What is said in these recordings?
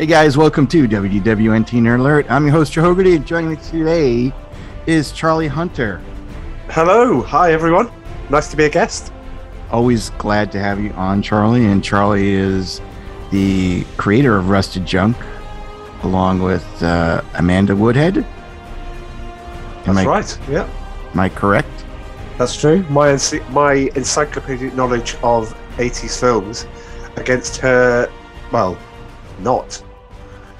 Hey guys, welcome to WDWNT Nerd Alert. I'm your host, Joe Hogarty, and joining me today is Charlie Hunter. Hello. Hi, everyone. Nice to be a guest. Always glad to have you on, Charlie. And Charlie is the creator of Rusted Junk, along with uh, Amanda Woodhead. Am That's I, right. Yeah, Am I correct? that's true. My ency- my encyclopedic knowledge of 80s films against her, well, not.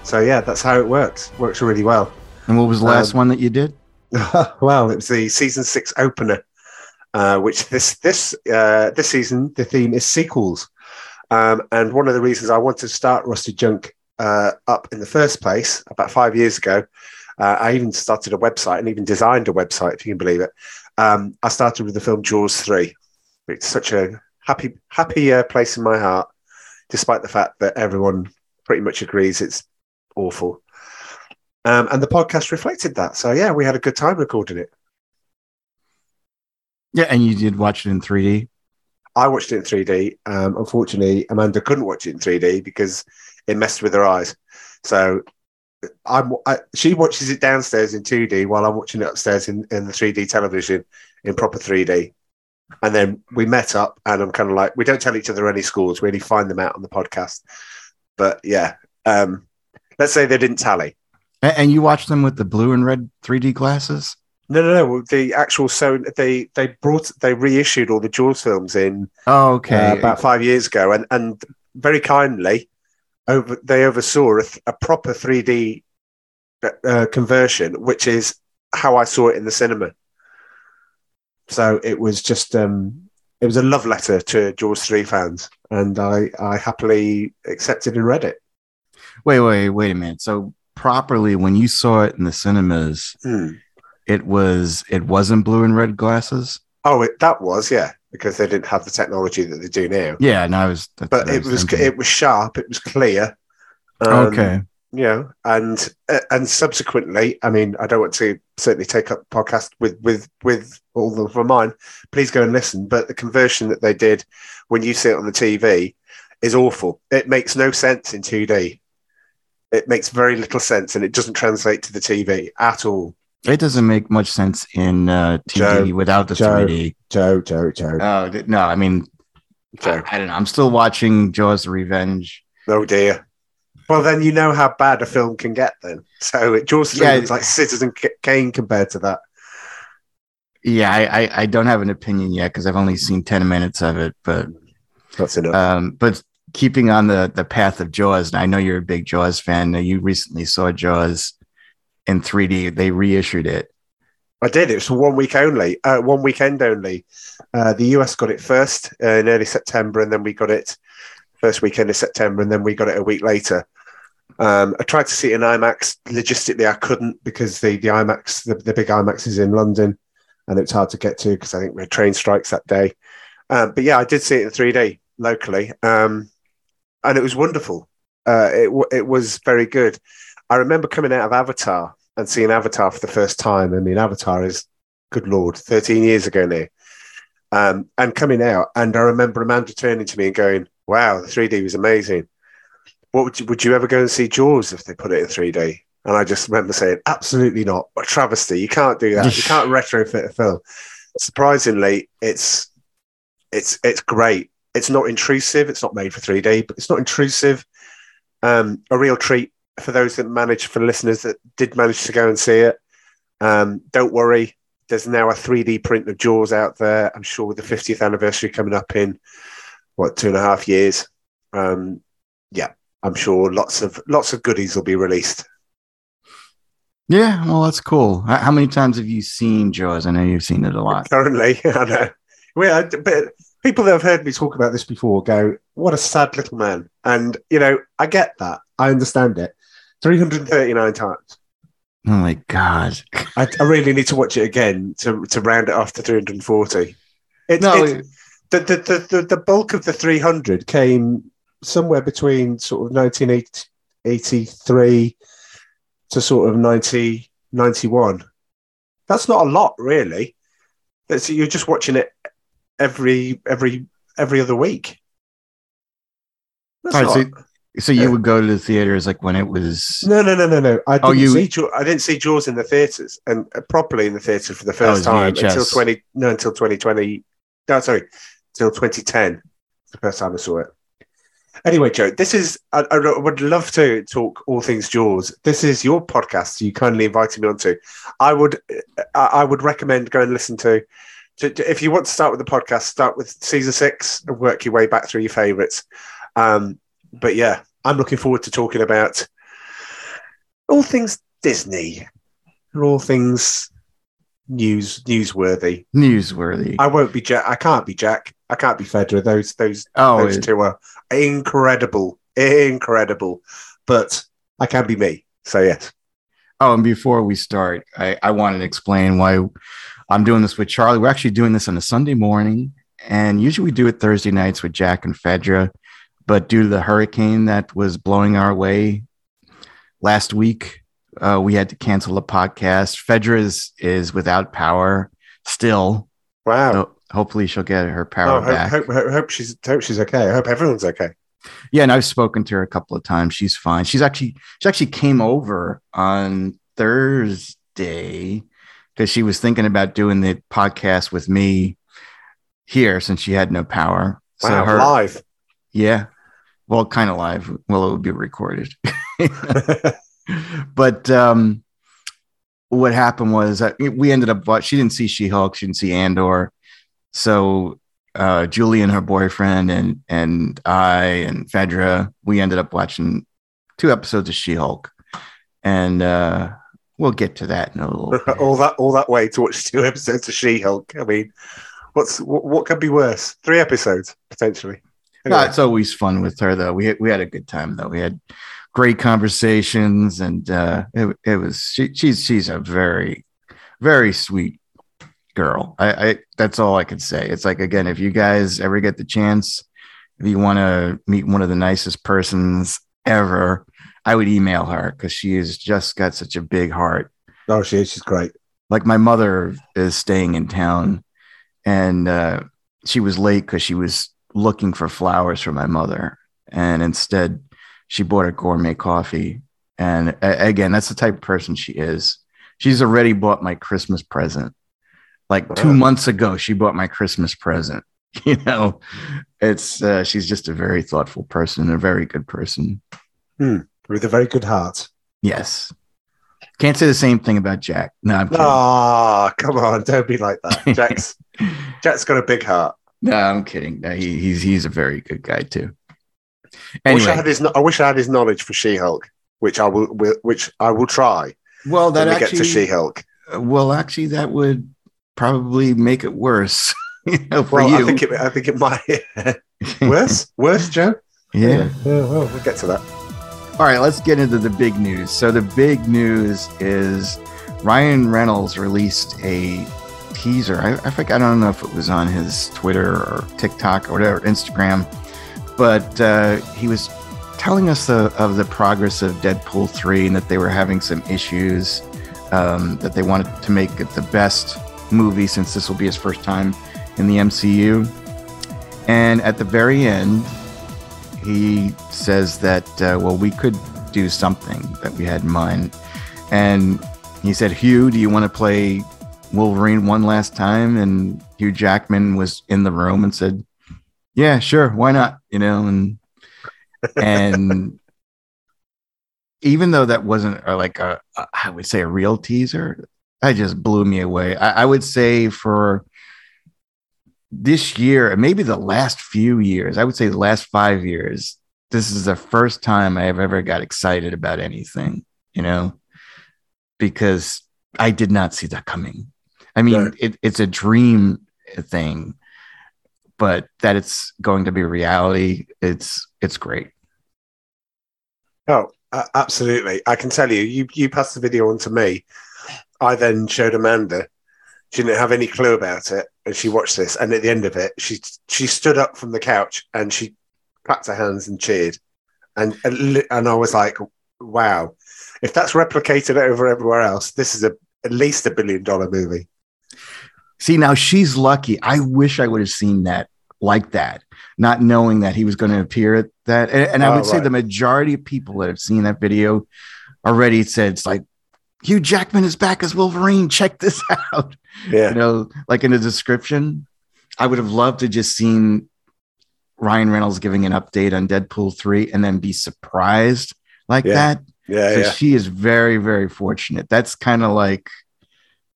So yeah, that's how it works. Works really well. And what was the last Um, one that you did? well, it was the season six opener, uh, which this this uh, this season the theme is sequels, um, and one of the reasons I wanted to start Rusty Junk uh, up in the first place about five years ago, uh, I even started a website and even designed a website, if you can believe it. Um, I started with the film Jaws three. It's such a happy happy uh, place in my heart, despite the fact that everyone pretty much agrees it's awful. Um, and the podcast reflected that. So yeah, we had a good time recording it. Yeah, and you did watch it in 3D. I watched it in 3D. Um, unfortunately, Amanda couldn't watch it in 3D because it messed with her eyes. So I'm, I, she watches it downstairs in 2D while I'm watching it upstairs in, in the 3D television in proper 3D. And then we met up, and I'm kind of like, we don't tell each other any scores. We only find them out on the podcast. But yeah, um, let's say they didn't tally. And you watched them with the blue and red 3D glasses? No, no, no. The actual so they they brought they reissued all the Jaws films in Oh, okay. uh, about five years ago, and and very kindly over they oversaw a, th- a proper 3D uh, conversion, which is how I saw it in the cinema. So it was just um, it was a love letter to Jaws three fans, and I I happily accepted and read it. Wait, wait, wait a minute. So properly, when you saw it in the cinemas, Hmm. it was it wasn't blue and red glasses. Oh, it, that was yeah, because they didn't have the technology that they do now. Yeah, no, I was. But it was it was sharp. It was clear. Um, okay. you know, and uh, and subsequently, I mean, I don't want to certainly take up podcast with with with all of mine. Please go and listen. But the conversion that they did when you see it on the TV is awful. It makes no sense in 2D. It makes very little sense, and it doesn't translate to the TV at all. It doesn't make much sense in uh, TV Joe, without the Joe. 3D. Joe, Joe, Joe, Oh th- no, I mean, I, Joe. I don't know. I'm still watching Jaws: Revenge. Oh dear. Well, then you know how bad a film can get. Then, so it Jaws Yeah. looks like Citizen Kane compared to that. Yeah, I, I, I don't have an opinion yet because I've only seen ten minutes of it. But That's enough. um, but keeping on the the path of Jaws, and I know you're a big Jaws fan. You recently saw Jaws in 3D. They reissued it. I did. It was one week only, uh, one weekend only. Uh, the US got it first uh, in early September, and then we got it first weekend of September, and then we got it a week later. Um, I tried to see it in IMAX. Logistically, I couldn't because the the IMAX, the, the big IMAX, is in London, and it's hard to get to because I think we had train strikes that day. Um, but yeah, I did see it in 3D locally, um, and it was wonderful. Uh, it it was very good. I remember coming out of Avatar and seeing Avatar for the first time. I mean, Avatar is, good lord, 13 years ago now. Um, and coming out, and I remember Amanda turning to me and going, "Wow, the 3D was amazing. What would you, would you ever go and see Jaws if they put it in 3D?" And I just remember saying, "Absolutely not! What a travesty! You can't do that. You can't retrofit a film." Surprisingly, it's it's it's great. It's not intrusive. It's not made for 3D, but it's not intrusive. Um, a real treat for those that managed, for listeners that did manage to go and see it. Um, don't worry, there's now a 3D print of Jaws out there. I'm sure with the 50th anniversary coming up in what two and a half years. Um, yeah, I'm sure lots of lots of goodies will be released. Yeah, well, that's cool. How, many times have you seen Jaws? I know you've seen it a lot. Currently, I know. Well, but people that have heard me talk about this before go, "What a sad little man," and you know, I get that. I understand it. 339 times. Oh my god! I, I really need to watch it again to to round it off to 340. It's, No, it's- the, the, the, the, bulk of the 300 came somewhere between sort of 1983 to sort of 90, 91. That's not a lot, really. It's, you're just watching it every every every other week. That's right, not- so So you Yeah. would go to the theaters like when it was. No, no, no, no, no. I didn't Oh, you- see. Jaw- I didn't see Jaws in the theaters and uh, properly in the theater for the Oh, first it's time VHS. until twenty. No, until twenty twenty. No, sorry, until twenty ten. The first time I saw it. Anyway, Joe, this is. I, I would love to talk all things Jaws. This is your podcast. You kindly invited me onto. I would. I, I would recommend go and listen to. If you want to start with the podcast, start with season six and work your way back through your favourites. Um, but yeah, I'm looking forward to talking about all things Disney, and all things news newsworthy. Newsworthy. I won't be Jack. I can't be Jack. I can't be Fedra. Those those oh, those it- two are incredible, incredible. But I can be me. So yes. oh, and before we start, I, I wanted to explain why I'm doing this with Charlie. We're actually doing this on a Sunday morning, and usually we do it Thursday nights with Jack and Fedra. But due to the hurricane that was blowing our way last week, uh, we had to cancel the podcast. Fedra is, is without power still. Wow. So hopefully she'll get her power Oh, hope, back. hope, hope, hope she's hope she's okay. I hope everyone's okay. Yeah, and I've spoken to her a couple of times. She's fine. She's actually she actually came over on Thursday because she was thinking about doing the podcast with me here since she had no power. So her live. yeah. Well, kind of live. Well, it would be recorded. but um what happened was that we ended up she didn't see She-Hulk, she didn't see Andor. So uh Julie and her boyfriend and and I and Fedra, we ended up watching two episodes of She-Hulk. And uh we'll get to that in a little all that all that way to watch two episodes of She-Hulk. I mean, what's what, what could be worse? Three episodes potentially. No, it's always fun with her though. We had, we had a good time though. We had great conversations, and uh, it, it was she, she's she's a very very sweet girl. I, I that's all I can say. It's like again, if you guys ever get the chance, if you want to meet one of the nicest persons ever, I would email her because she has just got such a big heart. Oh, she is. She's great. like my mother is staying in town and uh, she was late because she was looking for flowers for my mother and instead she bought a gourmet coffee. And a- again that's the type of person she is. She's already bought my christmas present. Like two months ago she bought my christmas present you know? It's uh, she's just a very thoughtful person a very good person With a very good heart. yes can't say the same thing about jack no i'm kidding. Ah, come on, don't be like that. Jack's Jack's got a big heart. No, I'm kidding. No, he, he's he's a very good guy too. I wish I Anyway, had his. I wish I had his knowledge for She-Hulk, which I will. Which I will try well, that when we get to She-Hulk. well, actually, that would probably make it worse. you know, for Well, you. I think it. I think it might worse. worse, Joe. yeah. Yeah, well, we'll get to that. All right, let's get into the big news. So the big news is Ryan Reynolds released a teaser. I, I think I don't know if it was on his Twitter or TikTok or whatever, Instagram, but uh, he was telling us the, of the progress of Deadpool 3 and that they were having some issues, um, that they wanted to make it the best movie since this will be his first time in the MCU. And at the very end, he says that uh, well we could do something that we had in mind. And he said hugh do you want to play wolverine one last time? And hugh jackman was in the room and said yeah sure why not? You know and and even though that wasn't uh, like a, i would say a real teaser that just blew me away. I, I would say for this year, maybe the last few years, I would say the last five years, this is the first time I have ever got excited about anything, you know, because I did not see that coming. I mean, Right. it, it's a dream thing, but that it's going to be reality, it's it's great. Oh, uh, absolutely. I can tell you, you you passed the video on to me. I then showed Amanda. She didn't have any clue about it, and she watched this. And at the end of it, she she stood up from the couch and she clapped her hands and cheered. And and, I was like, "Wow! If that's replicated over everywhere else, this is a at least a billion dollar movie." See, now she's lucky. I wish I would have seen that like that, not knowing that he was going to appear at that. And, and I Oh, would say the majority of people that have seen that video already said it's like Hugh Jackman is back as Wolverine. Check this out. Yeah. You know, like in the description, I would have loved to just seen Ryan Reynolds giving an update on Deadpool 3 and then be surprised like Yeah. that. Yeah. So Yeah. she is very, very fortunate. That's kind of like,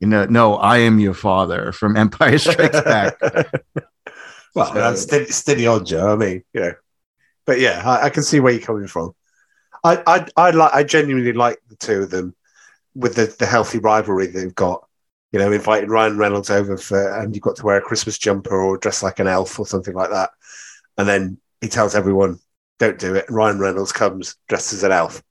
you know, no, I am your father from Empire Strikes Back. well, So- that's steady, steady on, Joe. I mean, you know, but yeah, I, I can see where you're coming from. I, I, I like, I genuinely like the two of them with the, the healthy rivalry they've got. You know, inviting Ryan Reynolds over for, and you've got to wear a Christmas jumper or dress like an elf or something like that. And then he tells everyone, don't do it. Ryan Reynolds comes dressed as an elf.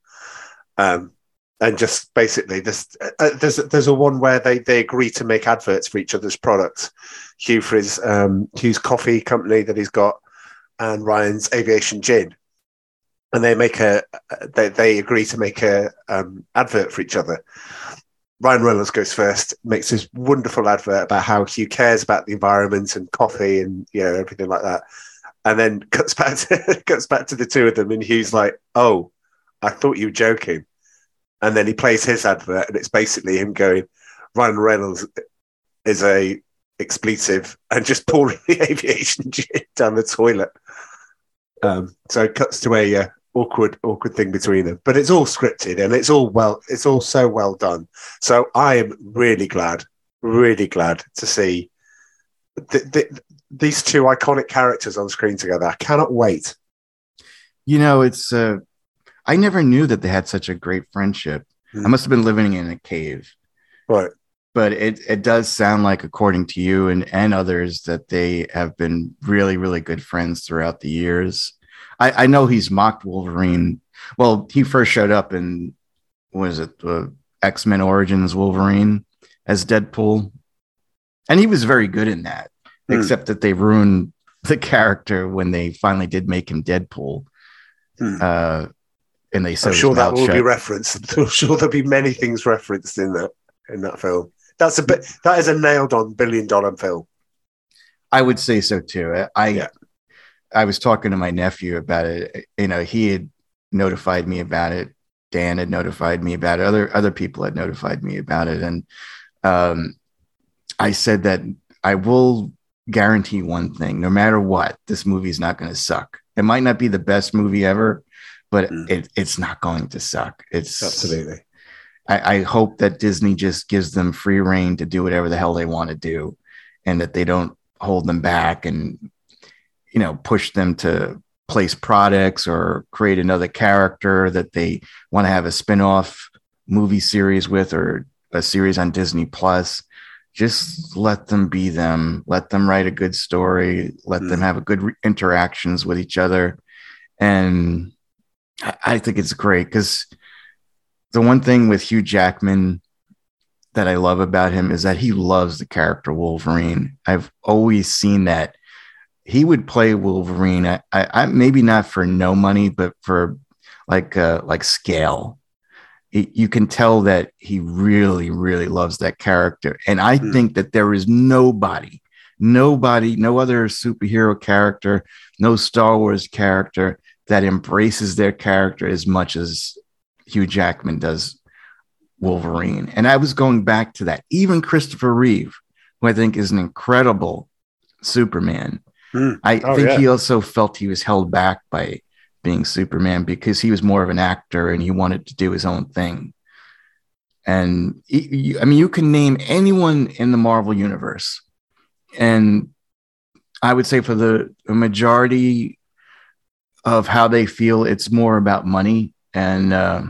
Um, and just basically this, uh, there's, there's a one where they, they agree to make adverts for each other's products. Hugh for his um, Hugh's coffee company that he's got, and Ryan's aviation gin, and they make a they, they agree to make a um, advert for each other. Ryan Reynolds goes first, makes this wonderful advert about how Hugh cares about the environment and coffee and you know everything like that, and then cuts back to, cuts back to the two of them, and Hugh's like, "Oh, I thought you were joking," and then he plays his advert, and it's basically him going, "Ryan Reynolds is a expletive and just pouring the aviation down the toilet. Um, so it cuts to a uh, awkward, awkward thing between them, but it's all scripted and it's all well, it's all so well done. So I am really glad, really glad to see th- th- these two iconic characters on screen together. I cannot wait. You know, it's, uh, I never knew that they had such a great friendship. Hmm. I must have been living in a cave. Right. but it it does sound like according to you and and others that they have been really really good friends throughout the years i i know he's mocked wolverine well he first showed up in was it uh, x-men origins wolverine as deadpool and he was very good in that Hmm. except that they ruined the character when they finally did make him deadpool Hmm. uh and they said I'm sure that will be referenced. I'm sure there'll be many things referenced in that in that film. That's a bit. That is a nailed on billion dollar film. I would say so too. I Yeah. I was talking to my nephew about it. You know, he had notified me about it. Dan had notified me about it. Other other people had notified me about it, and um, I said that I will guarantee one thing: no matter what, this movie is not going to suck. It might not be the best movie ever, but Mm. it, it's not going to suck. It's Absolutely. I, I hope that Disney just gives them free reign to do whatever the hell they want to do, and that they don't hold them back and you know push them to place products or create another character that they want to have a spin-off movie series with or a series on Disney Plus. Just let them be them. Let them write a good story. Let them mm. have a good re- interactions with each other, and I, I think it's great because the one thing with Hugh Jackman that I love about him is that he loves the character Wolverine. I've always seen that he would play Wolverine. I, I, I maybe not for no money, but for like uh, like scale. He- you can tell that he really, really loves that character, and I Hmm. think that there is nobody, nobody, no other superhero character, no Star Wars character that embraces their character as much as Hugh Jackman does Wolverine. And I was going back to that. Even Christopher Reeve, who I think is an incredible Superman, Hmm. I Oh, think yeah. he also felt he was held back by being Superman because he was more of an actor and he wanted to do his own thing. And you- I mean, you can name anyone in the Marvel universe, and I would say for the majority of how they feel, it's more about money and uh,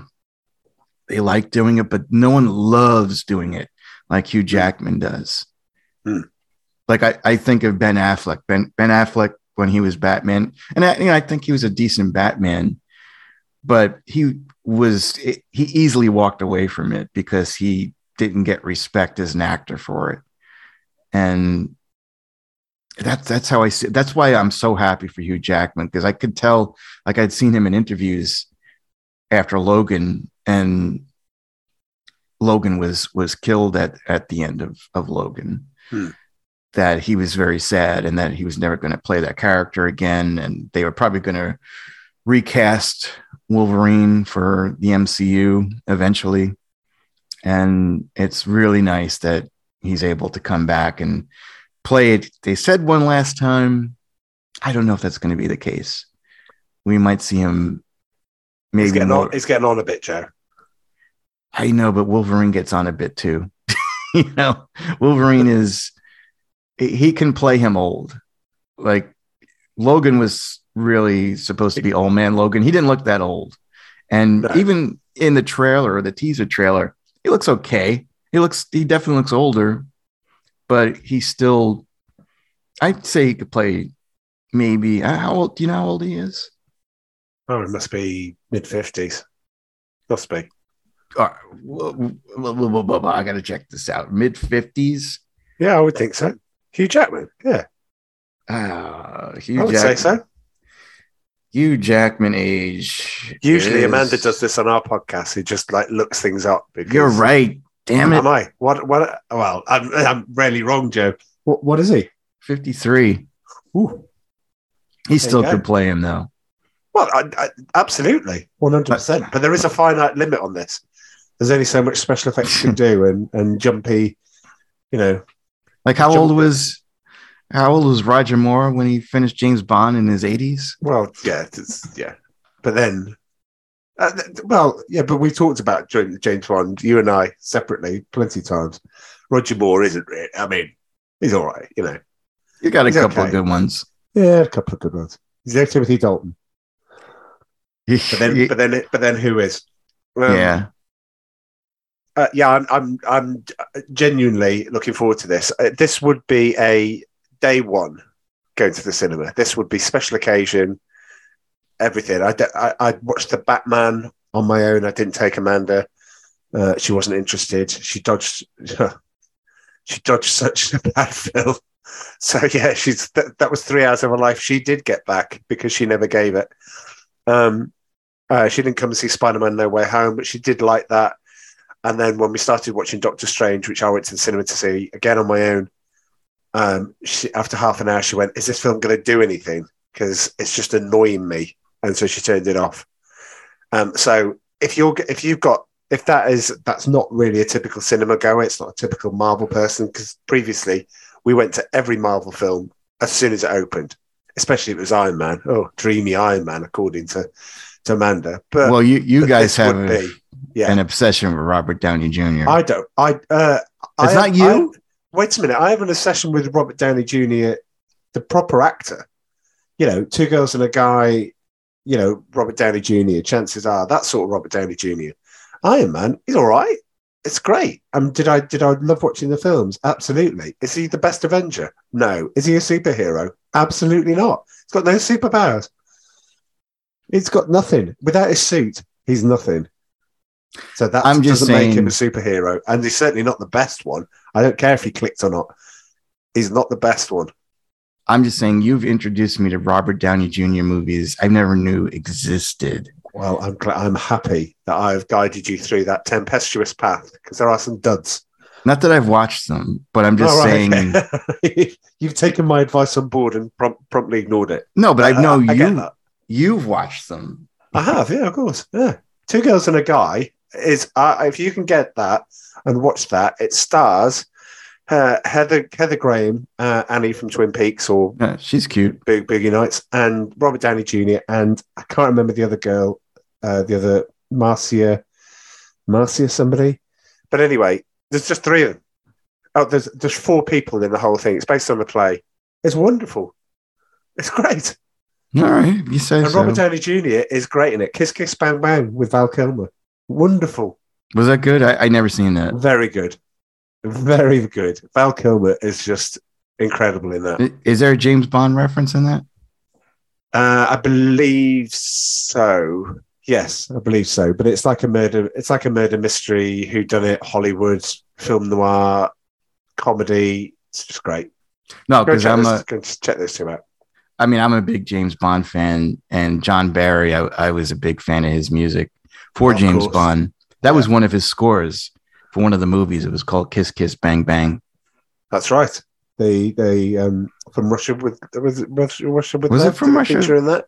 they like doing it, but no one loves doing it like Hugh Jackman does. Hmm. Like I, I think of Ben Affleck. Ben Ben Affleck when he was Batman, and I, you know, I think he was a decent Batman, but he was he easily walked away from it because he didn't get respect as an actor for it, and that's that's how I see. That's why I'm so happy for Hugh Jackman because I could tell, like I'd seen him in interviews after Logan, and Logan was was killed at at the end of of Logan, Hmm. That he was very sad and that he was never going to play that character again. And they were probably going to recast Wolverine for the MCU eventually. And it's really nice that he's able to come back and play it. They said one last time. I don't know if that's going to be the case. We might see him maybe He's getting, more- on, he's getting on a bit, Joe. I know, but Wolverine gets on a bit too. you know, Wolverine is he can play him old. Like Logan was really supposed to be old man Logan. He didn't look that old. And even in the trailer or the teaser trailer, he looks okay. He looks he definitely looks older, but he's still I'd say he could play maybe uh, how old do you know how old he is? Oh, it must be mid 50s. Must be. Uh, wh- wh- I got to check this out. Mid 50s. Yeah, I would think so. Hugh Jackman. Yeah, Uh, I Hugh, would say so. Hugh Jackman age. Usually is- Amanda does this on our podcast. He just like looks things up. Because, You're right. Damn it. Am I? What? What? Well, I'm, I'm really wrong, Joe. What? What is he? 53. Ooh. He There still could play him though. Well, I, I, absolutely, one hundred percent. But there is a finite limit on this. There's only so much special effects you can do, and and jumpy, you know. Like how old was how old was Roger Moore when he finished James Bond in his 80s? Well, yeah, it's, yeah. But then, uh, well, yeah. But we talked about James Bond, you and I separately, plenty of times. Roger Moore isn't. Really, I mean, he's all right, you know. You got a He's couple okay. of good ones. Yeah, a couple of good ones. He's no Timothy Dalton. But then, but then, but then, who is? Um, yeah. Uh, yeah, I'm, I'm, I'm genuinely looking forward to this. Uh, this would be a day one going to the cinema. This would be special occasion, everything. I, I, I watched the Batman on my own. I didn't take Amanda. Uh, she wasn't interested. She dodged. she dodged such a bad film. So yeah, she's that, that was three hours of her life. She did get back because she never gave it. Um, uh, she didn't come and see Spider Man No Way Home, but she did like that. And then when we started watching Doctor Strange, which I went to the cinema to see again on my own, um, she, after half an hour, she went, "Is this film going to do anything? Because it's just annoying me." And so she turned it off. Um, so if you're if you've got if that is that's not really a typical cinema goer, it's not a typical Marvel person. Because previously we went to every Marvel film as soon as it opened, especially if it was Iron Man. Oh, dreamy Iron Man, according to to Amanda. But Well, you you guys have be- yeah. an obsession with Robert Downey Jr. I don't. I. Uh, It's I, not you? I- wait a minute. I have an obsession with Robert Downey Jr., the proper actor. You know, two girls and a guy. You know, Robert Downey Jr. Chances are that sort of Robert Downey Jr. Iron Man. He's all right. It's great. Um, did I did I love watching the films? Absolutely. Is he the best Avenger? No. Is he a superhero? Absolutely not. He's got no superpowers. He's got nothing. Without his suit, he's nothing. So that I'm just doesn't make him a superhero, and he's certainly not the best one. I don't care if he clicked or not. He's not the best one. I'm just saying you've introduced me to Robert Downey Jr. movies I never knew existed. Well, I'm glad, I'm happy that I've guided you through that tempestuous path because there are some duds. Not that I've watched them, but I'm just All right, saying okay. You've taken my advice on board and prom- promptly ignored it. no, but I uh, know I you you've watched them. I have, yeah, of course. Yeah. Two Girls and a Guy is, uh, if you can get that and watch that, it stars uh, Heather Heather Graham, uh, Annie from Twin Peaks or Yeah, she's cute. Big Boogie Nights, and Robert Downey Jr. And I can't remember the other girl, uh, the other Marcia, Marcia somebody. But anyway, there's just three of them. Oh, there's there's four people in the whole thing. It's based on the play. It's wonderful. It's great. All right, you say And so. Robert Downey Jr. is great in it. Kiss Kiss Bang Bang with Val Kilmer. Wonderful. Was that good? I, I never seen that. Very good. Very good. Val Kilmer is just incredible in that. Is there a James Bond reference in that? Uh, I believe so. Yes, I believe so. But it's like a murder. It's like a murder mystery. Who done it? Hollywood film noir comedy. It's just great. No, because I'm this, a. check those two out. I mean, I'm a big James Bond fan, and John Barry. I, I was a big fan of his music for Of James course. Bond. That was one of his scores for one of the movies. It was called Kiss Kiss Bang Bang. That's right. They the um from Russia with was it Russia, Russia with Was Love? it from Did Russia? feature in that?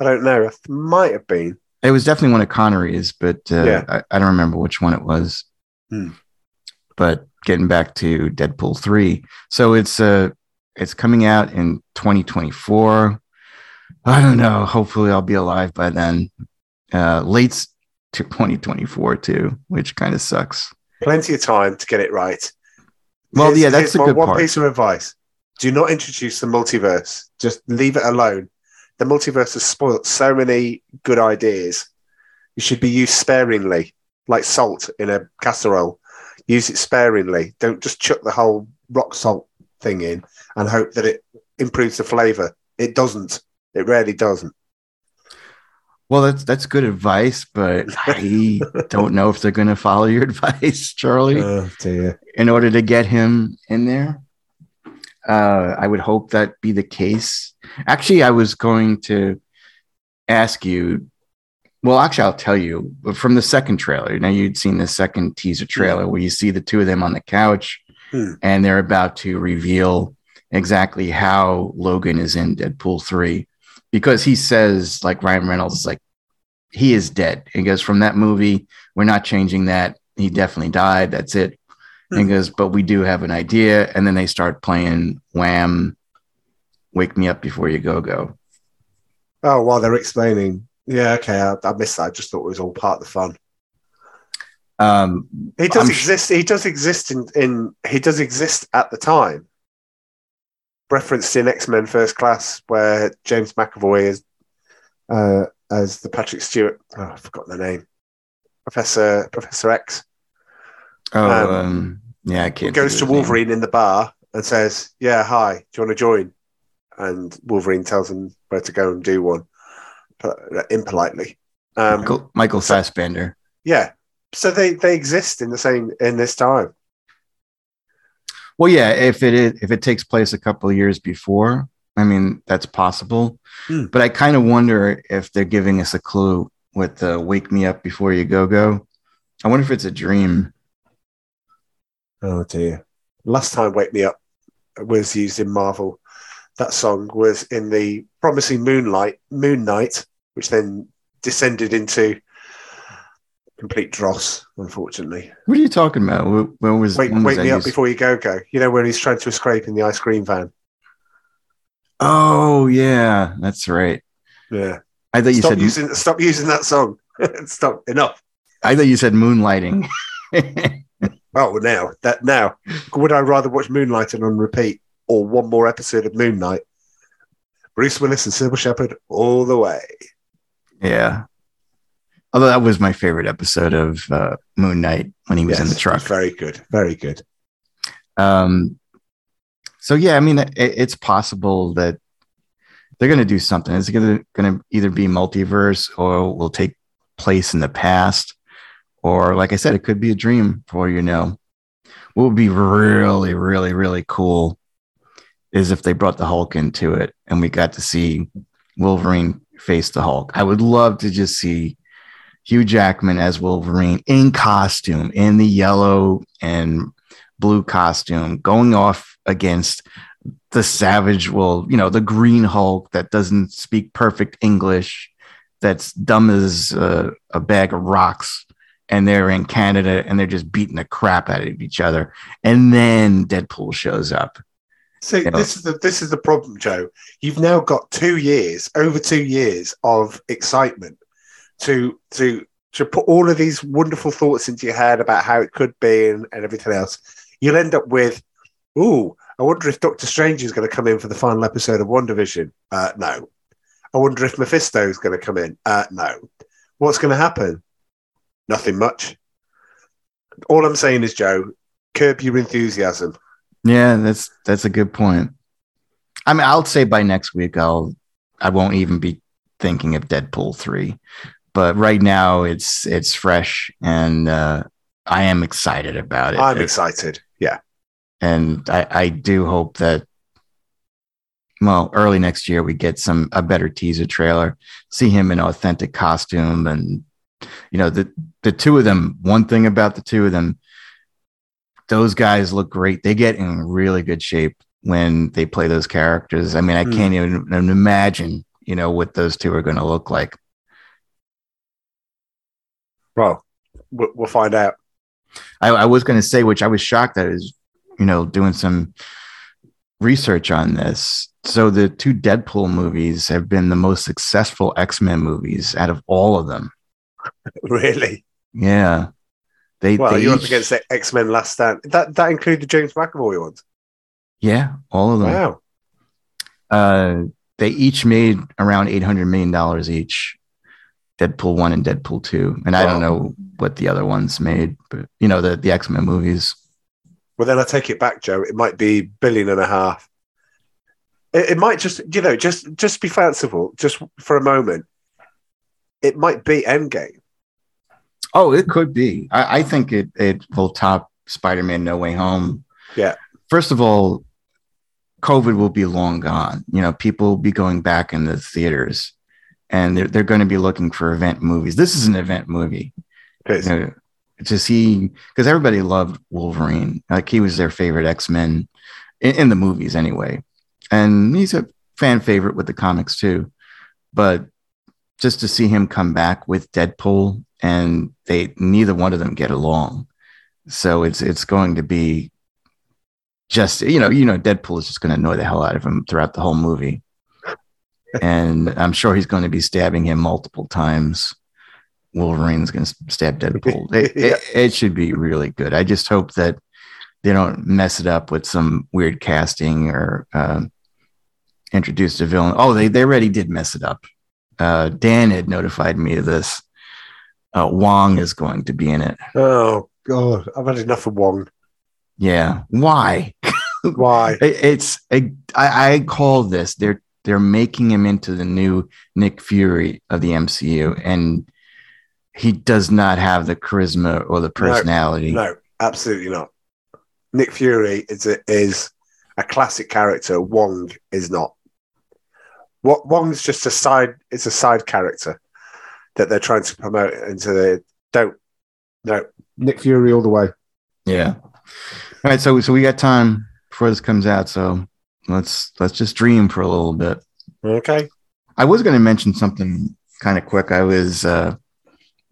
I don't know. It might have been. It was definitely one of Connery's, but uh, Yeah. I, I don't remember which one it was. Hmm. But getting back to Deadpool three, so it's uh it's coming out in 2024. I don't know. Hopefully, I'll be alive by then. Uh, late to 2024 too, which kind of sucks. Plenty of time to get it right. Well, Here's- yeah, that's the good one part. piece of advice: do not introduce the multiverse. Just leave it alone. The multiverse has spoilt so many good ideas. It should be used sparingly, like salt in a casserole. Use it sparingly. Don't just chuck the whole rock salt thing in and hope that it improves the flavor. It doesn't. It rarely doesn't. Well, that's that's good advice, but I don't know if they're going to follow your advice, Charlie. Oh in order to get him in there. Uh, I would hope that be the case. Actually, I was going to ask you. Well, actually, I'll tell you from the second trailer. Now you'd seen the second teaser trailer where you see the two of them on the couch, Hmm. and they're about to reveal exactly how Logan is in Deadpool three, because he says like Ryan Reynolds is like he is dead. He goes from that movie. We're not changing that. He definitely died. That's it. And he goes, but we do have an idea. And then they start playing Wham, Wake Me Up Before You Go Go. Oh, while they're explaining. Yeah, okay. I, I missed that. I just thought it was all part of the fun. Um, He does I'm exist. He does exist in, in. He does exist at the time. Referenced in X Men First Class, where James McAvoy is uh, as the Patrick Stewart. Oh, I forgot the name. Professor Professor X oh, Um, um, yeah, I can't. goes to his name. Wolverine in the bar and says, "Yeah, hi. Do you want to join?" And Wolverine tells him where to go and do one, but impolitely. Um, Michael, Michael Fassbender. Yeah. So they they exist in the same in this time. Well, yeah, if it is, if it takes place a couple of years before, I mean, that's possible. Hmm. But I kind of wonder if they're giving us a clue with the "Wake Me Up Before You Go Go." I wonder if it's a dream. Oh dear. Last time Wake Me Up was used in Marvel. That song was in the promising Moonlight Moon Knight, which then descended into complete dross, unfortunately. What are you talking about? Wh- When was, Wake, when was wake that me up used? before you go go. You know when he's trying to escape in the ice cream van. Oh yeah, that's right. Yeah. I thought you stop said using stop using that song. stop enough. I thought you said moonlighting. Oh now that now would I rather watch Moonlighting on repeat or one more episode of Moon Knight? Bruce Willis and Cybill Shepherd all the way. yeah. Although that was my favorite episode of uh, Moon Knight when he was in the truck. Very good. Very good. Um, so yeah, I mean, it, it's possible that they're going to do something. It's going to either be multiverse or will take place in the past, or like I said, it could be a dream for you know. What would be really, really, really cool is if they brought the Hulk into it and we got to see Wolverine face the Hulk. I would love to just see Hugh Jackman as Wolverine in costume, in the yellow and blue costume, going off against the savage, well, you know, the Green Hulk that doesn't speak perfect English, that's dumb as uh, a bag of rocks. And they're in Canada and they're just beating the crap out of each other. And then Deadpool shows up. So Yeah. this is the this is the problem, Joe. You've now got two years, over two years of excitement to to to put all of these wonderful thoughts into your head about how it could be and, and everything else. You'll end up with, ooh, I wonder if Doctor Strange is going to come in for the final episode of WandaVision. Uh, no. I wonder if Mephisto is going to come in. Uh, no. What's going to happen? Nothing much. All I'm saying is, Joe, curb your enthusiasm. Yeah, that's that's a good point. I mean, I'll say by next week I'll I won't even be thinking of Deadpool three, but right now it's it's fresh and uh, I am excited about it. I'm excited. Yeah. and I, I do hope that well early next year we get some a better teaser trailer see him in authentic costume and you know the the two of them one thing about the two of them those guys look great they get in really good shape when they play those characters. I mean, I Hmm. can't even imagine, you know, what those two are going to look like. Well, we'll, find out. I, I was going to say, which I was shocked that I was, you know, doing some research on this. So the two Deadpool movies have been the most successful X Men movies out of all of them. Really? Yeah, they. Well, they you're up against the X Men Last Stand. That that included the James McAvoy ones. Yeah, all of them. Wow. Uh, they each made around eight hundred million dollars each. Deadpool one and Deadpool two, and I don't know what the other ones made, but you know the the X Men movies. Well, then I take it back, Joe. It might be billion and a half. It, it might just, you know, just just be fanciful, just for a moment. It might be Endgame. Oh, it could be. I, I think it it will top Spider Man No Way Home. Yeah. First of all, COVID will be long gone. You know, people will be going back in the theaters, and they're they're going to be looking for event movies. This is an event movie. You know, to see because everybody loved Wolverine. Like he was their favorite X Men in, in the movies anyway, and he's a fan favorite with the comics too. But just to see him come back with Deadpool, and they neither one of them get along, so it's it's going to be just you know you know Deadpool is just going to annoy the hell out of him throughout the whole movie. And I'm sure he's going to be stabbing him multiple times. Wolverine's going to stab Deadpool. It, Yeah. it, it should be really good. I just hope that they don't mess it up with some weird casting or uh, introduce a villain. Oh, they, they already did mess it up. Uh, Dan had notified me of this. Uh, Wong is going to be in it. Oh God, I've had enough of Wong. Yeah. Why? Why? It- It's a, I, I call this they're they're making him into the new Nick Fury of the MCU, and he does not have the charisma or the personality. No, absolutely not. Nick Fury is a, is a classic character. Wong is not. What Wong's just a side. It's a side character that they're trying to promote into the. Don't. No, Nick Fury all the way. Yeah. All right, so so we got time before this comes out, so let's let's just dream for a little bit. Okay. I was going to mention something kind of quick. I was uh,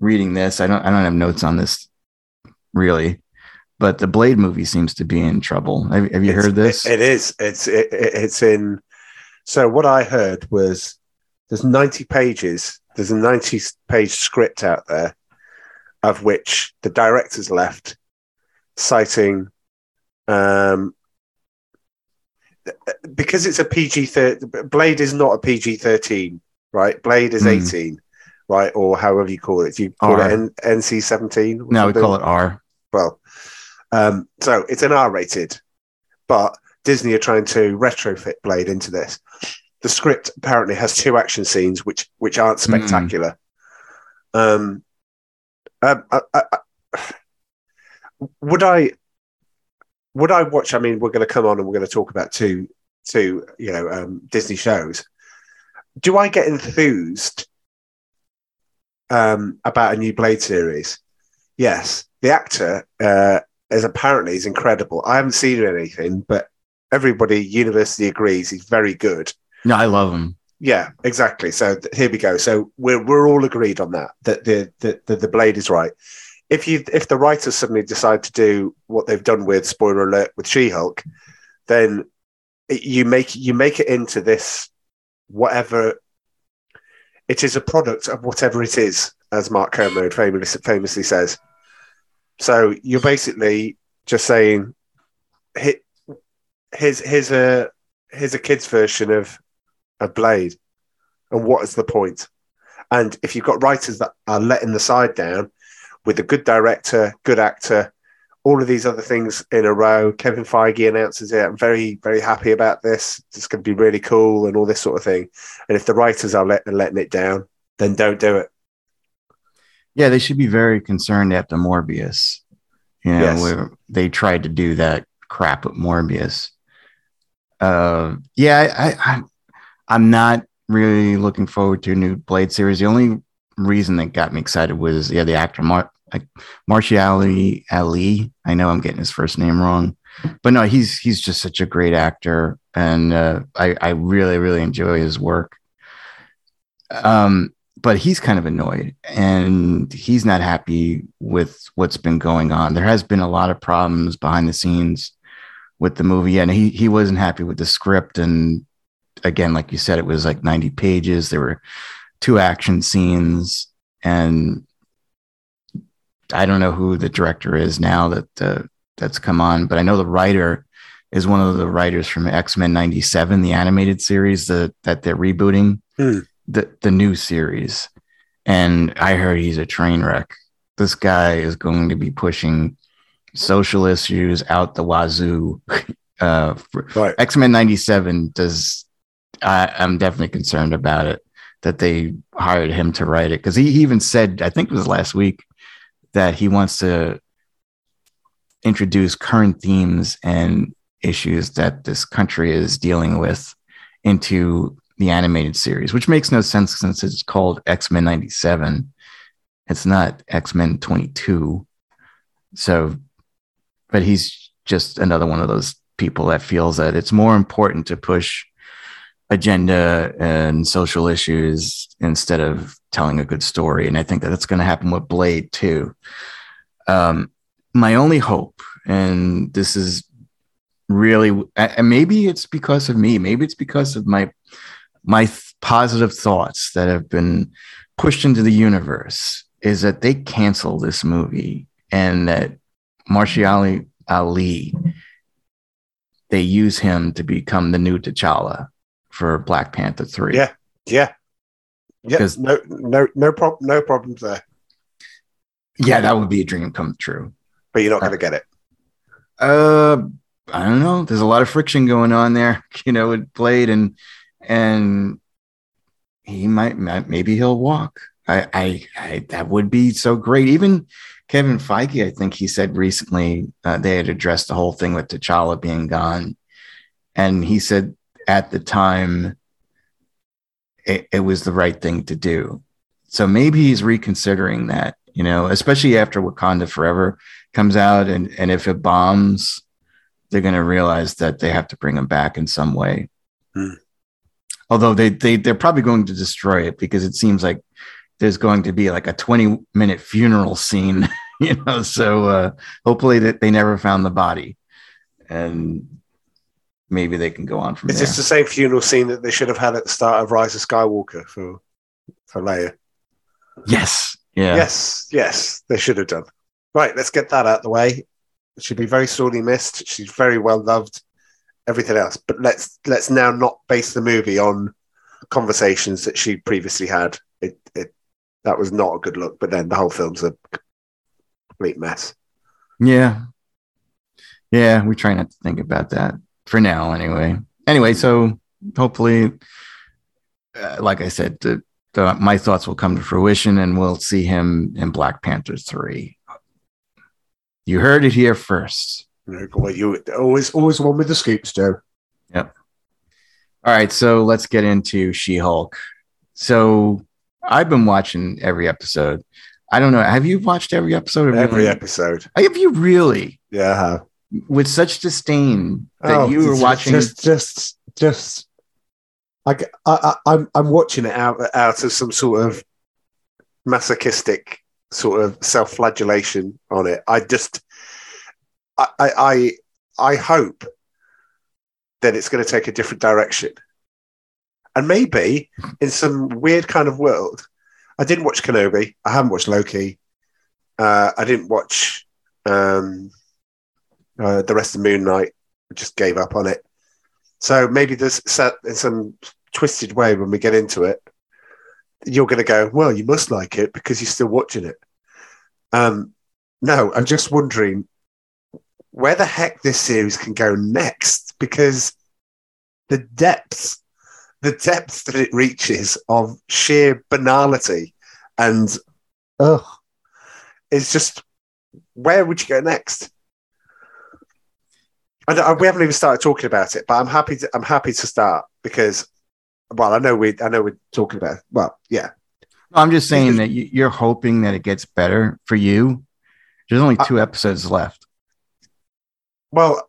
reading this. I don't I don't have notes on this really, but the Blade movie seems to be in trouble. Have, have you It's- heard this? it- it is. It's it, it- it's in. So what I heard was there's 90 pages. There's a 90 page script out there, of which the director's left, citing, um, because it's a PG thirteen. Blade is not a PG thirteen, right? Blade is Hmm. 18, right, or however you call it. If you call R. it N- NC 17. no, we call it R. well. Um, so it's an R rated, but Disney are trying to retrofit Blade into this. The script apparently has two action scenes which which aren't Hmm. spectacular. Um, um, I, I, I- would I would I watch? I mean, we're going to come on and we're going to talk about two two you know um, Disney shows. Do I get enthused um, about a new Blade series? Yes, the actor uh, is apparently is incredible. I haven't seen anything, but everybody universally agrees he's very good. No, I love him. Yeah, exactly. So th- here we go. So we're we're all agreed on that that the the, the the blade is right. If you if the writers suddenly decide to do what they've done with spoiler alert with She Hulk, then you make you make it into this whatever. It is a product of whatever it is, as Mark Kermode famously famously says. So you're basically just saying, here's here's a here's a kid's version of a blade and what is the point and if you've got writers that are letting the side down with a good director good actor all of these other things in a row kevin feige announces it i'm very very happy about this it's going to be really cool and all this sort of thing and if the writers are let, letting it down then don't do it Yeah, they should be very concerned after Morbius. You know, Yes. where they tried to do that crap with Morbius. Uh, yeah, I, I, I'm- not really looking forward to a new Blade series. The only reason that got me excited was yeah, the actor Mar- like Martial Ali. I know I'm getting his first name wrong. but no, he's he's just such a great actor, and uh, I I really really enjoy his work. Um, but he's kind of annoyed, and he's not happy with what's been going on. There has been a lot of problems behind the scenes with the movie, and he he wasn't happy with the script. And again, like you said, it was like ninety pages. There were two action scenes, and I don't know who the director is now that uh, that's come on, but I know the writer is one of the writers from X Men '97, the animated series that that they're rebooting, Hmm. the the new series. And I heard he's a train wreck. This guy is going to be pushing social issues out the wazoo. Uh, Right. X Men '97 does. I, I'm definitely concerned about it that they hired him to write it because he, he even said, I think it was last week, that he wants to introduce current themes and issues that this country is dealing with into the animated series, which makes no sense since it's called X Men '97. It's not X Men 22. So, but he's just another one of those people that feels that it's more important to push agenda and social issues instead of telling a good story. And I think that that's going to happen with Blade too. Um, my only hope, and this is really, and maybe it's because of me, maybe it's because of my my th- positive thoughts that have been pushed into the universe, is that they cancel this movie and that Mahershala Ali they use him to become the new T'Challa for Black Panther 3. Yeah. Yeah. yeah. No, no, no problem. No problems there. Yeah, that would be a dream come true. But you're not going to get it. Uh I don't know. There's a lot of friction going on there, you know, with Blade and and he might, might maybe he'll walk. I, I I that would be so great. Even Kevin Feige, I think he said recently uh, they had addressed the whole thing with T'Challa being gone, and he said at the time it, it was the right thing to do. So maybe he's reconsidering that, you know, especially after Wakanda Forever comes out, and and if it bombs, they're going to realize that they have to bring him back in some way. Hmm. Although they they they're probably going to destroy it because it seems like there's going to be like a 20 minute funeral scene, you know. So uh, hopefully that they never found the body, and maybe they can go on from Is there. this the same funeral scene that they should have had at the start of Rise of Skywalker for for Leia? yes, yeah, Yes, yes, they should have done. Right, let's get that out of the way. She'd be very sorely missed. She's very well loved. Everything else, but let's let's now not base the movie on conversations that she previously had. It, it that was not a good look. But then the whole film's a complete mess. yeah, yeah. We try not to think about that for now, anyway. Anyway, so hopefully, uh, like I said, the, the, my thoughts will come to fruition, and we'll see him in Black Panther three. You heard it here first. You always always one with the scoops, Joe. Yep. All right, so let's get into She Hulk. So I've been watching every episode. I don't know. Have you watched every episode? Of Every really? episode. Have you really? Yeah. With such disdain that Oh, you were watching. Just, just, just. Like I, I, I'm, I'm watching it out, out of some sort of masochistic sort of self-flagellation on it. I just, I, I, I, I hope that it's going to take a different direction, and maybe in some weird kind of world. I didn't watch Kenobi. I haven't watched Loki. Uh, I didn't watch um, uh, the rest of Moon Knight. Just gave up on it. So maybe there's set in some twisted way when we get into it, you're going to go, well, you must like it because you're still watching it. Um, no, I'm just wondering where the heck this series can go next because the depths, the depths that it reaches of sheer banality and ugh, it's just where would you go next? I don't- I- we haven't even started talking about it, but I'm happy. To, I'm happy to start because, well, I know we, I know we're talking about. Well, yeah, I'm just saying that you- you're hoping that it gets better for you. There's only two episodes left. well,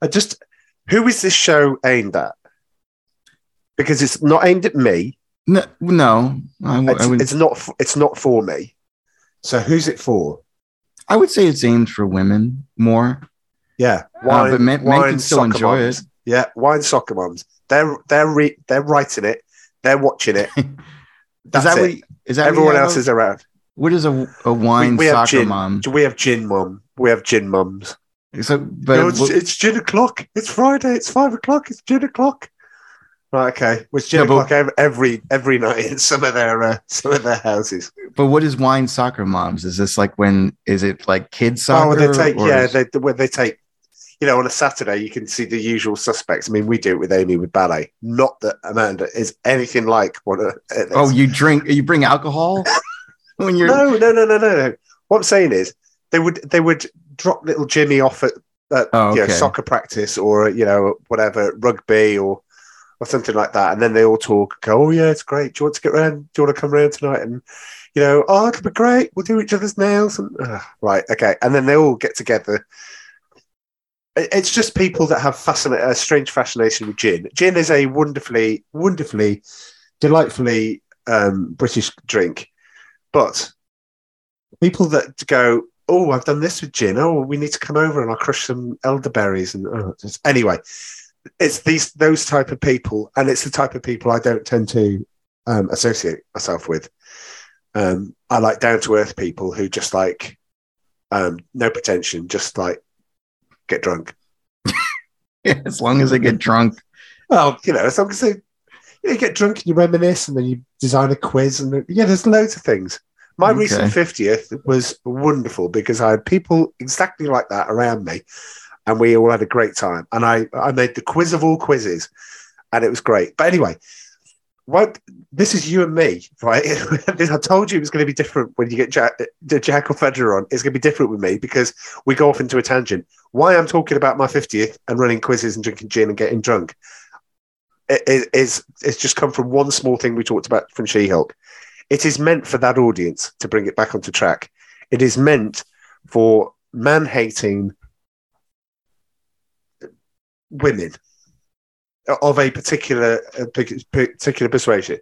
I just who is this show aimed at? Because it's not aimed at me. No, no I, It's, I it's not. It's not for me. So who's it for? I would say it's aimed for women more. Yeah, Uh, but men- men can still enjoy mums. Yeah, wine soccer moms. They're they're re- they're writing it. They're watching it. Is That's that it. what? Is that Everyone else is around. What is a a wine we have soccer gin. mom? We have gin mum. We have gin mums. So, but No, it's, what- it's gin o'clock. It's Friday. It's five o'clock. It's gin o'clock. Right. Okay. It's gin No, but- o'clock every every night in some of their uh, some of their houses. but what is wine soccer moms? Is this like when? Is it like kids soccer? Oh, they take yeah. is- They when they take. You know, on a Saturday, you can see the usual suspects. I mean, we do it with Amy with ballet. Not that Amanda is anything like of. uh, oh, you drink? You bring alcohol when you're? no, no, no, no, no, no. What I'm saying is, they would they would drop little Jimmy off at, at Oh, you know, soccer practice or you know whatever rugby or or something like that, and then they all talk. Go, oh yeah, it's great. Do you want to get round? Do you want to come round tonight? And you know, oh, it'll be great. We'll do each other's nails. And uh, right, okay, and then they all get together. It's just people that have fascina- a strange fascination with gin. Gin is a wonderfully, wonderfully, delightfully um, British drink, but people that go, "Oh, I've done this with gin. Oh, we need to come over and I'll crush some elderberries." And anyway, it's these those type of people, and it's the type of people I don't tend to um, associate myself with. Um, I like down to earth people who just like um, no pretension, just like get drunk. as long as they get drunk. Well, you know, as long as they you, know, you get drunk and you reminisce, and then you design a quiz, and yeah, there's loads of things. My Okay. recent fiftieth was wonderful because I had people exactly like that around me, and we all had a great time. And I I made the quiz of all quizzes, and it was great. But anyway, what this is you and me, right? I told you it was going to be different when you get Jack, Jack or Federer on. It's going to be different with me because we go off into a tangent. Why I'm talking about my 50th and running quizzes and drinking gin and getting drunk i- i- is it's just come from one small thing we talked about from She-Hulk. It is meant for that audience to bring it back onto track. It is meant for man-hating women of a particular particular persuasion.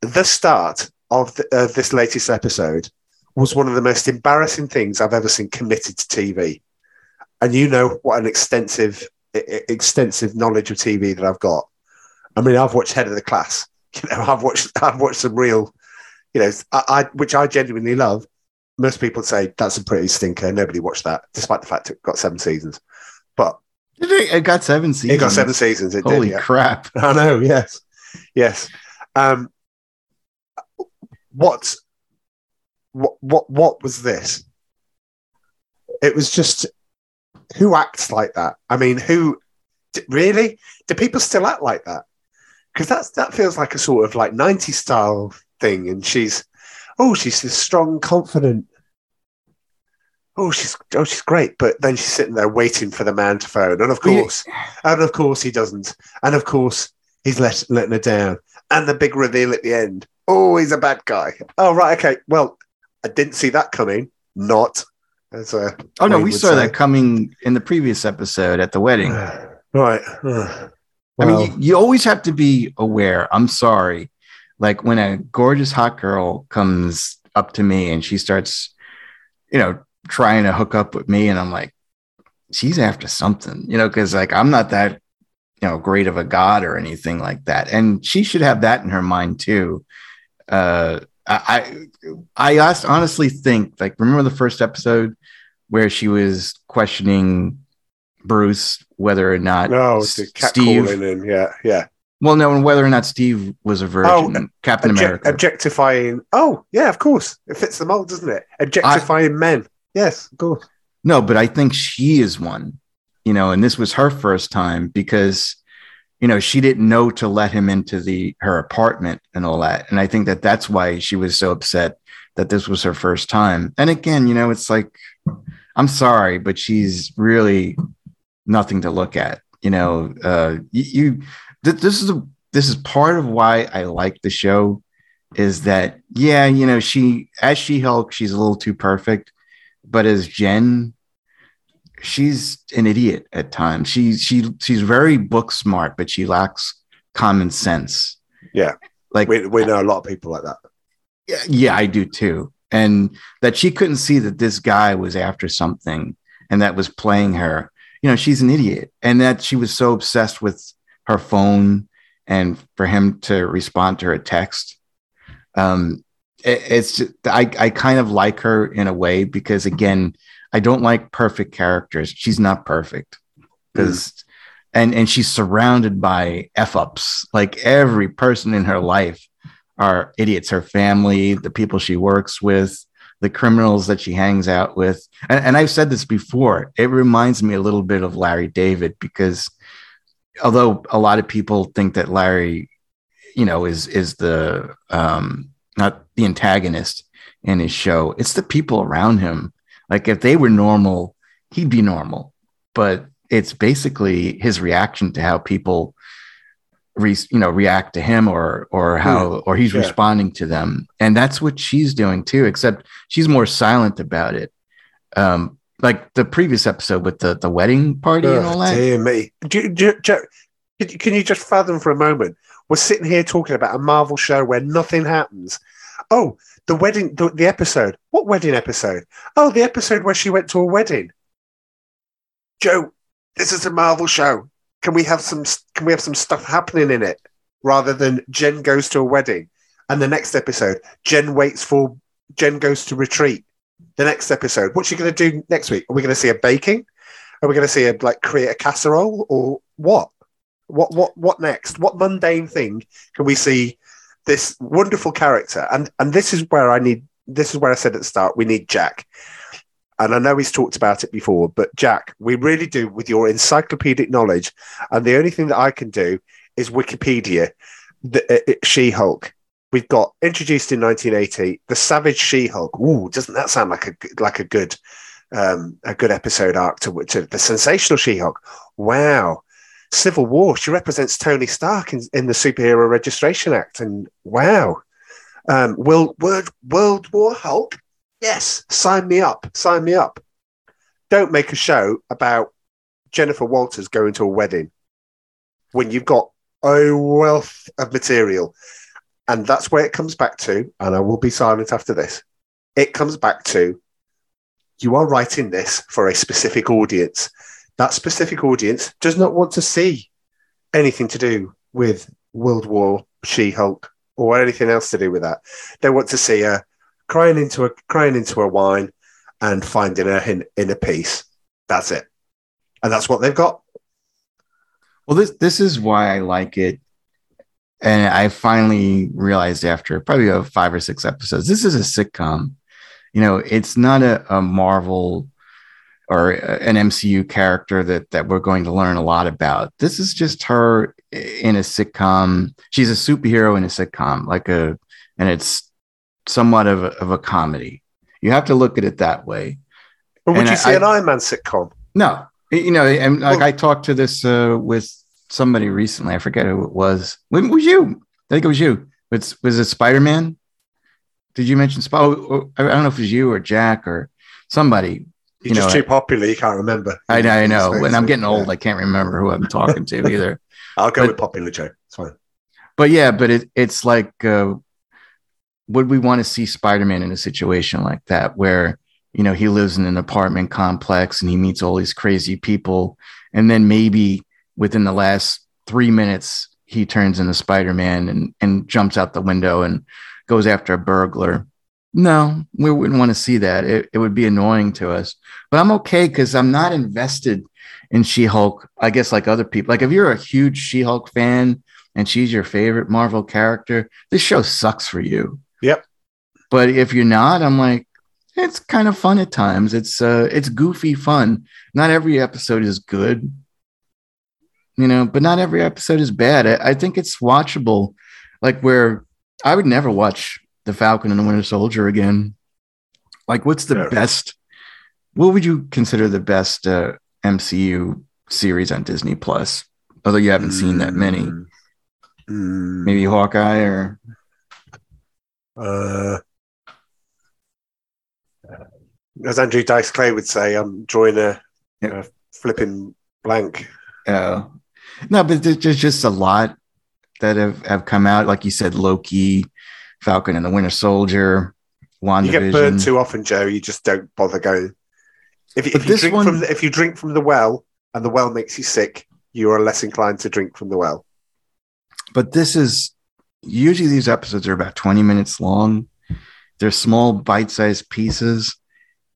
The start of the, uh, this latest episode was one of the most embarrassing things I've ever seen committed to TV. And you know what an extensive extensive knowledge of TV that I've got. I mean, I've watched Head of the Class. You know, I've watched I've watched some real, you know, I, I which I genuinely love. Most people say that's a pretty stinker. Nobody watched that, despite the fact it got seven seasons. But Did It it got seven seasons. it got seven seasons. It Holy did. Yeah. crap! I know. Yes, yes. Um, what, what, what, what was this? It was just who acts like that. I mean, who really? Do people still act like that? Because that's that feels like a sort of like 90s style thing. And she's, oh, she's this strong, confident. Oh, she's oh, she's great, but then she's sitting there waiting for the man to phone, and of Well, course, and of course he doesn't, and of course he's let, letting her down, and the big reveal at the end. Oh, he's a bad guy. Oh, right, okay. Well, I didn't see that coming. Not as a Oh no, we saw say. that coming in the previous episode at the wedding. right. Uh, I mean, you, you always have to be aware. I'm sorry. Like when a gorgeous hot girl comes up to me and she starts, you know, trying to hook up with me, and I'm like, she's after something, you know, because like I'm not that, you know, great of a god or anything like that. And she should have that in her mind too. Uh, I, I, I honestly think, like, remember the first episode where she was questioning Bruce whether or not no, S- the cat Steve and yeah, yeah. well, no, and whether or not Steve was a virgin, Oh, Captain Object- America. objectifying. Oh, yeah, of course. It fits the mold, doesn't it? Objectifying men. Yes, course. no, but I think she is one, you know, and this was her first time because, you know, she didn't know to let him into the her apartment and all that, and I think that that's why she was so upset that this was her first time. And again, you know, it's like, I'm sorry, but she's really nothing to look at. You know, uh, you, you th- this is a, this is part of why I like the show is that yeah, you know, she as she Hulk, she's a little too perfect, but as Jen, she's an idiot at times. She she she's very book smart, but she lacks common sense. Yeah. Like We, we know a lot of people like that. yeah, yeah, I do too. And that she couldn't see that this guy was after something and that was playing her. You know, she's an idiot. And that she was so obsessed with her phone and for him to respond to her text. Um, it's just, I, I kind of like her in a way because again, I don't like perfect characters. She's not perfect because and and she's surrounded by f ups. Like every person in her life are idiots. Her family, the people she works with, the criminals that she hangs out with. And, and I've said this before. It reminds me a little bit of Larry David because although a lot of people think that Larry, you know, is is the um, not the antagonist in his show, it's the people around him. Like if they were normal, he'd be normal. But it's basically his reaction to how people re, you know react to him or or how or he's Yeah. responding to them and that's what she's doing too except she's more silent about it um like the previous episode with the the wedding party and all that dear me. Do, do, do, you- can you- can you just fathom for a moment? We're sitting here talking about a Marvel show where nothing happens. Oh, the wedding, the, the episode. What wedding episode? Oh, the episode where she went to a wedding. Joe, this is a Marvel show. Can we have some? Can we have some stuff happening in it rather than Jen goes to a wedding and the next episode Jen waits for Jen goes to retreat. The next episode, what's she going to do next week? Are we going to see a baking? Are we going to see her like create a casserole or what? What what what next? What mundane thing can we see this wonderful character? And and this is where I need. This is where I said at the start we need Jack. And I know he's talked about it before, but Jack, we really do with your encyclopedic knowledge. And the only thing that I can do is Wikipedia, the uh, uh, She-Hulk. We've got introduced in 1980, the Savage She-Hulk. Ooh, doesn't that sound like a like a good um, a good episode arc to, to the sensational She-Hulk? Wow. Civil War. She represents Tony Stark in, in the Superhero Registration Act, and wow. Um, World World World War Hulk. Yes, sign me up. Sign me up. Don't make a show about Jennifer Walters going to a wedding when you've got a wealth of material. And that's where it comes back to, and I will be silent after this. It comes back to you are writing this for a specific audience. That specific audience does not want to see anything to do with World War, She Hulk, or anything else to do with that. They want to see her crying into a crying into a wine and finding her in, in a piece. That's it. And that's what they've got. Well, this this is why I like it, and I finally realized after probably five or six episodes, this is a sitcom. You know, it's not a, a Marvel or an MCU character that that we're going to learn a lot about. This is just her in a sitcom. She's a superhero in a sitcom, like a, and it's somewhat of a, of a comedy. You have to look at it that way. But would And you I- see an Iron Man sitcom? No, you know, and like Well- I talked to this uh, with somebody recently. I forget who it was. When was you? I think it was you. Was was it Spider Man? Did you mention Spider? I don't know if it was you or Jack or somebody. You're You just know, too popular. You can't remember. I know, I know. And I'm getting old. yeah. I can't remember who I'm talking to either. I'll go but- with popular, Joe. It's fine. But yeah, but it, it's like, uh, would we want to see Spider Man in a situation like that where, you know, he lives in an apartment complex and he meets all these crazy people. And then maybe within the last three minutes, he turns into Spider Man and, and jumps out the window and goes after a burglar. No, we wouldn't want to see that. It, it would be annoying to us. But I'm okay because I'm not invested in She Hulk, I guess, like other people. Like, if you're a huge She Hulk fan, and she's your favorite Marvel character, this show sucks for you. Yep. But if you're not, I'm like, it's kind of fun at times. It's uh it's goofy fun. Not every episode is good. You know, but not every episode is bad. I, I think it's watchable. Like where I would never watch The Falcon and the Winter Soldier again. Like, what's the Yeah. best? What would you consider the best uh, MCU series on Disney Plus? Although you haven't seen that many Mm. Mm. maybe Hawkeye or Uh, as Andrew Dice Clay would say, I'm drawing a uh, flipping blank. Uh, no, but there's just a lot that have, have come out. Like you said, Loki, Falcon and the Winter Soldier, WandaVision. You get burned too often, Joe. You just don't bother going. If, if you drink one... from the, if you drink from the well and the well makes you sick, you are less inclined to drink from the well. But this is usually these episodes are about 20 minutes long. They're small bite-sized pieces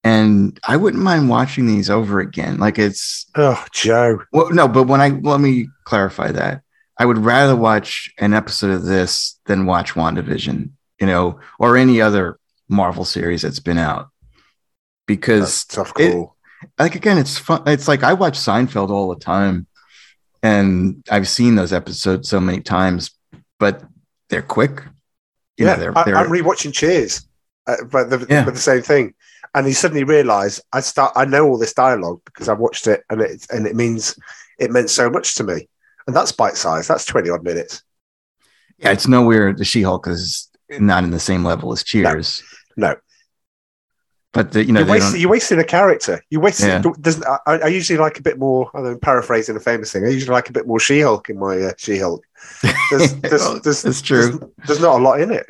and I wouldn't mind watching these over again. Like it's oh Joe. Well, no, but when I let me clarify that, I would rather watch an episode of this than watch WandaVision, you know, or any other Marvel series that's been out. Because tough. It, like again, it's fun. It's like I watch Seinfeld all the time, and I've seen those episodes so many times, but they're quick. You yeah, know, they're, they're, I, am rewatching Cheers, uh, but the, yeah. the same thing and you suddenly realise I start I know all this dialogue because I've watched it and it and it means it meant so much to me. And that's bite size. That's 20 odd minutes. Yeah, it's nowhere the She-Hulk is not in the same level as Cheers. No. no. But the, you know, you're, wasting, you're wasting a character. You wasting. Yeah. Doesn't I, I, usually like a bit more. I'm paraphrasing a famous thing. I usually like a bit more She-Hulk in my uh, She-Hulk. There's, there's, there's, That's true. There's, not a lot in it.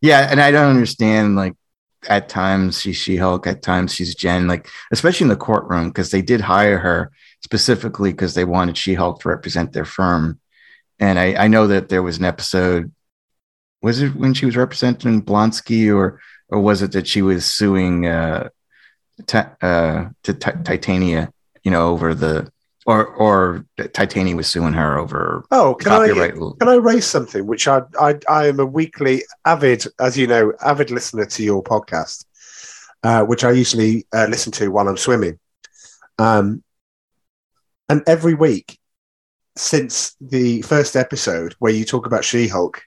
Yeah, and I don't understand like at times she's She Hulk, at times she's Jen, like especially in the courtroom because they did hire her specifically because they wanted She Hulk to represent their firm. And I, I know that there was an episode. Was it when she was representing Blonsky, or or was it that she was suing uh, uh, to t- Titania, you know, over the or or Titania was suing her over oh can I can I raise something which I I I am a weekly avid as you know avid listener to your podcast uh, which I usually uh, listen to while I'm swimming. Um and every week since the first episode where you talk about She-Hulk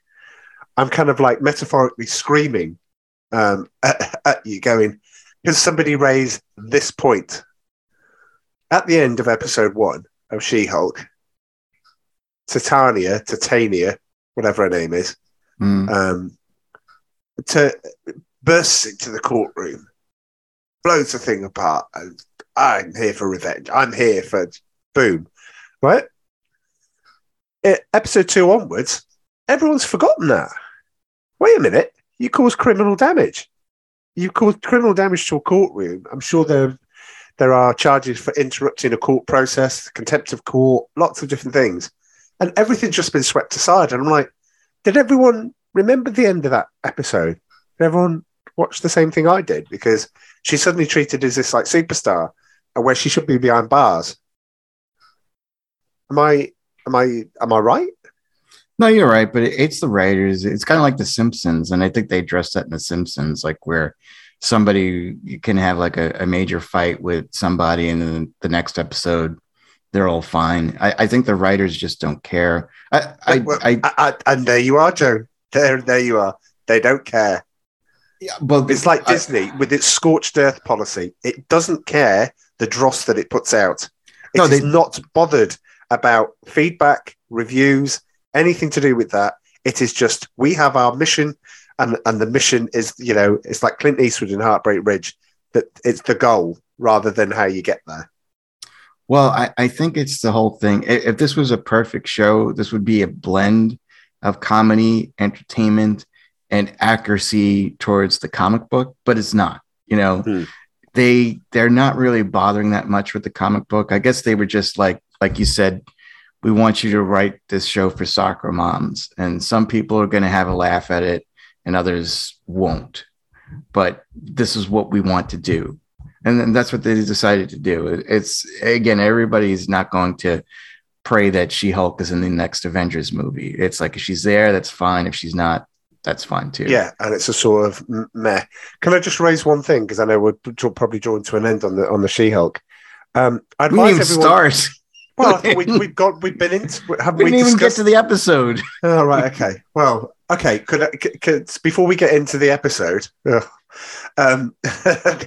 I'm kind of like metaphorically screaming um, at, at you going can somebody raise this point at the end of episode one of She Hulk, Titania, Titania, whatever her name is, mm. um, to bursts into the courtroom, blows the thing apart, and I'm here for revenge. I'm here for boom, right? It, episode two onwards, everyone's forgotten that. Wait a minute, you caused criminal damage. You caused criminal damage to a courtroom. I'm sure there there are charges for interrupting a court process, contempt of court, lots of different things. And everything's just been swept aside. And I'm like, did everyone remember the end of that episode? Did everyone watch the same thing I did? Because she's suddenly treated as this like superstar and where she should be behind bars. Am I am I am I right? No, you're right, but it's the writers. It's kind of like the Simpsons, and I think they addressed that in the Simpsons, like where somebody can have like a, a major fight with somebody and then the next episode they're all fine. I, I think the writers just don't care. I, I, well, I, I, and there you are, Joe. There, there you are. They don't care. Yeah, but it's like Disney with its scorched earth policy. It doesn't care the dross that it puts out. It no, is not bothered about feedback, reviews, anything to do with that. It is just we have our mission and and the mission is you know it's like Clint Eastwood in Heartbreak Ridge that it's the goal rather than how you get there. Well, I, I think it's the whole thing. If this was a perfect show, this would be a blend of comedy, entertainment, and accuracy towards the comic book, but it's not. You know, hmm. they they're not really bothering that much with the comic book. I guess they were just like like you said, we want you to write this show for soccer moms, and some people are going to have a laugh at it, and others won't. But this is what we want to do. And then that's what they decided to do. It's again, everybody's not going to pray that She Hulk is in the next Avengers movie. It's like if she's there, that's fine. If she's not, that's fine too. Yeah, and it's a sort of meh. Can I just raise one thing because I know we're probably drawing to an end on the on the She Hulk. Um, I advise everyone. Start. Well, we, have got we've been into. Have we, we didn't discussed... even get to the episode. Oh, right. Okay. Well, okay. Could, could, could before we get into the episode, um,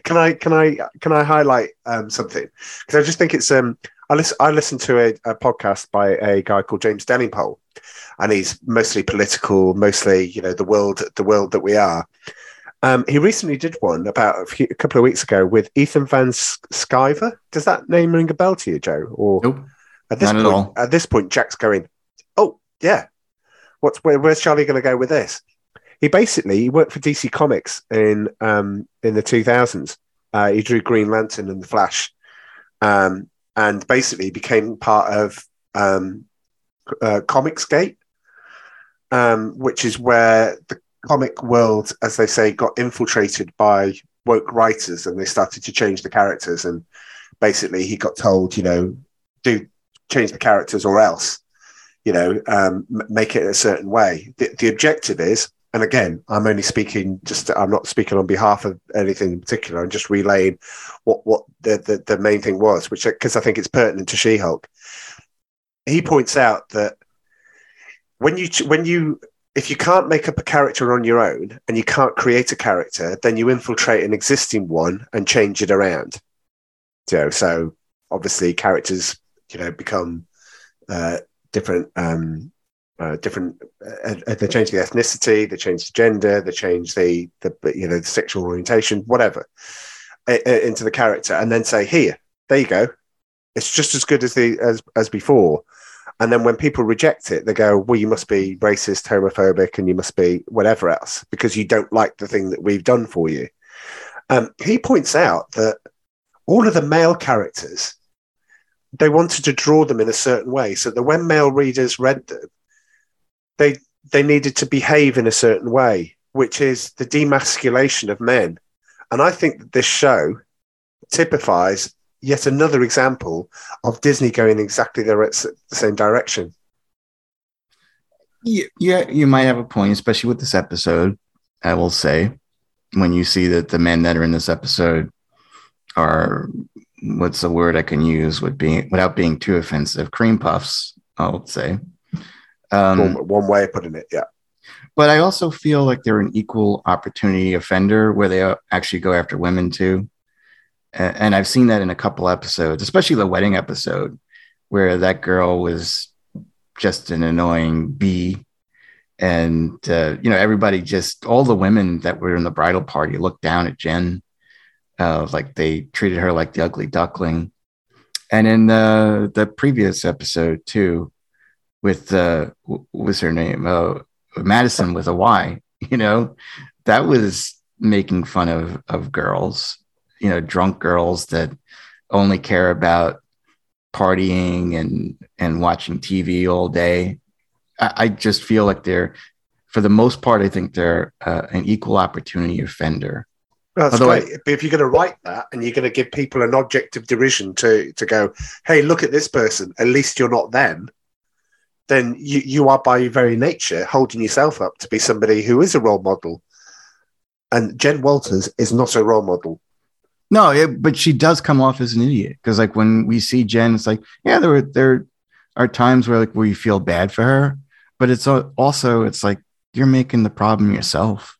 can I can I can I highlight um, something? Because I just think it's um I listen I listened to a, a, podcast by a guy called James Delingpole, and he's mostly political, mostly you know the world the world that we are. Um, he recently did one about a, few, a, couple of weeks ago with Ethan Van Sciver. Does that name ring a bell to you, Joe? Or nope, at this not point, at. At this point, Jack's going, "Oh yeah, what's where, where's Charlie going to go with this?" He basically he worked for DC Comics in um, in the two thousands. Uh, he drew Green Lantern and the Flash, um, and basically became part of um, uh, Comicsgate, um, which is where the comic world, as they say, got infiltrated by woke writers, and they started to change the characters. And basically, he got told, you know, do change the characters or else, you know, um, make it a certain way. The, the objective is and again, I'm only speaking just I'm not speaking on behalf of anything in particular. I'm just relaying what what the the, the main thing was, which because I think it's pertinent to She-Hulk. He points out that when you when you if you can't make up a character on your own and you can't create a character, then you infiltrate an existing one and change it around. You know, so obviously characters, you know, become uh, different um, uh, different. Uh, uh, they change the ethnicity, they change the gender, they change the the you know the sexual orientation, whatever, uh, uh, into the character, and then say, "Here, there you go. It's just as good as the as as before." And then when people reject it, they go, "Well, you must be racist, homophobic, and you must be whatever else because you don't like the thing that we've done for you." Um, he points out that all of the male characters they wanted to draw them in a certain way so that when male readers read them, they they needed to behave in a certain way, which is the demasculation of men. And I think that this show typifies yet another example of Disney going exactly the, same direction. Yeah, you might have a point, especially with this episode. I will say, when you see that the men that are in this episode are what's the word I can use with being without being too offensive, cream puffs. I'll say um, one, one way of putting it, yeah. But I also feel like they're an equal opportunity offender where they actually go after women too. And I've seen that in a couple episodes, especially the wedding episode, where that girl was just an annoying bee. And, uh, you know, everybody just, all the women that were in the bridal party looked down at Jen. Like they treated her like the ugly duckling. And in the, the previous episode, too, with uh, what was her name? Uh, Madison with a Y. You know, that was making fun of of girls. You know, drunk girls that only care about partying and and watching TV all day. I, I just feel like they're, for the most part, I think they're uh, an equal opportunity offender. That's Although great. I, but if you're going to write that and you're going to give people an object of derision to to go, hey, look at this person. At least you're not them then you, you are by your very nature holding yourself up to be somebody who is a role model. And Jen Walters is not a role model. No, it, but she does come off as an idiot because, like, when we see Jen, it's like, yeah, there there are times where like where you feel bad for her, but it's also it's like you're making the problem yourself.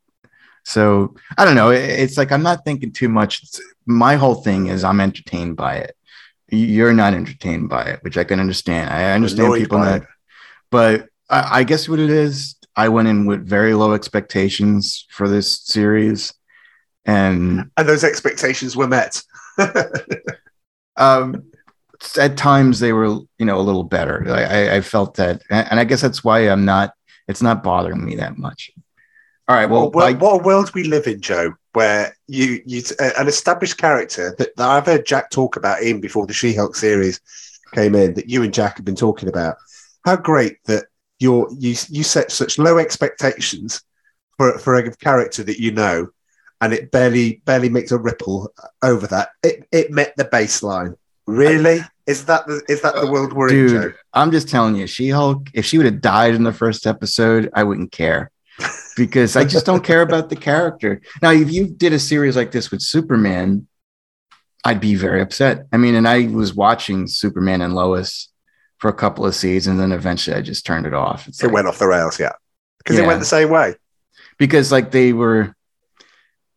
So I don't know. It's like I'm not thinking too much. My whole thing is I'm entertained by it. You're not entertained by it, which I can understand. I understand people that. But I, I guess what it is, I went in with very low expectations for this series, and and those expectations were met. um, at times they were, you know, a little better. I, I felt that, and I guess that's why I'm not. It's not bothering me that much. All right. Well, what, what a world we live in, Joe, where you you uh, an established character that, that I've heard Jack talk about in before the She-Hulk series came in that you and Jack have been talking about how great that you're you you set such low expectations for for a character that you know, and it barely barely makes a ripple over that. It it met the baseline. Really? Is that the is that the world we're Dude, in? Joe? I'm just telling you, She Hulk. If she would have died in the first episode, I wouldn't care because I just don't care about the character. Now, if you did a series like this with Superman, I'd be very upset. I mean, and I was watching Superman and Lois for a couple of seasons, and then eventually I just turned it off. It's it like, went off the rails, yeah, because yeah. it went the same way. Because like they were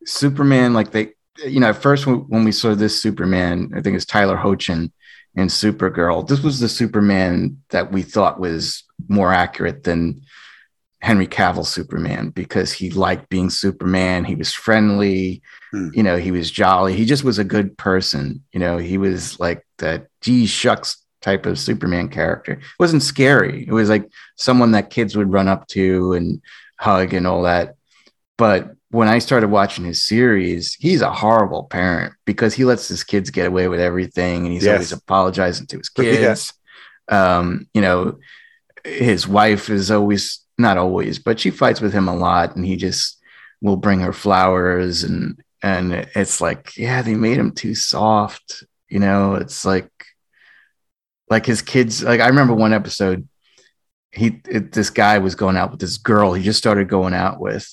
Superman, like they, you know, at first when we saw this Superman, I think it's Tyler Hoechlin and Supergirl. This was the Superman that we thought was more accurate than Henry Cavill Superman because he liked being Superman. He was friendly, Hmm. you know, he was jolly. He just was a good person. You know, he was like that gee shucks type of Superman character. It wasn't scary. It was like someone that kids would run up to and hug and all that. But when I started watching his series, he's a horrible parent because he lets his kids get away with everything and he's Yes. always apologizing to his kids. Um, you know, his wife is always not always, but she fights with him a lot, and he just will bring her flowers, and and it's like, yeah, they made him too soft. You know, it's like like his kids. Like I remember one episode, he it, this guy was going out with this girl he just started going out with,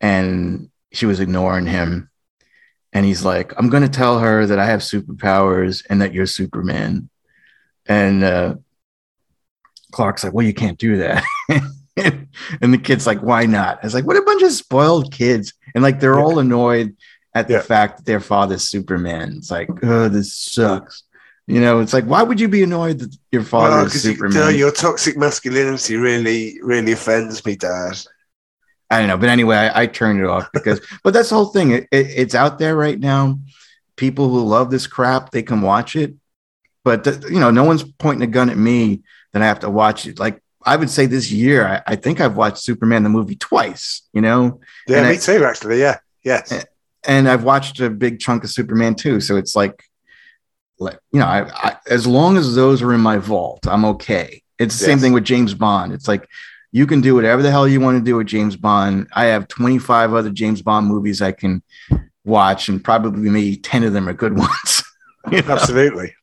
and she was ignoring him. And he's like, I'm going to tell her that I have superpowers and that you're Superman. And uh, Clark's like, well, you can't do that. and the kid's like, why not? I was like, what a bunch of spoiled kids. And like, they're all annoyed at the Yeah. fact that their father's Superman. It's like, oh, this sucks. You know, it's like, why would you be annoyed that your father Well, is you- Superman? no, your toxic masculinity really, really offends me, Dad. I don't know, but anyway, I, I turned it off because, but that's the whole thing. It, it- it's out there right now. People who love this crap, they can watch it, but th- you know, no one's pointing a gun at me that I have to watch it. Like I would say, this year, I, I think I've watched Superman the movie twice. You know, Yeah, And me I- too. Actually, yeah, yes. And I've watched a big chunk of Superman too. So it's like, like you know, I, I, as long as those are in my vault, I'm okay. It's the same thing with James Bond. It's like you can do whatever the hell you want to do with James Bond. I have 25 other James Bond movies I can watch, and probably maybe 10 of them are good ones. You know? Absolutely.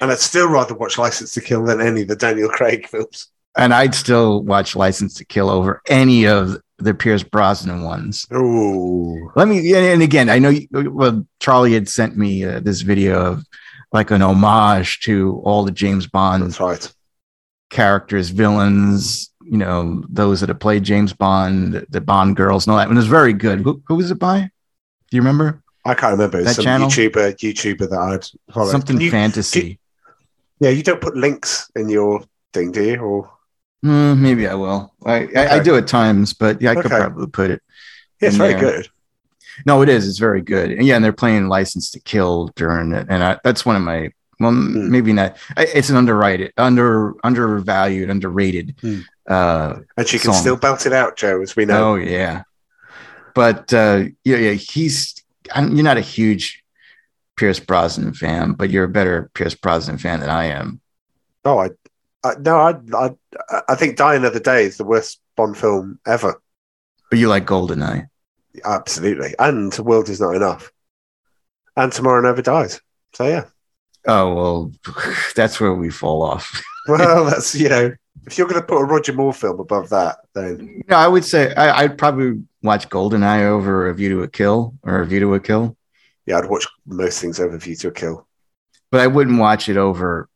And I'd still rather watch License to Kill than any of the Daniel Craig films. And I'd still watch License to Kill over any of the Pierce Brosnan ones. Oh, Let me, and again, I know, you, well, Charlie had sent me uh, this video of like an homage to all the James Bond right. characters, villains, you know, those that have played James Bond, the, Bond girls, and all that. And it was very good. Who, who was it by? Do you remember? I can't remember. It's That some channel? YouTuber, YouTuber that I'd follow. Something you- fantasy. yeah, you don't put links in your thing, do you? Or Hmm, maybe I will. I, I, I do at times, but yeah, I could Okay. probably put it. yeah, it's very there. good. No, it is. It's very good. And yeah, and they're playing License to Kill during it, and I, that's one of my. Well, m- Hmm. maybe not. I- It's an underrated, under undervalued, underrated. Hmm. Uh, And she can Song. still belt it out, Joe, as we know. Oh yeah, but uh, yeah, yeah, he's. I'm, you're not a huge Pierce Brosnan fan, but you're a better Pierce Brosnan fan than I am. Oh, I, I no, I, I, I think Die Another Day is the worst Bond film ever. But you like Goldeneye. Absolutely, and The World Is Not Enough, and Tomorrow Never Dies. So yeah, Oh well, that's where we fall off. well, that's you know, if you're going to put a Roger Moore film above that, then No, I would say I, I'd probably watch Goldeneye over A View to a Kill or A View to a Kill, yeah, I'd watch most things over View to a Kill. but I wouldn't watch it over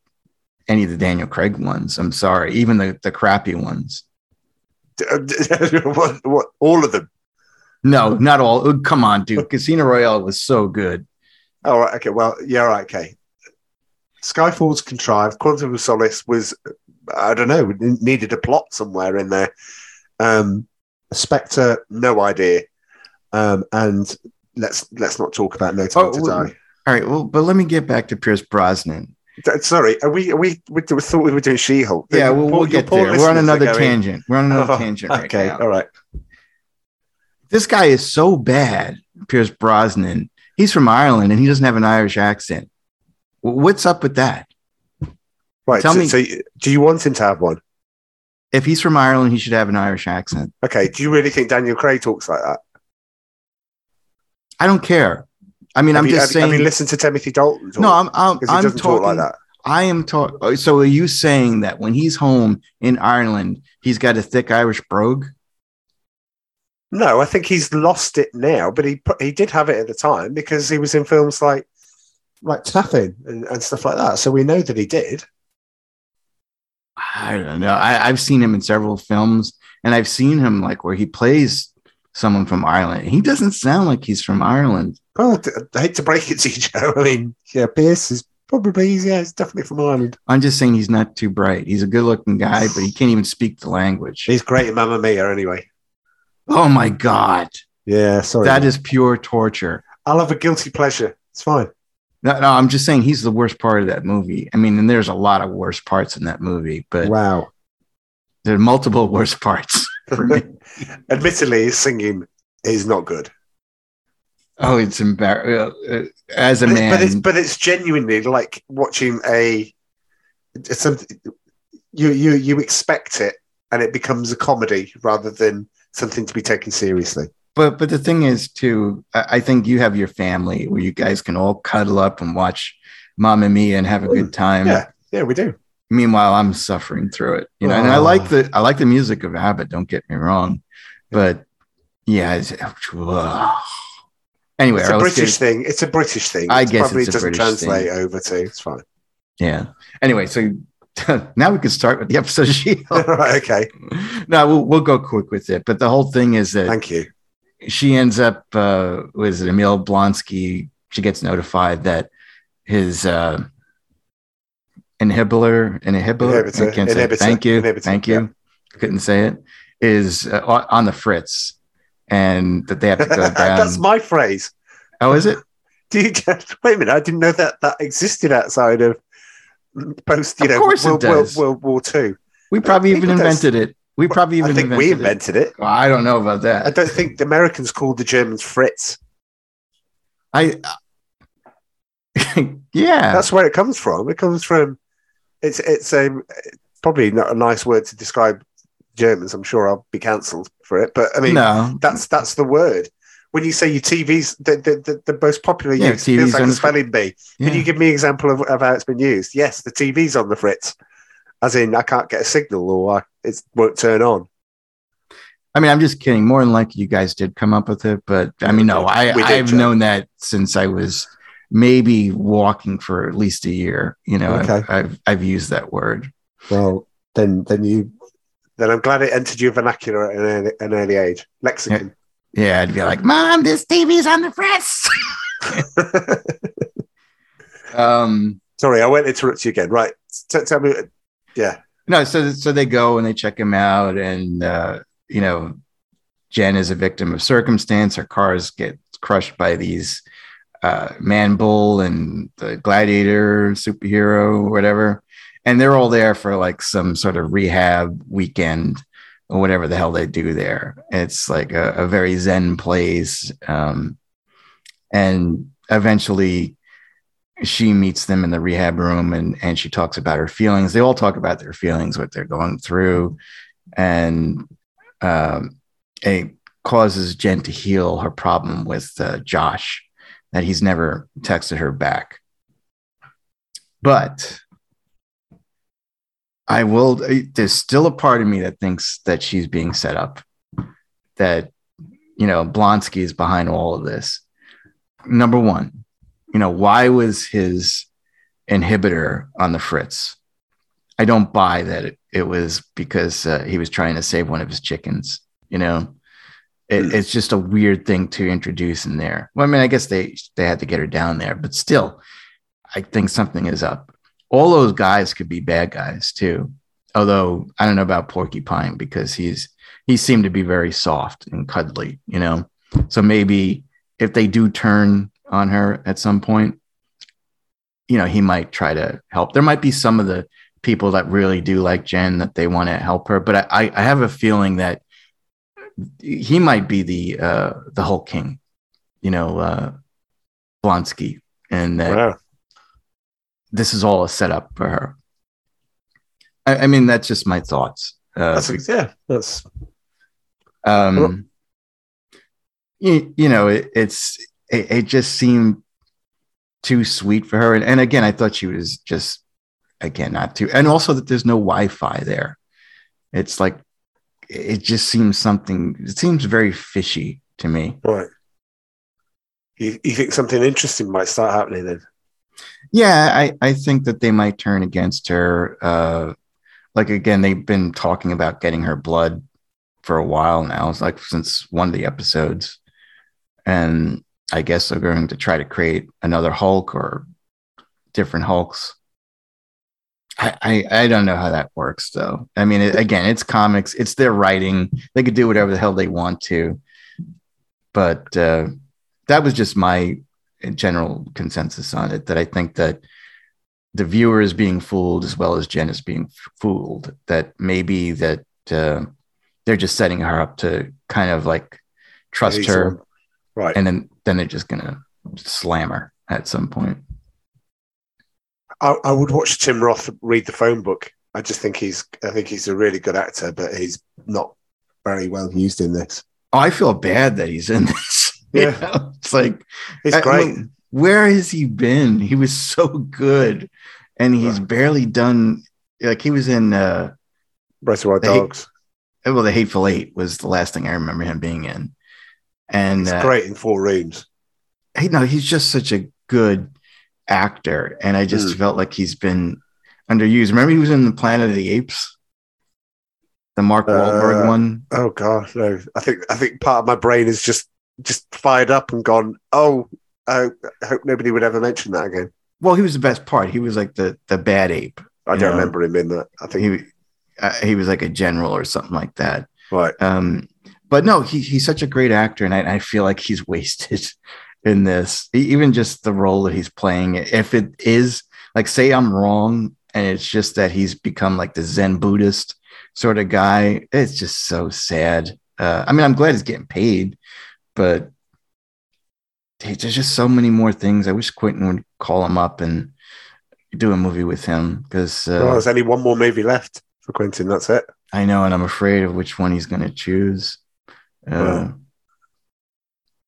any of the Daniel Craig ones. I'm sorry, even the the crappy ones. what, what? All of them. No, not all. Come on, dude. Casino Royale was so good. All right. Okay. Well, yeah. Right. Okay. Skyfall's contrived. Quantum of Solace was, I don't know, needed a plot somewhere in there. Um, Spectre, no idea. Um, and let's let's not talk about No Time Oh, to Die. All right. Well, but let me get back to Pierce Brosnan. Uh, uh, d- Sorry, are we? Are we? We, thought we were doing She-Hulk. Yeah, Your we'll, poor, we'll get there. We're on another going, tangent. We're on another "Oh, tangent right okay, now. all right. This guy is so bad, Pierce Brosnan. He's from Ireland and he doesn't have an Irish accent. What's up with that? Right. Tell so, me- so do you want him to have one? If he's from Ireland, he should have an Irish accent. Okay. Do you really think Daniel Craig talks like that? I don't care. I mean, have I'm you, just have, have saying. you listened to Timothy Dalton? no, I'm I'm, I'm talking. talk like that. I am talking. Oh, so are you saying that when he's home in Ireland, he's got a thick Irish brogue? No, I think he's lost it now, but he he did have it at the time because he was in films like like Taffin and, and stuff like that. So we know that he did. I don't know. I, I've seen him in several films, and I've seen him like where he plays someone from Ireland. He doesn't sound like he's from Ireland. Well, I hate to break it to you, Joe. I mean, yeah, Pierce is Probably, he's, yeah, he's definitely from Ireland. I'm just saying he's not too bright. He's a good looking guy, but he can't even speak the language. He's great in Mamma Mia, anyway. Oh my God. Yeah, sorry. That is pure torture. I'll have a guilty pleasure. It's fine. No, no, I'm just saying he's the worst part of that movie. I mean, and there's a lot of worse parts in that movie, but Wow. there are multiple worse parts for me. Admittedly, his singing is not good. Oh, it's embarrassing. Uh, uh, as a But man, but it's but it's genuinely like watching a something you you you expect it and it becomes a comedy rather than something to be taken seriously. but but the thing is too I, think you have your family where you guys can all cuddle up and watch Mamma Mia and have a good time. Yeah, yeah, we do. Meanwhile, I'm suffering through it. You know, and I Oh. like the I like the music of ABBA. Don't get me wrong, but yeah. It's, ugh. Anyway, It's a all right, let's British thing. It's a British thing. I It's guess probably doesn't British translate thing. over to. It's fine. yeah. Anyway, so now we can start with the episode of She-Hulk. right. Okay. no, we'll we'll go quick with it. But the whole thing is that Thank you. she ends up uh was it Emil Blonsky? She gets notified that his uh inhibitor inhibitor, Inhibitor, I can't say thank you inhibitor, thank you couldn't say it is uh, on the fritz and that they have to go down That's my phrase. oh is it Do you just, wait a minute? I didn't know that that existed outside of post. You Of know, course World, World, does. World War Two. we probably even it invented it we probably even I think invented we it. invented it. Well, I don't know about that. I don't think the Americans called the Germans Fritz. I yeah That's where it comes from. It comes from. It's it's a probably not a nice word to describe Germans. I'm sure I'll be cancelled for it, but I mean no that's that's the word. When you say your TV's the the, the, the most popular Yeah, use feels like a spelling bee. yeah. Can you give me an example of, of how it's been used? Yes, the TV's on the fritz, as in I can't get a signal or I, it won't turn on. I mean, I'm just kidding. More than likely, you guys did come up with it, but I mean, no, I, I've known that since I was maybe walking for at least a year. You know, I've- I've, I've used that word. Well, then then you then I'm glad it entered your vernacular at an early, an early age. Lexicon. Yeah, I'd be like, "Mom, this TV's on the press." um, Sorry, I won't interrupt you again. Right, T- tell me. Yeah, no, so so they go and they check him out, and uh, you know, Jen is a victim of circumstance. Her cars get crushed by these uh, Man Bull and the Gladiator superhero, whatever, and they're all there for like some sort of rehab weekend or whatever the hell they do there. It's like a, a very zen place, um, and eventually she meets them in the rehab room and and she talks about her feelings. They all talk about their feelings what they're going through. And um, it causes jen to heal her problem with uh, josh that he's never texted her back. But i will there's still a part of me that thinks that she's being set up that you know blonsky is behind all of this number one you know, why was his inhibitor on the fritz? I don't buy that it, it was because uh, he was trying to save one of his chickens. You know, it, it's just a weird thing to introduce in there. Well, I mean, I guess they they had to get her down there, but still, I think something is up. All those guys could be bad guys too. Although I don't know about Porcupine because he's he seemed to be very soft and cuddly. You know, so maybe if they do turn on her at some point, you know, he might try to help. There might be some of the people that really do like Jen that they want to help her, but I, I have a feeling that he might be the uh, the Hulk King, you know, uh, Blonsky, and that wow. This is all a setup for her. I, I mean, that's just my thoughts. Uh, That's yeah. That's um, you, you know, it, it's it, it just seemed too sweet for her, and, and again, I thought she was just again not too, and also that there's no Wi-Fi there. It's like it just seems something. It seems very fishy to me. right. You, you think something interesting might start happening then? Yeah, I, I think that they might turn against her. Uh, like again, they've been talking about getting her blood for a while now. It's like since one of the episodes, and I guess they're going to try to create another Hulk or different Hulks. I, I, I don't know how that works though. I mean, it, again, it's comics, it's their writing. They could do whatever the hell they want to. But uh, that was just my general consensus on it. That I think that the viewer is being fooled as well as Jen is being fooled. That maybe that uh, they're just setting her up to kind of like trust her, right? And then then they're just gonna slam her at some point. I, I would watch Tim Roth read the phone book. I just think he's I think he's a really good actor, but he's not very well used in this. Oh, I feel bad that he's in this. Yeah, you know? it's like he's great. I, where has he been? He was so good, and he's Right. barely done. Like he was in. uh Reservoir Dogs. Well, the Hateful Eight was the last thing I remember him being in, and uh, great in Four Rooms. he no, he's just such a good actor, and I just Mm. felt like he's been underused. Remember, he was in the Planet of the Apes, the Mark Wahlberg Uh, one. Oh God, no! I think I think part of my brain is just just fired up and gone. Oh, I hope nobody would ever mention that again. Well, he was the best part. He was like the the bad ape. I don't know, remember him in that. I think He uh, he was like a general or something like that. right. Um, but no, he, he's such a great actor, and I, I feel like he's wasted in this. Even just the role that he's playing. If it is like, say I'm wrong, and it's just that he's become like the Zen Buddhist sort of guy. It's just so sad. Uh, I mean, I'm glad he's getting paid, but there's just so many more things. I wish Quentin would call him up and do a movie with him because uh, well, there's only one more movie left for Quentin. That's it. I know, and I'm afraid of which one he's going to choose. Uh, Wow.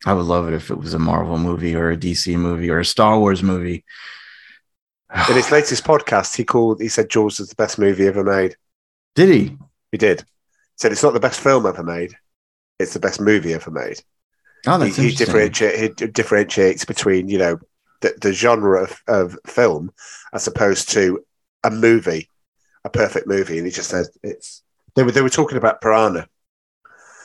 I would love it if it was a Marvel movie or a DC movie or a Star Wars movie. In his latest podcast, he called. He said Jaws is the best movie ever made. Did he? He did. He said it's not the best film ever made. It's the best movie ever made. Oh, he, that's he, interesting. differentiate, he differentiates between you know the, the genre of, of film as opposed to a movie, a perfect movie, and he just said it's. They were they were talking about Piranha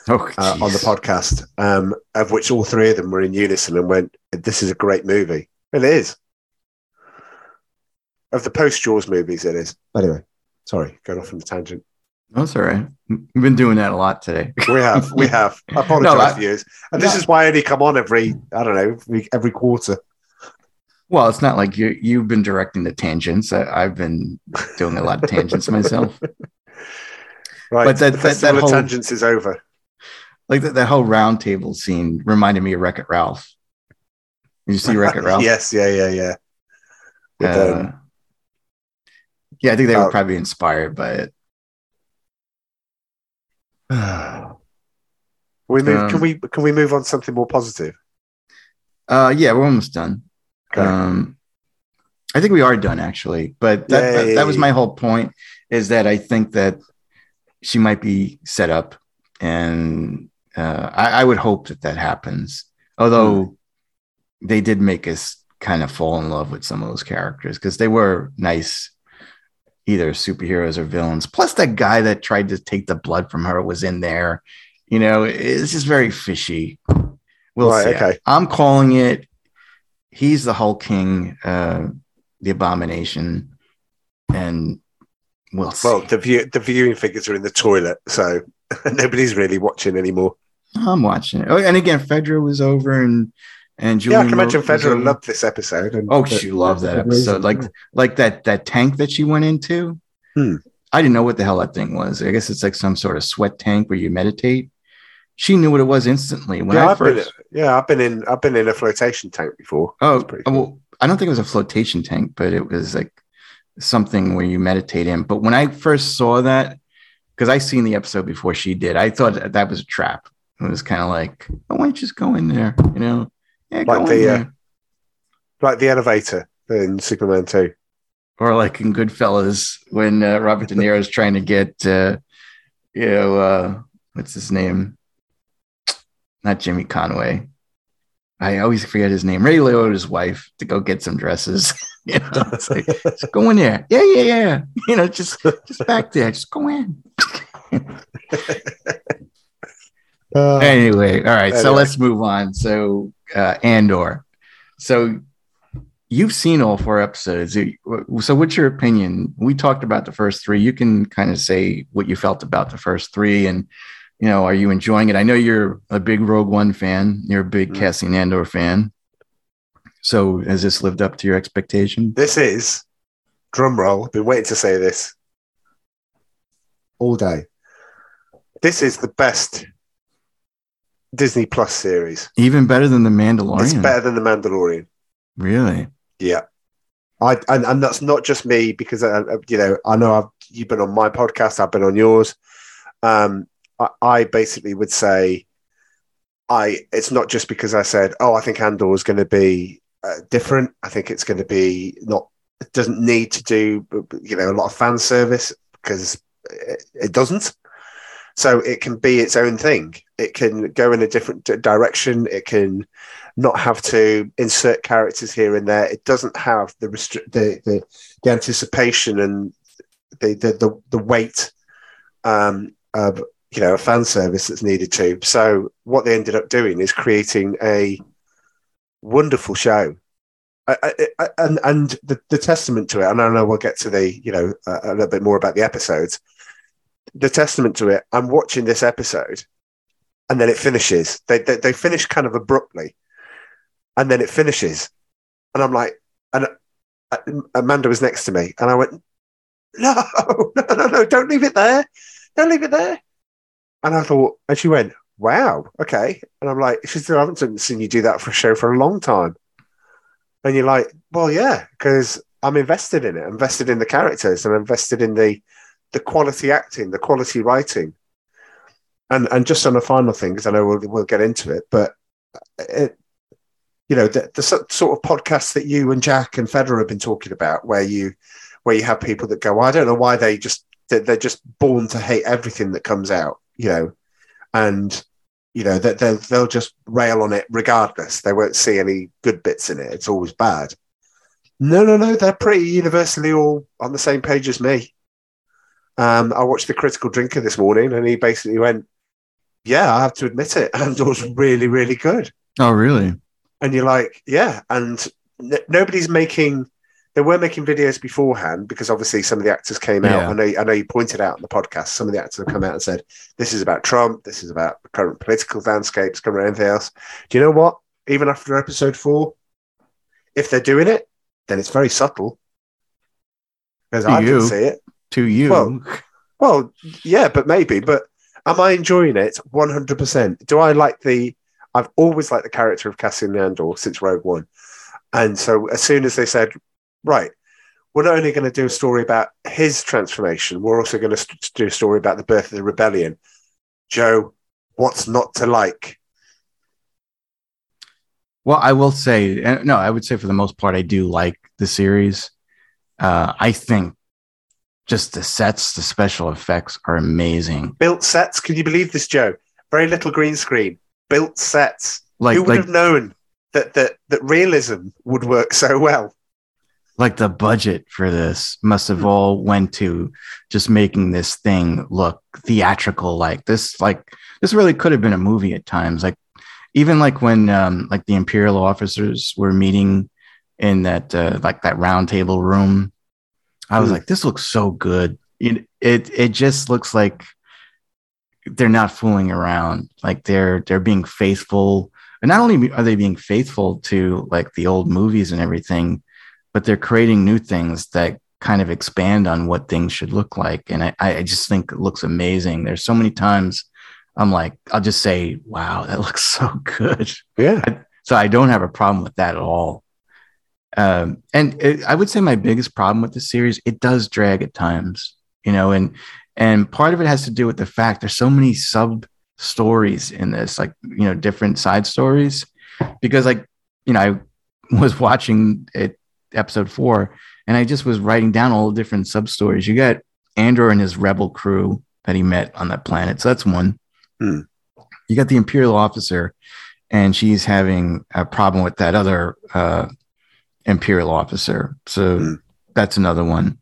oh, uh, on the podcast, um, of which all three of them were in unison and went, "This is a great movie." It is. Of the post Jaws movies, it is. Anyway, sorry, going off on the tangent. That's all right. We've been doing that a lot today. We have, we have. I apologize No, I- for you. And this no. is why I only come on every, I don't know, every, every quarter. Well, it's not like you you've been directing the tangents. I, I've been doing a lot of tangents myself. Right. But that- the that- that whole- tangents is over. Like that, that whole round table scene reminded me of Wreck It Ralph. You see Wreck It Ralph? yes, yeah, yeah, yeah. With, Uh, um, yeah, I think they were oh. probably inspired by it. We move, um, can we can we move on to something more positive? Uh, yeah, we're almost done. Okay. Um, I think we are done actually, but that, that, that was my whole point is that I think that she might be set up, and uh, I, I would hope that that happens. Although Hmm. they did make us kind of fall in love with some of those characters because they were nice, either superheroes or villains. Plus, that guy that tried to take the blood from her was in there. You know, it's just very fishy. We'll Right, see. okay. I'm calling it. He's the Hulk King, uh, the Abomination, and we'll see. Well, the view the viewing figures are in the toilet, so nobody's really watching anymore. I'm watching it. Oh, and again, Fedra was over, and and yeah, I Julian can imagine. Federer loved this episode. And, Oh, she loved that episode. Like like that that tank that she went into. Hmm. I didn't know what the hell that thing was. I guess it's like some sort of sweat tank where you meditate. She knew what it was instantly when yeah, I I've been, first. yeah, I've been in I've been in a flotation tank before. Oh, cool. well, I don't think it was a flotation tank, but it was like something where you meditate in. But when I first saw that, because I seen the episode before she did, I thought that, that was a trap. It was kind of like, oh, why don't you just go in there? You know, yeah, Like the, uh, like the elevator in Superman Two. or like in Goodfellas when uh, Robert De Niro is trying to get, uh, you know, uh, what's his name? Not Jimmy Conway. I always forget his name. Ray Liotta's wife to go get some dresses. you know, it's like, just go in there. Yeah, yeah, yeah. You know, just just back there. Just go in. anyway, all right. So let's move on. So uh, Andor. So you've seen all four episodes. So, what's your opinion? We talked about the first three. You can kind of say what you felt about the first three, and you know, are you enjoying it? I know you're a big Rogue One fan. You're a big mm-hmm. Cassian Andor fan. So, has this lived up to your expectation? This is drum roll. I've been waiting to say this all day. This is the best Disney Plus series. Even better than The Mandalorian. It's better than The Mandalorian. Really? Yeah. I and, and that's not just me because uh, uh, you know I know I've you've been on my podcast, I've been on yours. Um, I, I basically would say I it's not just because I said oh I think Andor is going to be uh, different. I think it's going to be not it doesn't need to do you know a lot of fan service because it, it doesn't. So it can be its own thing. It can go in a different direction. It can not have to insert characters here and there. It doesn't have the restri- the, the, the anticipation and the the the, the weight um, of you know a fan service that's needed to. So what they ended up doing is creating a wonderful show. I, I, and and the, the testament to it, and I know we'll get to the you know a, a little bit more about the episodes. The testament to it, I'm watching this episode, and then it finishes. They, they they finish kind of abruptly, and then it finishes, and I'm like, and uh, Amanda was next to me, and I went, no, no, no, no, don't leave it there, don't leave it there. And I thought, and she went, wow, okay. And I'm like, she said, I haven't seen you do that for a show for a long time. And you're like, well, yeah, because I'm invested in it, I'm invested in the characters, and I'm invested in the the quality acting, the quality writing. And and just on a final thing, because I know we'll, we'll get into it, but it, you know the, the sort of podcast that you and Jack and Federer have been talking about, where you where you have people that go, well, I don't know why they just they're just born to hate everything that comes out, you know, and you know that they'll, they'll just rail on it regardless. They won't see any good bits in it. It's always bad. No, no, no. They're pretty universally all on the same page as me. Um, I watched the Critical Drinker this morning, and he basically went, "Yeah, I have to admit it, Andor's really, really good." Oh, really? and you're like, yeah, and n- nobody's making. They were making videos beforehand because obviously some of the actors came out. Yeah. I know, I know you pointed out in the podcast. Some of the actors have come out and said, "This is about Trump. This is about current political landscapes. Current anything else." Do you know what? Even after episode four, if they're doing it, then it's very subtle. Because I you. didn't see it. To you. Well, well, yeah, but maybe. But am I enjoying it? One hundred percent. Do I like the I've always liked the character of Cassian Andor since Rogue One. And so as soon as they said, right, we're not only going to do a story about his transformation, we're also going to do a story about the birth of the rebellion. Joe, what's not to like? Well, I will say, no, I would say for the most part, I do like the series. Uh, I think just the sets, the special effects are amazing. Built sets. Can you believe this, Joe? Very little green screen built sets. Like, Who would like, have known that, that that realism would work so well? Like the budget for this must have all went to just making this thing look theatrical. Like this, like this really could have been a movie at times. Like even like when um, like the imperial officers were meeting in that uh, like that round table room, I was mm. like, this looks so good. It, it it just looks like they're not fooling around. Like they're they're being faithful. And not only are they being faithful to like the old movies and everything, but they're creating new things that kind of expand on what things should look like. And I, I just think it looks amazing. There's so many times I'm like, I'll just say, wow, that looks so good. Yeah. so I don't have a problem with that at all. Um, and it, I would say my biggest problem with the series, it does drag at times, you know, and and part of it has to do with the fact there's so many sub stories in this, like, you know, different side stories. Because, like, you know, I was watching it, episode four, and I just was writing down all the different sub stories. You got Andor and his rebel crew that he met on that planet. So that's one. Hmm. You got the Imperial officer, and she's having a problem with that other uh, Imperial officer. So hmm. that's another one.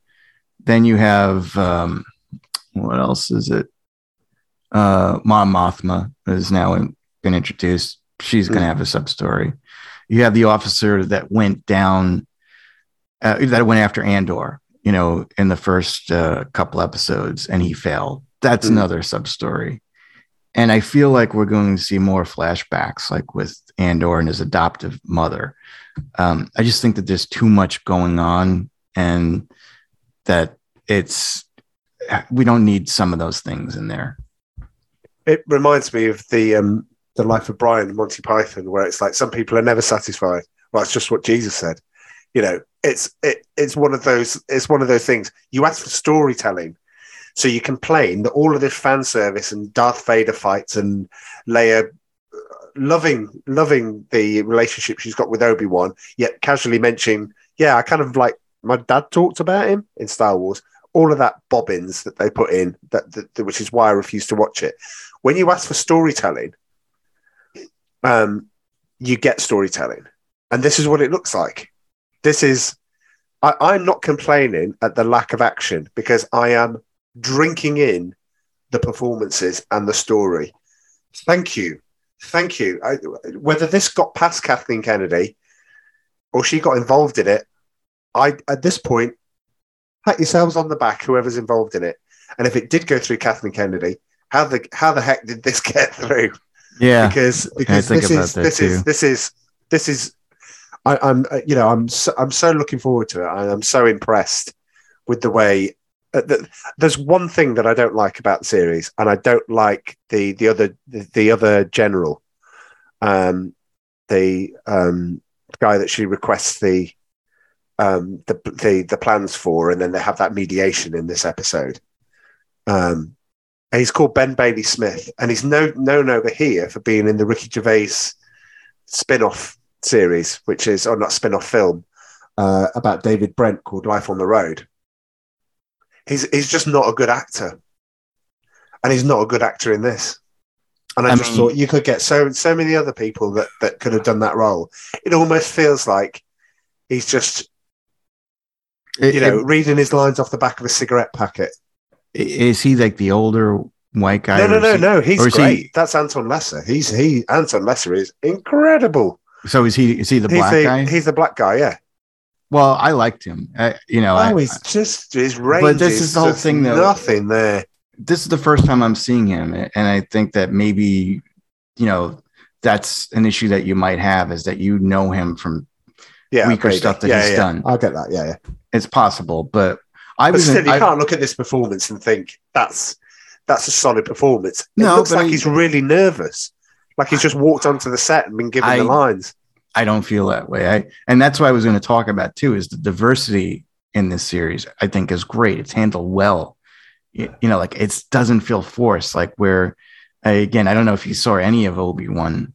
Then you have um, what else is it? Uh, Mon Mothma is now in, been introduced. She's going to hmm. have a sub story. You have the officer that went down uh, that went after Andor, you know, in the first uh, couple episodes, and he failed. That's mm. another sub story. And I feel like we're going to see more flashbacks, like with Andor and his adoptive mother. Um, I just think that there's too much going on, and that it's we don't need some of those things in there. It reminds me of the um, the life of Brian Monty Python, where it's like some people are never satisfied. Well, it's just what Jesus said. You know, it's it, it's one of those it's one of those things. You ask for storytelling, so you complain that all of this fan service and Darth Vader fights and Leia uh, loving loving the relationship she's got with Obi Wan, yet casually mentioning, yeah, I kind of like my dad talked about him in Star Wars. All of that bobbins that they put in, that, that which is why I refuse to watch it. When you ask for storytelling, um, you get storytelling, and this is what it looks like. This is. I, I'm not complaining at the lack of action because I am drinking in the performances and the story. Thank you. Thank you. I, whether this got past Kathleen Kennedy or she got involved in it, I at this point, pat yourselves on the back, whoever's involved in it. And if it did go through Kathleen Kennedy, how the how the heck did this get through? Yeah, because because this is this too. is this is this is I, am you know I'm so, I'm so looking forward to it. I, am so impressed with the way. Uh, the, there's one thing that I don't like about the series, and I don't like the the other the, the other general, um, the um guy that she requests the um, the, the the plans for, and then they have that mediation in this episode. Um, he's called Ben Bailey Smith, and he's no known over here for being in the Ricky Gervais spin-off series, which is or not spin-off film uh, about David Brent called Life on the Road. He's he's just not a good actor, and he's not a good actor in this. And I, I just mean, thought you could get so so many other people that that could have done that role. It almost feels like he's just it, you know, it, reading his lines off the back of a cigarette packet. Is he like the older white guy? No, no, no, he, no. He's great. He, That's Anton Lesser. He's he. Anton Lesser is incredible. So is he? Is he the black the, guy? He's the black guy. Yeah. Well, I liked him. you know, oh, I, he's just his range. But this is the whole thing, though. Nothing there. This is the first time I'm seeing him, and I think that maybe, you know, that's an issue that you might have is that you know him from yeah, weaker stuff that yeah, he's yeah. done. I'll get that. Yeah, yeah. It's possible, but I but was. Still, you I, can't look at this performance and think that's that's a solid performance. It no, looks like I, he's really nervous, like he's just walked onto the set and been given I, the lines. I don't feel that way. I and that's what I was going to talk about too. Is the diversity in this series? I think is great. It's handled well. You, you know, like it doesn't feel forced. Like where, again, I don't know if you saw any of Obi Wan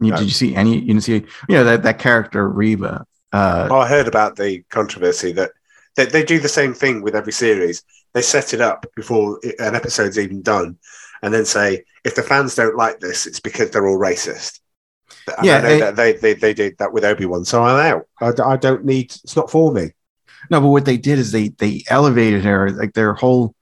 you, no. Did you see any? You didn't see, you know, that that character Reva. Uh, oh, I heard about the controversy that they, they do the same thing with every series. They set it up before an episode's even done, and then say if the fans don't like this, it's because they're all racist. And yeah, it, eh, they, they they did that with Obi Wan, so I'm out. I, I don't need. It's not for me. No, but what they did is they they elevated her. Like their whole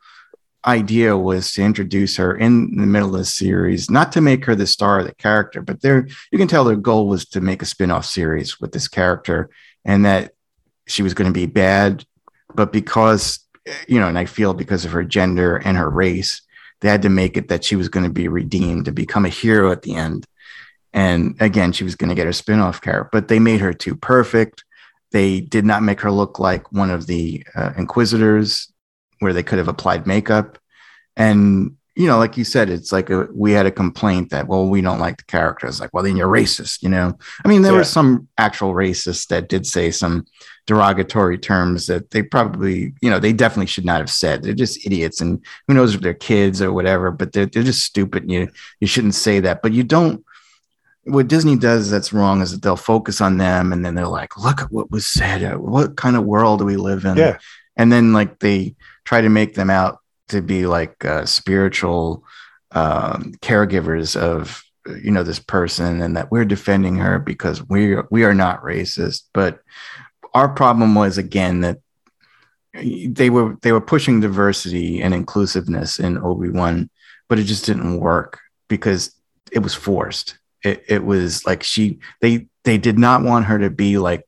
idea was to introduce her in the middle of the series, not to make her the star of the character, but there you can tell their goal was to make a spin-off series with this character and that she was going to be bad, but because you know, and I feel because of her gender and her race, they had to make it that she was going to be redeemed to become a hero at the end. And again, she was going to get her spin-off character, but they made her too perfect. They did not make her look like one of the uh, inquisitors where they could have applied makeup. And, you know, like you said, it's like a, we had a complaint that, well, we don't like the characters. Like, well, then you're racist, you know? I mean, there yeah. were some actual racists that did say some derogatory terms that they probably, you know, they definitely should not have said. They're just idiots. And who knows if they're kids or whatever, but they're, they're just stupid. And you, you shouldn't say that. But you don't, what Disney does that's wrong is that they'll focus on them and then they're like, look at what was said. What kind of world do we live in? Yeah. And then like they try to make them out to be like uh, spiritual um, caregivers of you know this person and that we're defending her because we we are not racist but our problem was again that they were they were pushing diversity and inclusiveness in Obi-Wan but it just didn't work because it was forced it, it was like she they they did not want her to be like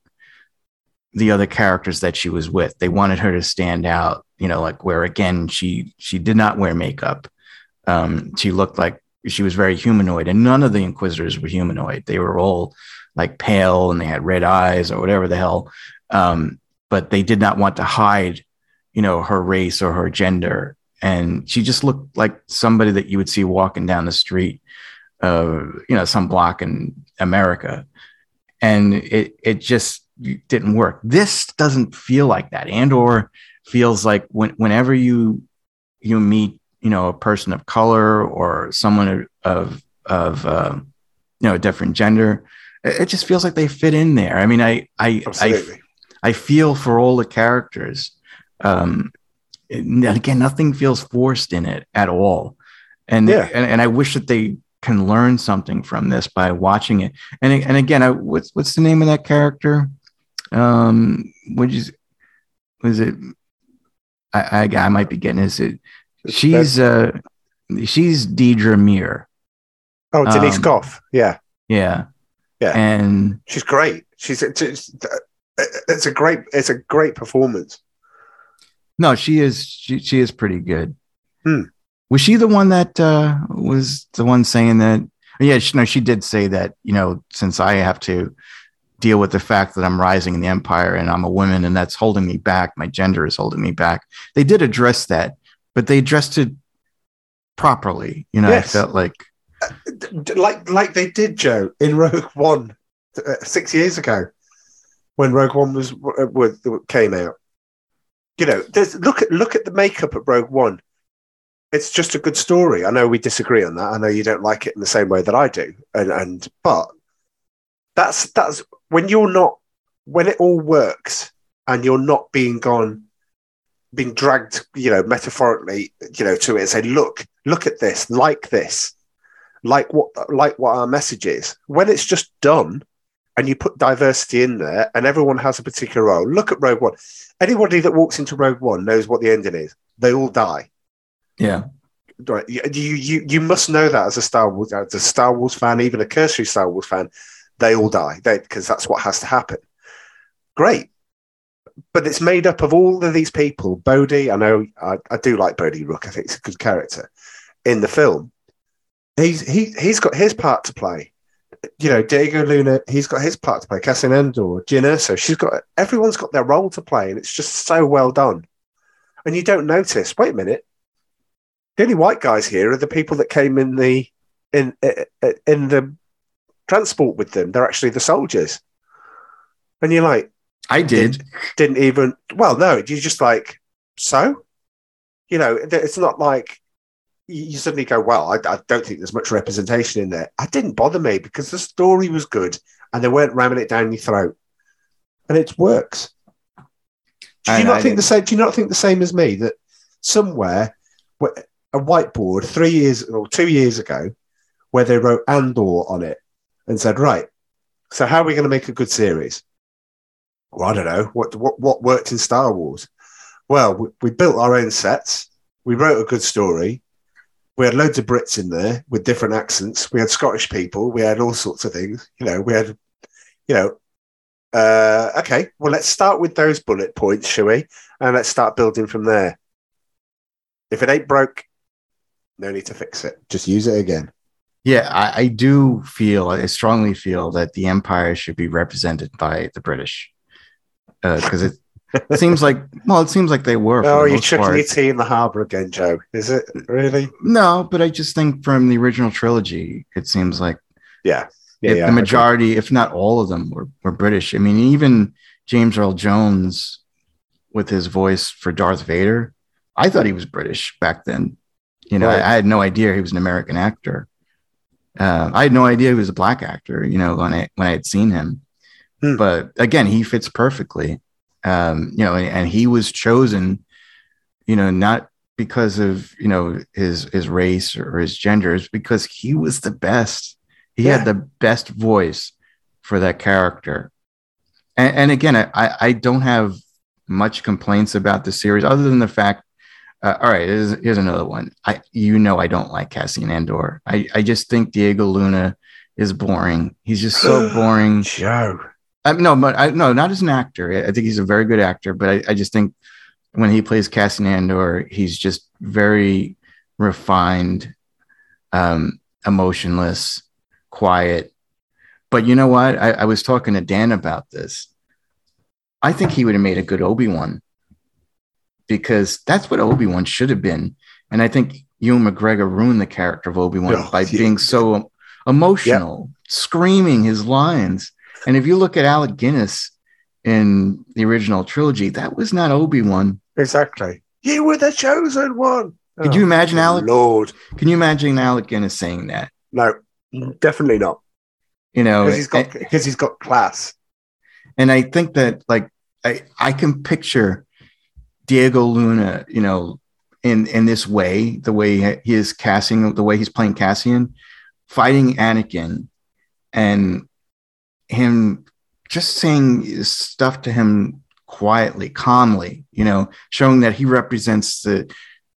the other characters that she was with. They wanted her to stand out, you know, like where again she she did not wear makeup. Um, she looked like she was very humanoid, and none of the Inquisitors were humanoid. They were all like pale and they had red eyes or whatever the hell. Um, but they did not want to hide, you know, her race or her gender. And she just looked like somebody that you would see walking down the street, uh, you know, some block in America. And it it just didn't work. This doesn't feel like that. Andor feels like when, whenever you you meet, you know, a person of color or someone of of uh, you know a different gender, it just feels like they fit in there. I mean, I I I, I feel for all the characters. Um, again, nothing feels forced in it at all. And, yeah. and and I wish that they can learn something from this by watching it. And and again, I, what's what's the name of that character? Um, what is was it? I, I I might be getting this. It, she's uh she's Dedra Meero. Oh, Denise um, Gough. Yeah. Yeah. Yeah, and she's great. She's it's, it's a great it's a great performance. No, she is she she is pretty good. Hmm. Was she the one that uh, was the one saying that? Yeah, she, no, she did say that. You know, since I have to deal with the fact that I'm rising in the empire and I'm a woman and that's holding me back, my gender is holding me back. They did address that, but they addressed it properly. You know, yes. I felt like like like they did, Joe, in Rogue One uh, six years ago when Rogue One was, uh, came out. You know, there's look at look at the makeup at Rogue One. It's just a good story. I know we disagree on that. I know you don't like it in the same way that I do, and and but that's that's when you're not when it all works and you're not being gone being dragged you know metaphorically you know to it and say look look at this like this like what like what our message is. When it's just done and you put diversity in there and everyone has a particular role. Look at Rogue One. Anybody that walks into Rogue One knows what the ending is. They all die. Yeah. Right. You, you you must know that as a Star Wars as a Star Wars fan, even a cursory Star Wars fan, they all die. because that's what has to happen. Great. But it's made up of all of these people. Bodhi, I know I, I do like Bodhi Rook. I think it's a good character in the film he's he he's got his part to play. You know, Diego Luna, he's got his part to play. Cassian Andor, Jyn so she's got everyone's got their role to play, and it's just so well done. And you don't notice. Wait a minute, the only white guys here are the people that came in the in uh, uh, in the transport with them. They're actually the soldiers, and you're like, I did. Didn't even. Well, no, you're just like so. You know, it's not like you suddenly go, well, I, I, don't think there's much representation in there. I didn't bother me because the story was good and they weren't ramming it down your throat, and it works. Do you not think the same? Do you not think the same as me that somewhere a whiteboard three years or two years ago, where they wrote Andor on it and said, right, so how are we going to make a good series? Well, I don't know what what what worked in Star Wars. Well, we, we built our own sets. We wrote a good story we had loads of Brits in there with different accents. We had Scottish people. We had all sorts of things. You know, we had, you know, uh, okay, well, let's start with those bullet points, shall we? And let's start building from there. If it ain't broke, no need to fix it. Just use it again. Yeah, I, I do feel, I strongly feel that the empire should be represented by the British because uh, it seems like well, it seems like they were. Oh, you're chucking part. your tea in the harbour again, Joe. Is it really? No, but I just think from the original trilogy, it seems like yeah, yeah, yeah the majority, okay. if not all of them, were were British. I mean, even James Earl Jones with his voice for Darth Vader, I thought he was British back then. You know, right. I, I, had no idea he was an American actor. Uh, I had no idea he was a black actor. You know, when I when I had seen him, hmm. but again, he fits perfectly um, you know, and, and, he was chosen, you know, not because of you know his his race or his gender, it's because he was the best. He yeah. had the best voice for that character. And, and again, I, I don't have much complaints about the series other than the fact. Uh, all right, here's, here's another one. I you know I don't like Cassian Andor. I I just think Diego Luna is boring. He's just so boring. Joe. I, no, but I no, not as an actor. I think he's a very good actor, but I, I just think when he plays Cassian Andor, he's just very refined, um, emotionless, quiet. But you know what? I, I was talking to Dan about this. I think he would have made a good Obi Wan because that's what Obi Wan should have been. And I think Ewan McGregor ruined the character of Obi Wan Oh, by yeah. being so emotional, screaming his lines. And if you look at Alec Guinness in the original trilogy, that was not Obi Wan. Exactly. You were the chosen one. Could Oh, you imagine Alec? Lord, Can you imagine Alec Guinness saying that? no, definitely not. You know, Because he's got and, he's got class. and I think that like I I can picture Diego Luna, you know, in in this way, the way he is casting, the way he's playing Cassian, fighting Anakin, and him just saying stuff to him quietly, calmly, you know, showing that he represents the,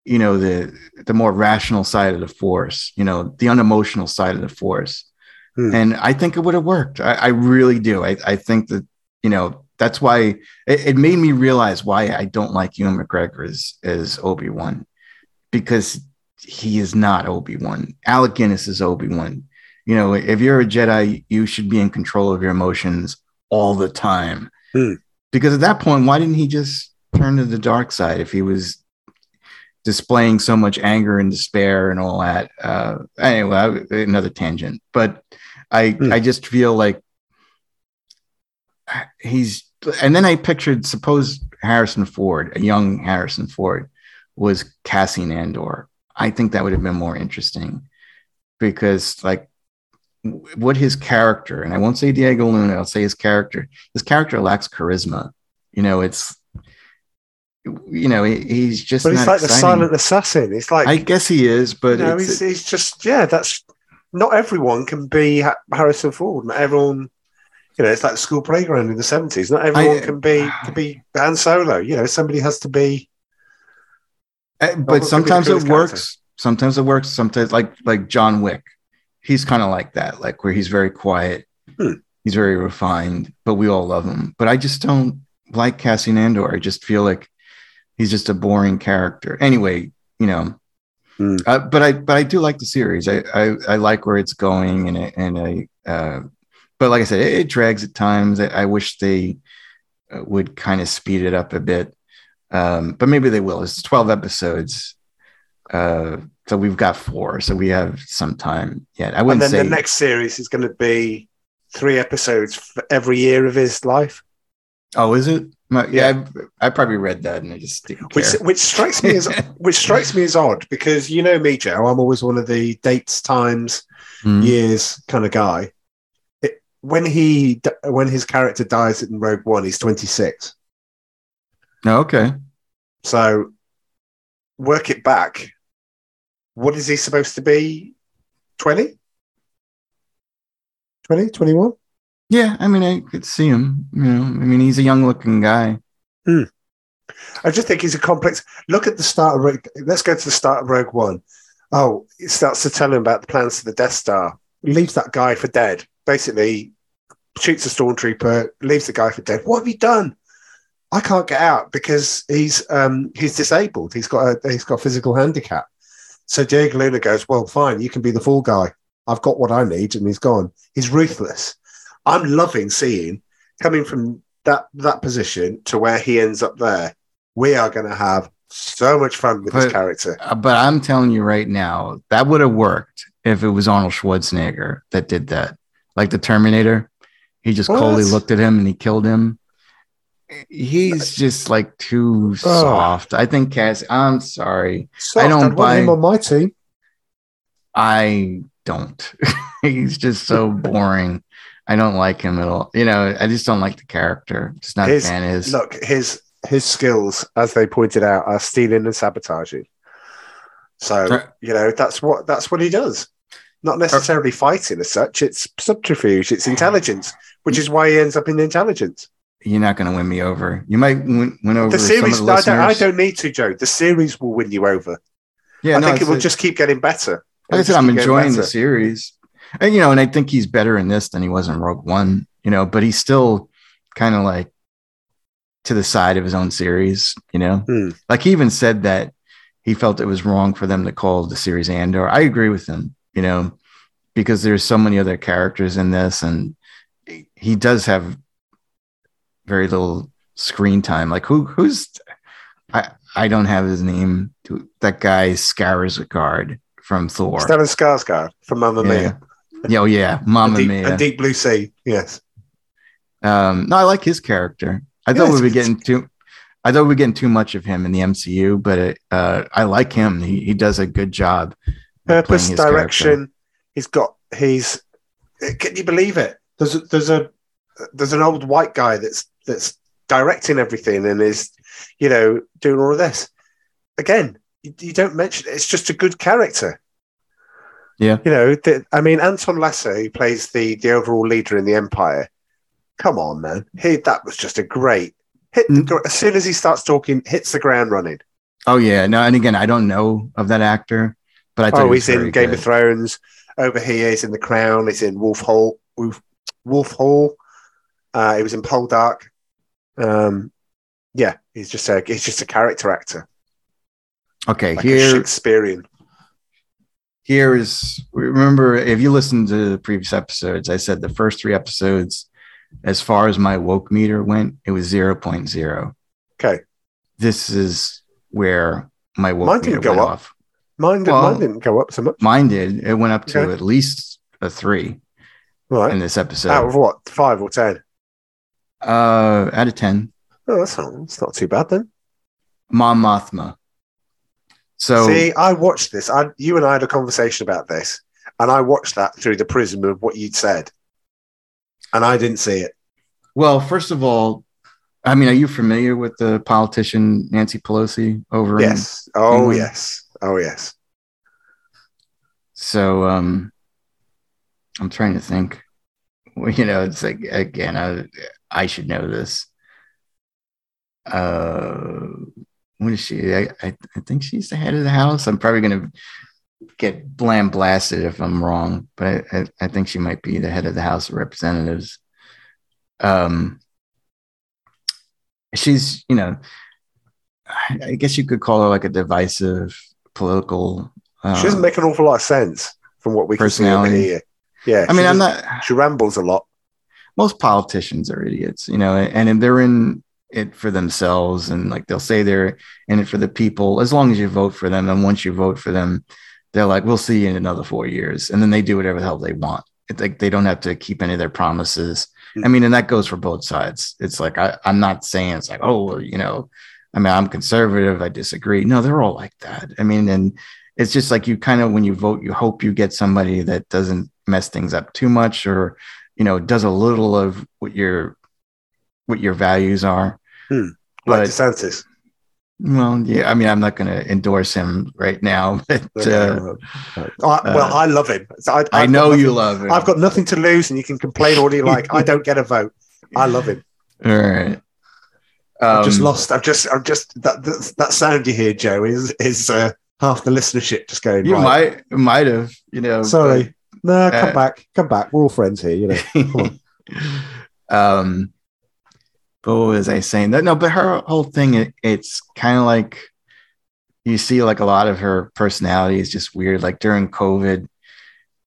you know, the the more rational side of the force, you know, the unemotional side of the force. Hmm. And I think it would have worked. I, I really do. I, I think that, you know, that's why it, it made me realize why I don't like Ewan McGregor as, as Obi-Wan, because he is not Obi-Wan. Alec Guinness is Obi-Wan. You know, if you're a Jedi, you should be in control of your emotions all the time. Hmm. Because at that point, why didn't he just turn to the dark side if he was displaying so much anger and despair and all that? Uh, anyway, I- another tangent. But I, Hmm. I just feel like he's, and then I pictured, suppose Harrison Ford, a young Harrison Ford, was Cassian Andor. I think that would have been more interesting because, like, what his character, and I won't say Diego Luna, I'll say his character. His character lacks charisma. You know, it's, you know, he- he's just. But he's like the silent assassin. It's like I guess he is, but you know, he's, he's just yeah. That's not everyone can be Harrison Ford. Not everyone. You know, it's like the school playground in the seventies. Not everyone I- can be can be Han Solo. You know, somebody has to be. Uh, but sometimes it works. Sometimes it works. Sometimes like like John Wick, he's kind of like that, like where he's very quiet, Hmm. he's very refined, but we all love him. But I just don't like Cassian Andor. I just feel like he's just a boring character. Anyway, you know. Hmm. Uh, but I but I do like the series. I I, I like where it's going, and I, and I. Uh, but like I said, it, it drags at times. I, I wish they uh, would kind of speed it up a bit um, but maybe they will. It's 12 episodes. Uh, so we've got four, so we have some time yet. I And wouldn't and then say the next series is going to be three episodes for every year of his life, Oh, is it? My, yeah, I, I probably read that and I just didn't care. which which strikes me as which strikes me as odd because you know me, Joe. I'm always one of the dates, times, Mhm. years kind of guy. When he when his character dies in Rogue One, he's 26. No, okay. So work it back. What is he supposed to be? 20? 20, 21? Yeah, I mean, I could see him. You know, I mean, he's a young-looking guy. Hmm. I just think he's a complex. Look at the start of Rogue. Let's go to the start of Rogue One. Oh, it starts to tell him about the plans for the Death Star. Leaves that guy for dead. Basically, shoots a stormtrooper. Leaves the guy for dead. What have you done? I can't get out because he's um, he's disabled. He's got a he's got a physical handicap. So Diego Luna goes, well, fine. You can be the fall guy. I've got what I need, and he's gone. He's ruthless. I'm loving seeing coming from that that position to where he ends up there. We are going to have so much fun with this character. Uh, But I'm telling you right now, that would have worked if it was Arnold Schwarzenegger that did that. Like the Terminator, he just What? coldly looked at him and he killed him. He's just like too Oh. soft. I think Cass. I'm sorry. Soft, don't I'd buy- him on my team. I don't. He's just so boring. I don't like him at all. You know, I just don't like the character. Just not His- a fan of his. Look, his his skills, as they pointed out, are stealing and sabotaging. So you know that's what that's what he does. Not necessarily fighting as such. It's subterfuge. It's intelligence, which is why he ends up in the intelligence. You're not going to win me over. You might win, win over The some series, of the I, don't, I don't need to, Joe. The series will win you over. Yeah, I no, think it will a- just keep getting better. like I said, I'm enjoying the series, and you know, and I think he's better in this than he was in Rogue One. You know, but he's still kind of like to the side of his own series, you know? Hmm. Like he even said that he felt it was wrong for them to call the series Andor. I agree with him, you know, because there's so many other characters in this and he does have very little screen time. Like who who's I I don't have his name. That guy Skarsgård from Thor. Stellan Skarsgård from Mamma yeah. Mia. Yeah, oh yeah, Mamma deep, Mia. and Deep Blue Sea. Yes. Um, no, I like his character. I Yeah, thought we were getting too. I thought we were getting too much of him in the MCU, but uh, I like him. He he does a good job. Purpose, his character. direction. He's got. He's. Can you believe it? There's a, there's a there's an old white guy that's that's directing everything and is, you know, doing all of this. Again, you, you don't mention it. It's just a good character. Yeah. You know, the, I mean, Anton Lesser, who plays the the overall leader in the Empire. Come on, man. He that was just a great hit. Mm. The, as soon as he starts talking, hits the ground running. Oh yeah, no, and again, I don't know of that actor, but I Oh, he's in Game good. of Thrones. Over here, he's in The Crown. He's in Wolf Hall. Wolf, Wolf Hall. Uh, he was in Poldark. Um, yeah, he's just a he's just a character actor, Okay, like here Shakespearean. here is remember if you listen to the previous episodes, I said the first three episodes, as far as my woke meter went, it was 0.0. Okay, This is where my woke Mine meter didn't go went up. off. mine, did, Well- mine didn't go up so much. Mine did. It went up to Okay. at least a three Right, in this episode. out of what five or ten? Uh, out of 10. Oh, that's not that's not too bad then. Mon Mothma. So See, I watched this. I, you and I had a conversation about this, and I watched that through the prism of what you'd said, and I didn't see it. Well, first of all, I mean, are you familiar with the politician Nancy Pelosi over? in- Yes. Oh, England? yes. Oh, yes. so, um, I'm trying to think. Well, you know, it's like again, I I should know this. Uh, what is she? I, I I think she's the head of the house. I'm probably gonna get blam blasted if I'm wrong, but I, I, I think she might be the head of the House of Representatives. Um, she's you know, I, guess you could call her like a divisive political. Uh, She doesn't make an awful lot of sense from what we can see over here. Yeah. I mean, I'm not. She rambles a lot. most politicians are idiots, you know, and if they're in it for themselves and like they'll say they're in it for the people as long as you vote for them. And once you vote for them, they're like, we'll see you in another four years. And then they do whatever the hell they want. It's like they don't have to keep any of their promises. Mm. I mean, and that goes for both sides. It's like, I, I'm not saying it's like, oh, well, you know, I mean, I'm conservative. I disagree. No, they're all like that. I mean, and it's just like you kind of, when you vote, you hope you get somebody that doesn't mess things up too much or, you know, does a little of what your, what your values are. Like But- DeSantis. Well, yeah, I mean, I'm not going to endorse him right now, but uh, I, well, I love him. I, I know got you love him. I've got nothing to lose, and you can complain all you like. I don't get a vote. I love him. All right. I've just Um, lost. I've just. I've just. That that, that sound you hear, Joe, is is uh, half the listenership just going. You right. might, might have, you know. Sorry. No, come Uh, back. Come back. We're all friends here. You know. um but what was i saying no but her whole thing it, it's kind of like you see like a lot of her personality is just weird like during covid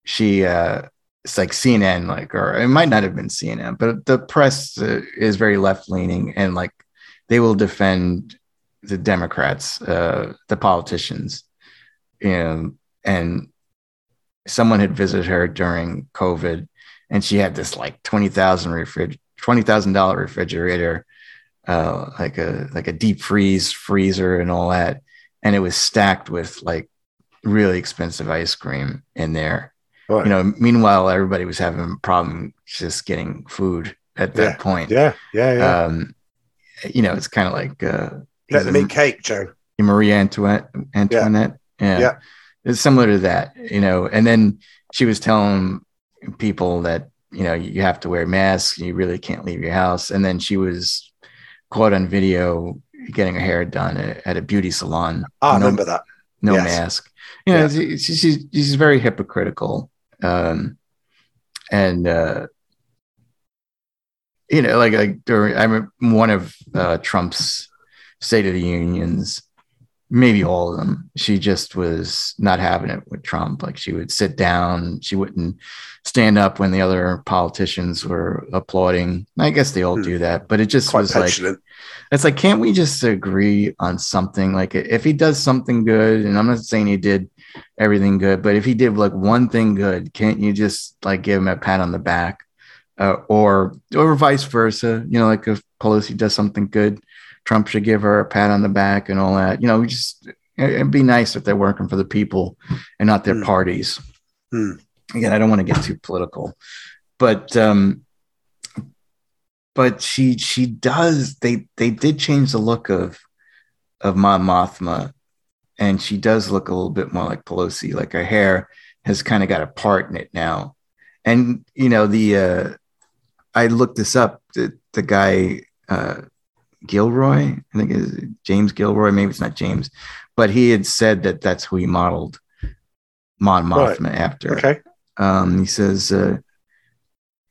she uh it's like cnn like or it might not have been cnn but the press uh, is very left leaning and like they will defend the democrats uh the politicians you know and someone had visited her during covid and she had this like twenty thousand refrig twenty thousand dollar refrigerator, uh, like a like a deep freeze freezer and all that, and it was stacked with like really expensive ice cream in there. Right. You know, meanwhile everybody was having a problem just getting food at that Yeah. point. yeah. Yeah. Yeah. Um, you know, it's kind of like uh, Let eat cake, Joe. Marie Antoinette. Antoinette. Yeah. Yeah. It's similar to that, you know. And then she was telling people that, you know, you have to wear masks, you really can't leave your house. And then she was caught on video getting her hair done at, a beauty salon. I no, remember that. no yes. mask. You know, Yeah. she, she- she's she's very hypocritical. Um and uh you know, like like during I remember one of uh, Trump's State of the Unions, maybe all of them. She just was not having it with Trump. Like she would sit down, she wouldn't stand up when the other politicians were applauding. I guess they all hmm. do that, but it just Quite was petulant. like it's like can't we just agree on something? Like if he does something good, and I'm not saying he did everything good, but if he did like one thing good, can't you just like give him a pat on the back? Uh, or or vice versa, you know, like if Pelosi does something good, Trump should give her a pat on the back and all that. You know, just it'd be nice if they're working for the people and not their mm. parties. Mm. Again, I don't want to get too political, but um, but she she does they they did change the look of of Mon Mothma, and she does look a little bit more like Pelosi. Like her hair has kind of got a part in it now, and you know the uh, I looked this up. The the guy uh, Gilroy, I think is James Gilroy. Maybe it's not James, but he had said that that's who he modeled Mon Mothma right. after. Okay. Um, he says uh,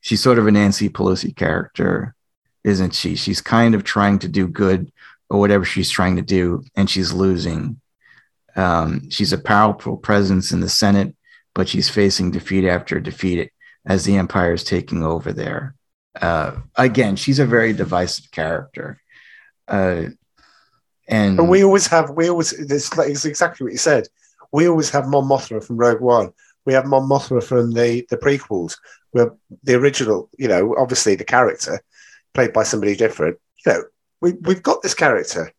she's sort of a Nancy Pelosi character, isn't she? She's kind of trying to do good or whatever she's trying to do, and she's losing. Um, she's a powerful presence in the Senate, but she's facing defeat after defeat as the empire is taking over there. Uh, again, she's a very divisive character. Uh, and but we always have, we always, it's, like, it's exactly what you said. We always have Mon Mothma from Rogue One. We have Mon Mothma from the, the prequels. Where the original, you know, obviously the character played by somebody different. You know, we, we've got this character.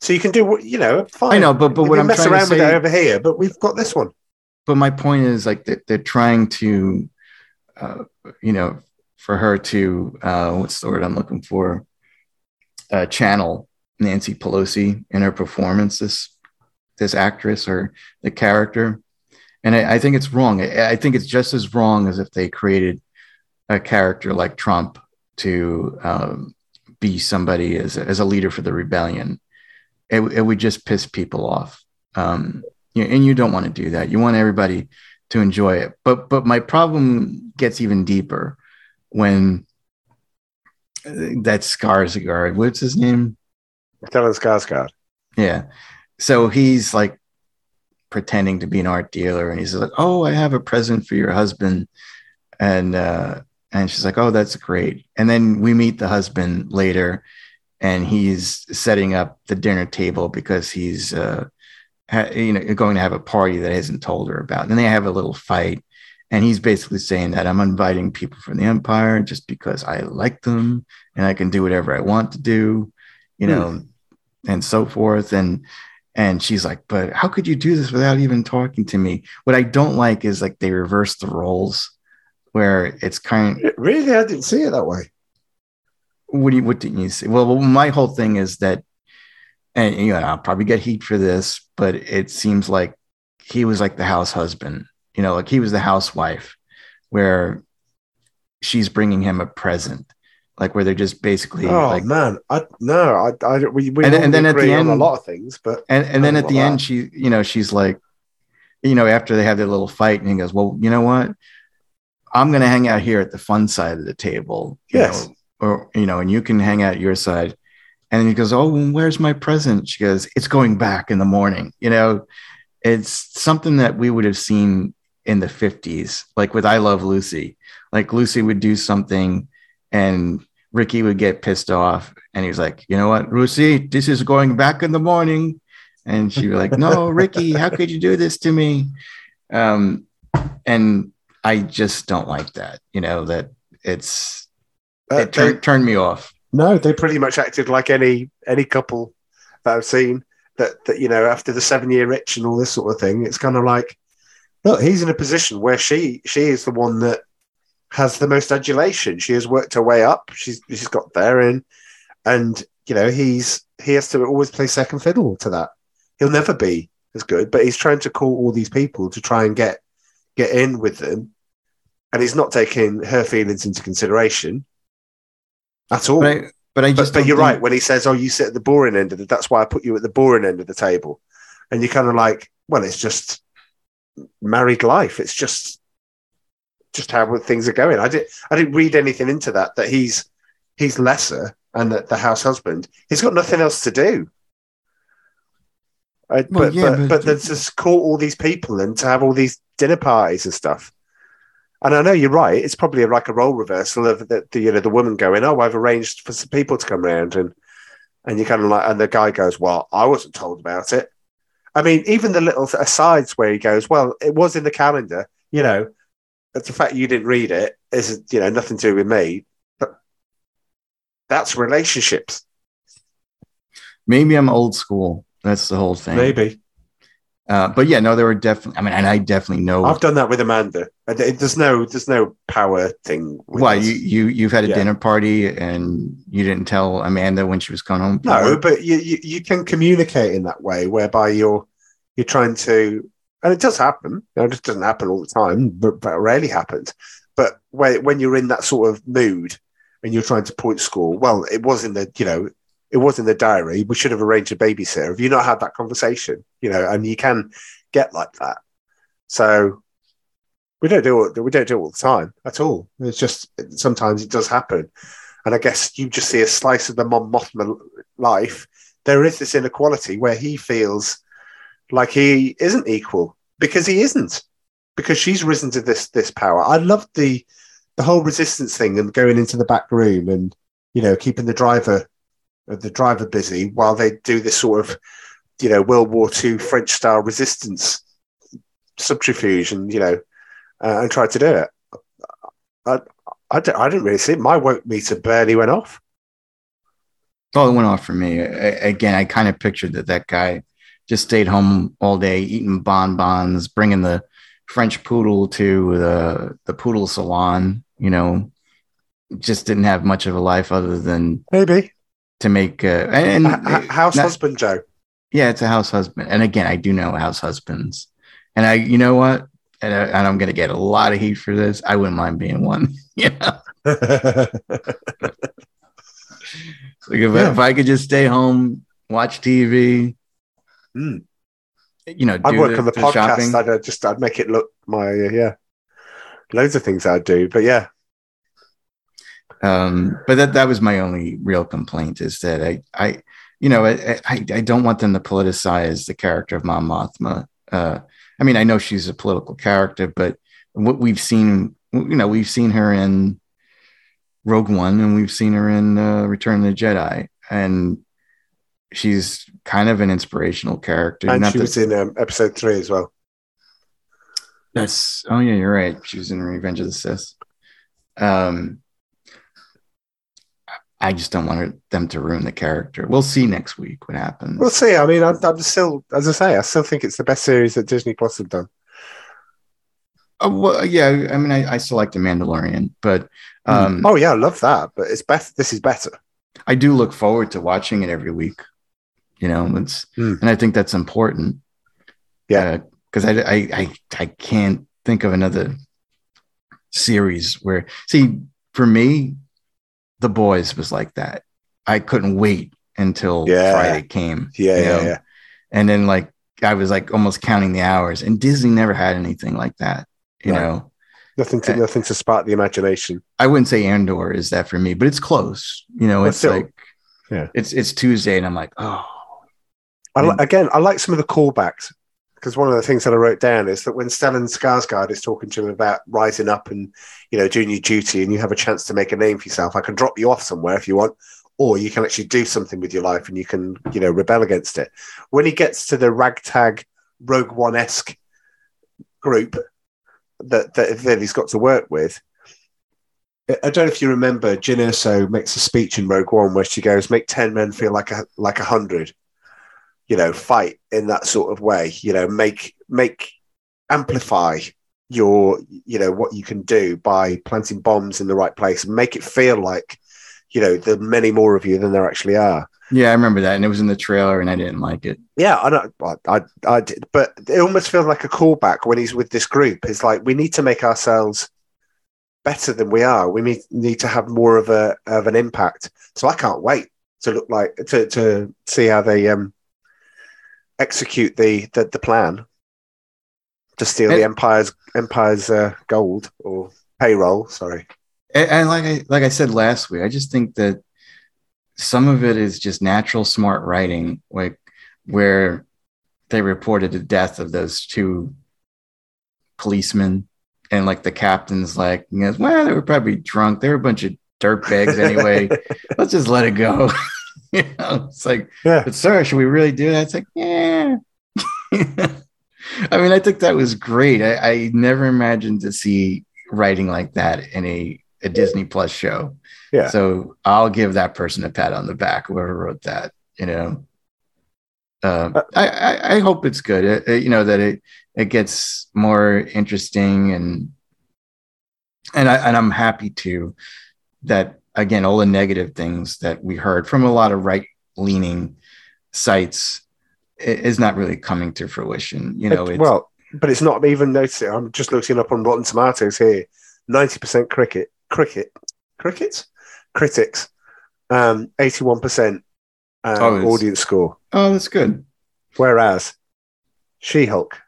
So you can do what, you know, fine. I know, but, but what I'm mess trying around to say, with it over here, but we've got this one. But my point is like they're, they're trying to, uh, you know, for her to uh, what's the word I'm looking for? Uh, channel Nancy Pelosi in her performance. This this actress or the character, and I, I think it's wrong. I, I, think it's just as wrong as if they created a character like Trump to um, be somebody as as a leader for the rebellion. It, it would just piss people off, um, and you don't want to do that. You want everybody to enjoy it. But but my problem gets even deeper when that Skarsgård, what's his name? Stellan Skarsgård. Yeah. So he's like pretending to be an art dealer and he's like, Oh, I have a present for your husband. And uh and she's like, Oh, that's great. And then we meet the husband later and he's setting up the dinner table because he's uh ha- you know going to have a party that hasn't told her about. And then they have a little fight and he's basically saying that I'm inviting people from the empire just because I like them and I can do whatever I want to do, you know, mm. and so forth. And and she's like, but how could you do this without even talking to me? What I don't like is like they reverse the roles where it's kind of really I didn't see it that way. What do you what didn't you see? Well, my whole thing is that and you know, I'll probably get heat for this, but it seems like he was like the house husband you know, like he was the housewife where she's bringing him a present, like where they're just basically. Oh like, man, I no, I, I we, we and, and then at the end, a lot of things, but and, and then at the end, that. she, you know, she's like, you know, after they have their little fight, and he goes, "Well, you know what? I'm going to hang out here at the fun side of the table, yes, know, or you know, and you can hang out your side." And he goes, "Oh, where's my present?" She goes, "It's going back in the morning." You know, it's something that we would have seen in the 50s, like with I Love Lucy. Like Lucy would do something and Ricky would get pissed off and he was like, you know what, Lucy, this is going back in the morning. And she'd be like, no, Ricky, how could you do this to me? Um, and I just don't like that, you know, that it's, uh, it tur- they, turned me off. No, they pretty much acted like any, any couple that I've seen that, that, you know, after the seven year itch and all this sort of thing, it's kind of like, look, he's in a position where she she is the one that has the most adulation. She has worked her way up. She's she's got there, and and you know he's he has to always play second fiddle to that. He'll never be as good, but he's trying to call all these people to try and get get in with them, and he's not taking her feelings into consideration at all. But I, but I just but, but you're think... right when he says, "Oh, you sit at the boring end of the." That's why I put you at the boring end of the table, and you're kind of like, well, it's just married life. It's just just how things are going. I did I didn't read anything into that that he's he's lesser and that the house husband, he's got nothing else to do. Uh, Well, but, yeah, but, but- but to just call all these people and to have all these dinner parties and stuff. And I know you're right. It's probably like a role reversal of the, the you know the woman going, "Oh, I've arranged for some people to come round," and and you kind of like, and the guy goes, "Well, I wasn't told about it." I mean, even the little asides where he goes, "Well, it was in the calendar," you know, it's the fact you didn't read it is you know nothing to do with me, but that's relationships. Maybe I'm old school. That's the whole thing. Maybe Uh, but yeah, no, there were definitely. I mean, and I definitely know I've done that with Amanda. There's no there's no power thing. Why us. you you you've had a Yeah. dinner party and you didn't tell Amanda when she was coming home. No, but you, you you can communicate in that way whereby you're you're trying to, and it does happen. You know, it just doesn't happen all the time, but, but it rarely happens. But when when you're in that sort of mood and you're trying to point score, well, it was in the you know it was in the diary. We should have arranged a babysitter. Have you not had that conversation? You know, and you can get like that. So we don't do it. We don't do it all the time at all. It's just sometimes it does happen. And I guess you just see a slice of the Mon Mothma life. There is this inequality where he feels like he isn't equal because he isn't, because she's risen to this this power. I loved the the whole resistance thing and going into the back room and you know keeping the driver the driver busy while they do this sort of you know World War II French style resistance subterfuge and you know uh, and try to do it. I, I, don't- I didn't really see it. My woke meter barely went off. Oh, it went off for me. I, again, I kind of pictured that that guy just stayed home all day, eating bonbons, bringing the French poodle to the the poodle salon. You know, just didn't have much of a life other than Maybe to make. Uh, and h- house not- husband Joe. Yeah, it's a house husband. And again, I do know house husbands, and I, you know what, and, I, and I'm going to get a lot of heat for this. I wouldn't mind being one. you know, like if, Yeah. if I could just stay home, watch TV, Hmm. you know, I'd work on the the podcast. shopping. I'd uh, just I'd make it look my uh, yeah. Loads of things I'd do, but yeah, um but that that was my only real complaint is that i i you know i i, I don't want them to politicize the character of mon mothma uh i mean i know she's a political character but what we've seen you know we've seen her in rogue one and we've seen her in uh, return of the jedi and she's kind of an inspirational character and Not she that- was in um, episode three as well. That's oh yeah, you're right. She was in Revenge of the Sith. Um, I just don't want them to ruin the character. We'll see next week what happens. We'll see. I mean, I'm, I'm still, as I say, I still think it's the best series that Disney Plus have done. Oh, well, yeah, I mean, I, I still like the Mandalorian, but um, oh yeah, I love that, but it's better. This is better. I do look forward to watching it every week. You know, it's Hmm. and I think that's important. Yeah. because I, I I I can't think of another series where see for me, The Boys was like that. I couldn't wait until Yeah. Friday came. Yeah, yeah, yeah. And then like I was like almost counting the hours, and Disney never had anything like that. You Right. know, Nothing to Uh, nothing to spark the imagination. I wouldn't say Andor is that for me, but it's close. You know, it's still, like yeah. it's it's Tuesday, and I'm like, oh, I li- again, I like some of the callbacks because one of the things that I wrote down is that when Stellan Skarsgård is talking to him about rising up and you know doing your duty, and you have a chance to make a name for yourself, I can drop you off somewhere if you want, or you can actually do something with your life and you can you know rebel against it. When he gets to the ragtag Rogue One esque group that, that that he's got to work with. I- don't know if you remember, Jyn Erso makes a speech in Rogue One where she goes, "Make ten men feel like a like a hundred you know fight in that sort of way you know make make amplify your you know what you can do by planting bombs in the right place and make it feel like you know there are many more of you than there actually are. Yeah, I remember that, and it was in the trailer, and I didn't like it. yeah i know I, I i did but it almost feels like a callback when he's with this group. It's like we need to make ourselves better than we are. We need need to have more of a of an impact. So i can't wait to look like to to see how they um execute the the, the plan to steal the empire's empire's uh, gold or payroll sorry and, and like I like I said last week, I just think that some of it is just natural smart writing, like where they reported the death of those two policemen, and like the captain's like, well, they were probably drunk. They were a bunch of dirtbags anyway. Let's just let it go. you know, it's like, Yeah. but sir, should we really do that? It's like, yeah. I mean, I think that was great. I, I never imagined to see writing like that in a, a Disney Plus show. Yeah. So I'll give that person a pat on the back, whoever wrote that, you know. Um, Uh, I, I, I hope it's good. It- it- you know, that it, it gets more interesting and, and I, and I'm happy to that again, all the negative things that we heard from a lot of right leaning sites is not really coming to fruition. You know, it's, well, but it's not even noticing. I'm just looking up on Rotten Tomatoes here. Ninety percent cricket, cricket, crickets, critics. Um, eighty-one percent um, Oh, audience score. oh, that's good. Whereas She-Hulk,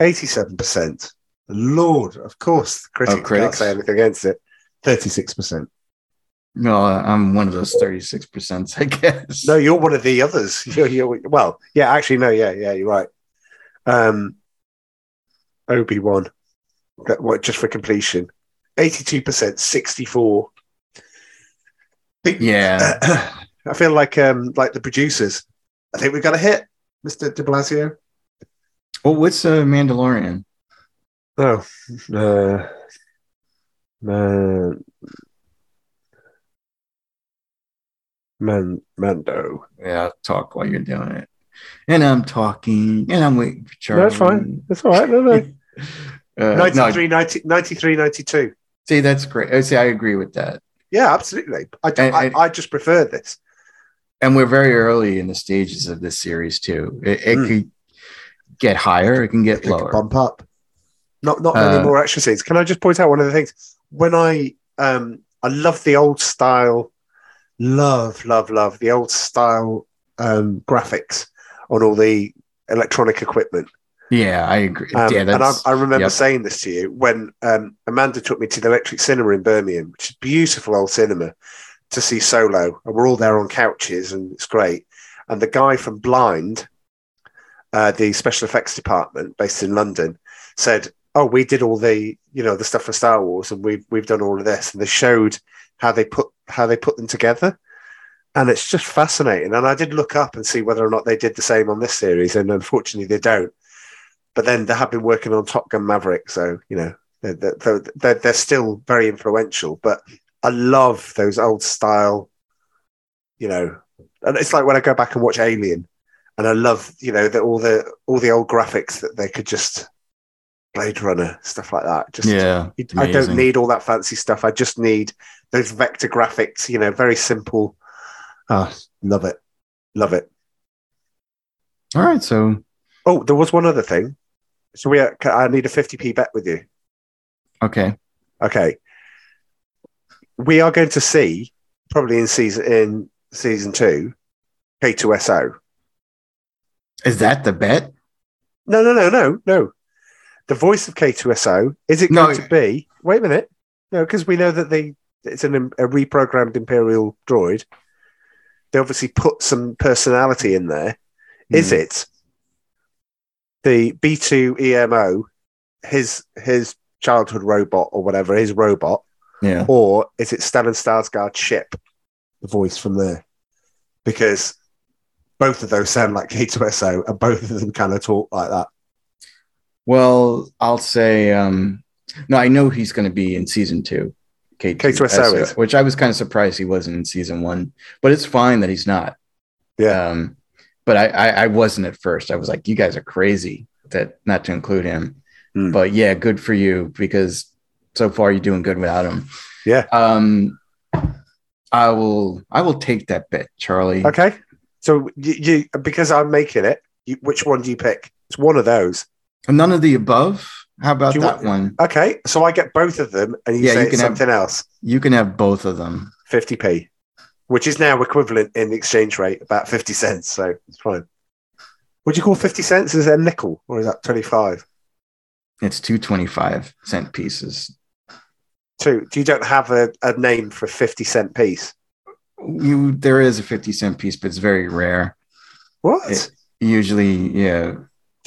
eighty-seven percent. Lord, of course, the critics, can't critics? say anything against it. Thirty-six percent. No, I'm one of those 36%, I guess. No, you're one of the others. You're, you're, well, yeah, actually, no, yeah, yeah, you're right. Um, Obi Wan, that what just for completion, eighty-two percent, sixty-four. Yeah. I feel like um, like the producers. I think we've got a hit, Mister De Blasio. Well, what's a Mandalorian? Oh, uh, man, man, Mando. Yeah, talk while you're doing it. And I'm talking, and I'm waiting for Charlie. No, fine. That's all right. No, no. Uh, no, 93, 90, 93, 92. see, that's great. I see, I agree with that. Yeah, absolutely. I, And- I, and- I just prefer this. And we're very early in the stages of this series too. It, it Mm. could get higher, it can get It lower. bump up. Not not Uh, more action scenes. Can I just point out one of the things? When I um I love the old style, love, love, love the old style um graphics on all the electronic equipment. Yeah, I agree. Um, yeah, and I, I remember yep. saying this to you when um, Amanda took me to the Electric Cinema in Birmingham, which is beautiful old cinema, to see Solo. And we're all there on couches, and it's great. And the guy from Blind, uh, the special effects department based in London, said, "Oh, we did all the you know the stuff for Star Wars, and we've we've done all of this." And they showed how they put how they put them together. And it's just fascinating. And I did look up and see whether or not they did the same on this series, and unfortunately they don't but then they have been working on Top Gun Maverick, so you know they're, they're, they're, still very influential. But I love those old style, you know, and it's like when I go back and watch Alien, and I love you know the, all the all the old graphics that they could just Blade Runner stuff like that. Just yeah. I don't need all that fancy stuff. I just need those vector graphics. You know, very simple. Ah, love it, love it. All right, so Oh, there was one other thing. So we, I need a fifty p bet with you. okay. Okay. We are going to see probably in season in season two, K2SO. Is that the bet? No, no, no, no, no. The voice of K2SO is it No. going to be? Wait a minute. No, because we know that they it's an, a reprogrammed Imperial droid. They obviously put some personality in there. Is Hmm. it the B two EMO, his his childhood robot or whatever, his robot, Yeah. or is it Stellan Skarsgård's ship? The voice from there, because both of those sound like K2SO, and both of them kind of talk like that. Well, I'll say um no, I know he's going to be in season 2. K2SO, K2SO which I was kind of surprised he wasn't in season 1, but it's fine that he's not. Yeah. Um but I, I I wasn't at first. I was like you guys are crazy that not to include him. Hmm. But yeah, good for you because so far you're doing good without him. Yeah. Um I will I will take that bet, Charlie. Okay, so you, you because I'm making it. You, which one do you pick? It's one of those. None of the above. How about that want- one? Okay, so I get both of them, and you Yeah, say you can have- something else. You can have both of them. 50p, which is now equivalent in the exchange rate about 50 cents. So it's fine. What do you call 50 cents? Is that a nickel or is that 25? It's two twenty five cent pieces. Two. You don't have a, a name for a fifty cent piece. You there is a fifty cent piece, but it's very rare. What? It- Usually, yeah,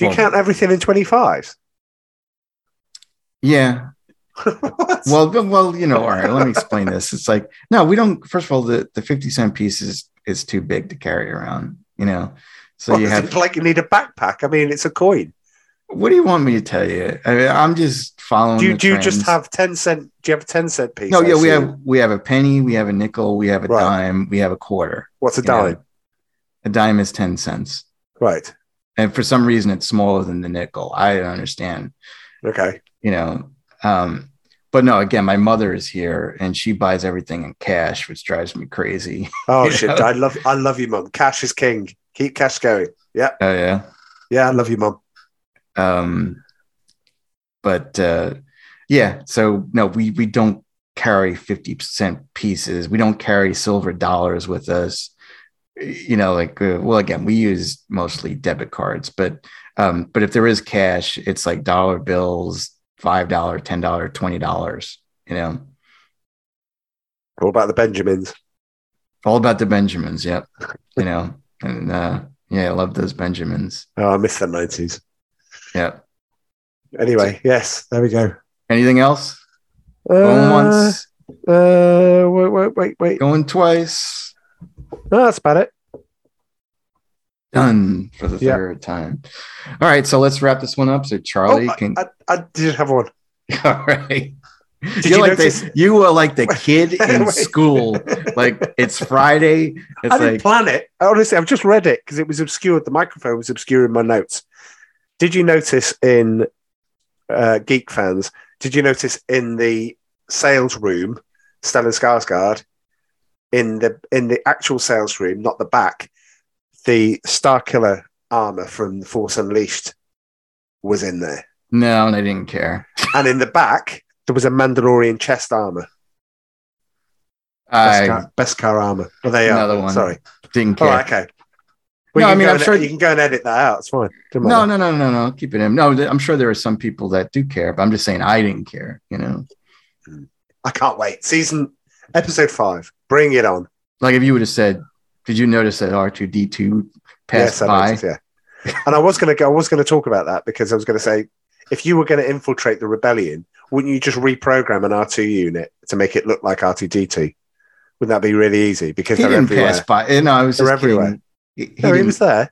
Do you well- count everything in twenty fives? yeah. Well, well, you know, all right. Let me explain this. It's like no, we don't. First of all, the the fifty cent piece is is too big to carry around. You know, so What, you have like you need a backpack. I mean, it's a coin. What do you want me to tell you? I mean, I'm just following. Do you, the do you just have ten cent? Do you have a ten cent piece? No, yeah, we have we have a penny, we have a nickel, we have a Right. dime, we have a quarter. What's a you know. dime? A dime is ten cents, Right. And for some reason, it's smaller than the nickel. I don't understand. Okay. You know, um, but no. Again, my mother is here, and she buys everything in cash, which drives me crazy. Oh shit! know? I love I love you, mom. Cash is king. Keep cash going. Yeah, Oh yeah. yeah. I love you, mom. Um, but uh, yeah, so no, we we don't carry fifty percent pieces. We don't carry silver dollars with us. You know, like uh, well, again, we use mostly debit cards, but um, but if there is cash, it's like dollar bills, five dollar, ten dollar, twenty dollars. You know, What about the Benjamins? all about the Benjamins. Yep. You know, and uh, yeah, I love those Benjamins. Oh, I miss the nineties. Yep. Anyway, yes, there we go. Anything else? Going Uh, once, uh, wait, wait, wait, wait. going twice. No, that's about it. done for the Yeah. third time. All right, so let's wrap this one up. So Charlie Oh, I- can. I, I did have one. all right. Did You're you like notice? the, you were like the kid in school. Like it's Friday. It's I didn't like plan it. Honestly, I've just read it because it was obscured. The microphone was obscuring my notes. Did you notice in uh, Geek fans? Did you notice in the sales room, Stellan Skarsgård, in the in the actual sales room, not the back, the Starkiller armor from Force Unleashed was in there, no, and I didn't care. and in the back there was a Mandalorian chest armor, I Beskar, Beskar armor. Oh, they Another are. one. Sorry. didn't care. right. Okay. No, I mean, I'm and- sure- you can go and edit that out. It's fine. No, no, no, no, no. Keep it in. No, th- I'm sure there are some people that do care, but I'm just saying I didn't care. You know, I can't wait. Season episode five. Bring it on. like if you would have said, "Did you notice that R2D2 passed I by?" noticed, yeah. and I was going to go. I was going to talk about that because I was going to say, if you were going to infiltrate the rebellion, wouldn't you just reprogram an R two unit to make it look like R two D two? Wouldn't that be really easy? Because He they're didn't everywhere. pass by. No, I was They're kidding. everywhere. He, he no, he was there.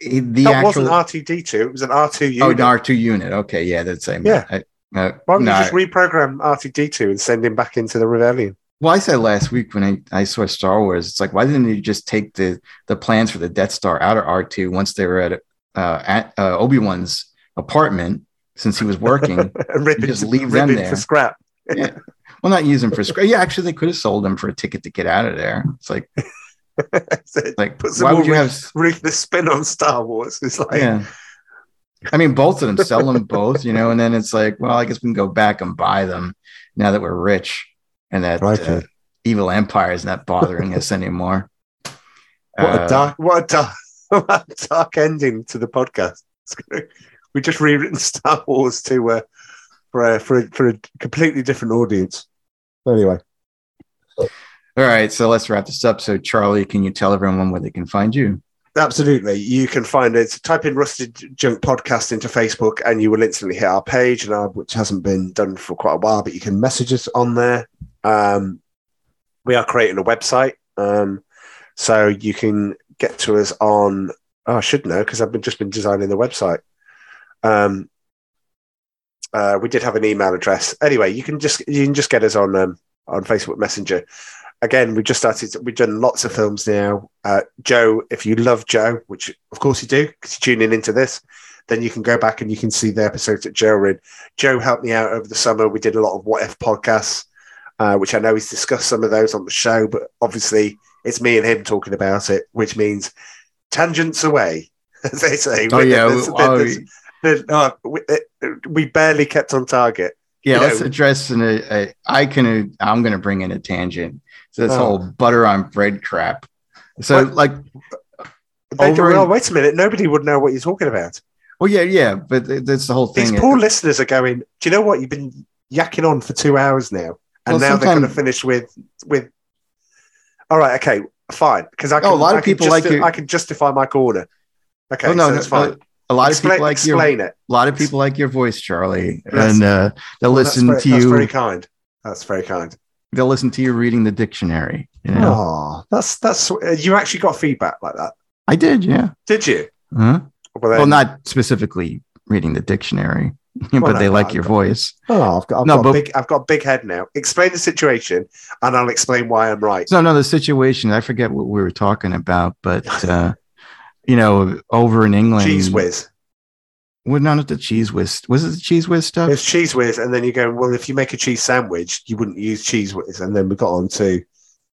he- the That actual wasn't R two D two. It was an R two Oh, unit. an R two unit. Okay, yeah, that's the same. Yeah. I, uh, Why don't no, you just reprogram R two D two and send him back into the rebellion? Well, I said last week when I, I saw Star Wars, it's like why didn't you just take the the plans for the Death Star out of R two once they were at uh, at uh, Obi Wan's apartment since he was working? and rip just leave rip them there. for scrap. yeah. Well, not use them for scrap. Yeah, actually, they could have sold them for a ticket to get out of there. It's like like Put some why would you have? ruthless spin on Star Wars. It's like, Yeah. I mean, both of them sell them both, you know, and then it's like, well, I guess we can go back and buy them now that we're rich and that uh, evil empire is not bothering us anymore. What Uh, a dark, what a dark, what a dark ending to the podcast. We just rewritten Star Wars to uh, for a, for a, for a completely different audience. Anyway, All right, so let's wrap this up. So, Charlie, can you tell everyone where they can find you? absolutely, you can find it. Type in Rusted Junk Podcast into Facebook, and you will instantly hit our page, and our, which hasn't been done for quite a while. But you can message us on there. Um, we are creating a website, um, so you can get to us on. Oh, I should know because I've been just been designing the website. Um, uh, we did have an email address. Anyway, you can just you can just get us on um, on Facebook Messenger. Again, we just started. We've done lots of films now. Uh, Joe, if you love Joe, which of course you do, because you're tuning into this, then you can go back and you can see the episodes that Joe in. Joe helped me out over the summer. We did a lot of what if podcasts, uh, which I know he's discussed some of those on the show, but obviously it's me and him talking about it, which means tangents away, as they say. Oh, yeah. There's- oh, there's- there's- uh, we, uh, we barely kept on target. yeah, you let's know- address an, a, a, I can, I'm going to bring in a tangent. So, this Oh. whole butter on bread crap. So, What? like, Over go, oh, wait a minute, nobody would know what you're talking about. well, yeah, yeah, but th- that's the whole thing. These poor listeners are going, do you know what? You've been yakking on for two hours now, and Well, now they're going to finish with with. All right, okay, fine. Because I can, Oh, a lot of I can people like your- I can justify my corner. Okay, Oh, no, so no, that's fine. no, a lot explain, of people like your explain it. a lot of people like your voice, Charlie, Yes. and uh, they'll Well, listen that's to very, That's you. very kind. That's very kind. They'll listen to you reading the dictionary. You know, Oh, that's that's uh, you actually got feedback like that, I did, yeah. did you? Huh? Well, then- Well, not specifically reading the dictionary, but no, they like no, your no. voice. Oh, I've got, I've No, got but- a big, I've got a big head now. Explain the situation, and I'll explain why I'm right. So no, the situation. I forget what we were talking about, but uh, you know, over in England, Cheez Whiz. Well, none of the Cheez Whiz. Was it the Cheez Whiz stuff? There's Cheez Whiz, and then you go, well, if you make a cheese sandwich, you wouldn't use Cheez Whiz, and then we got on to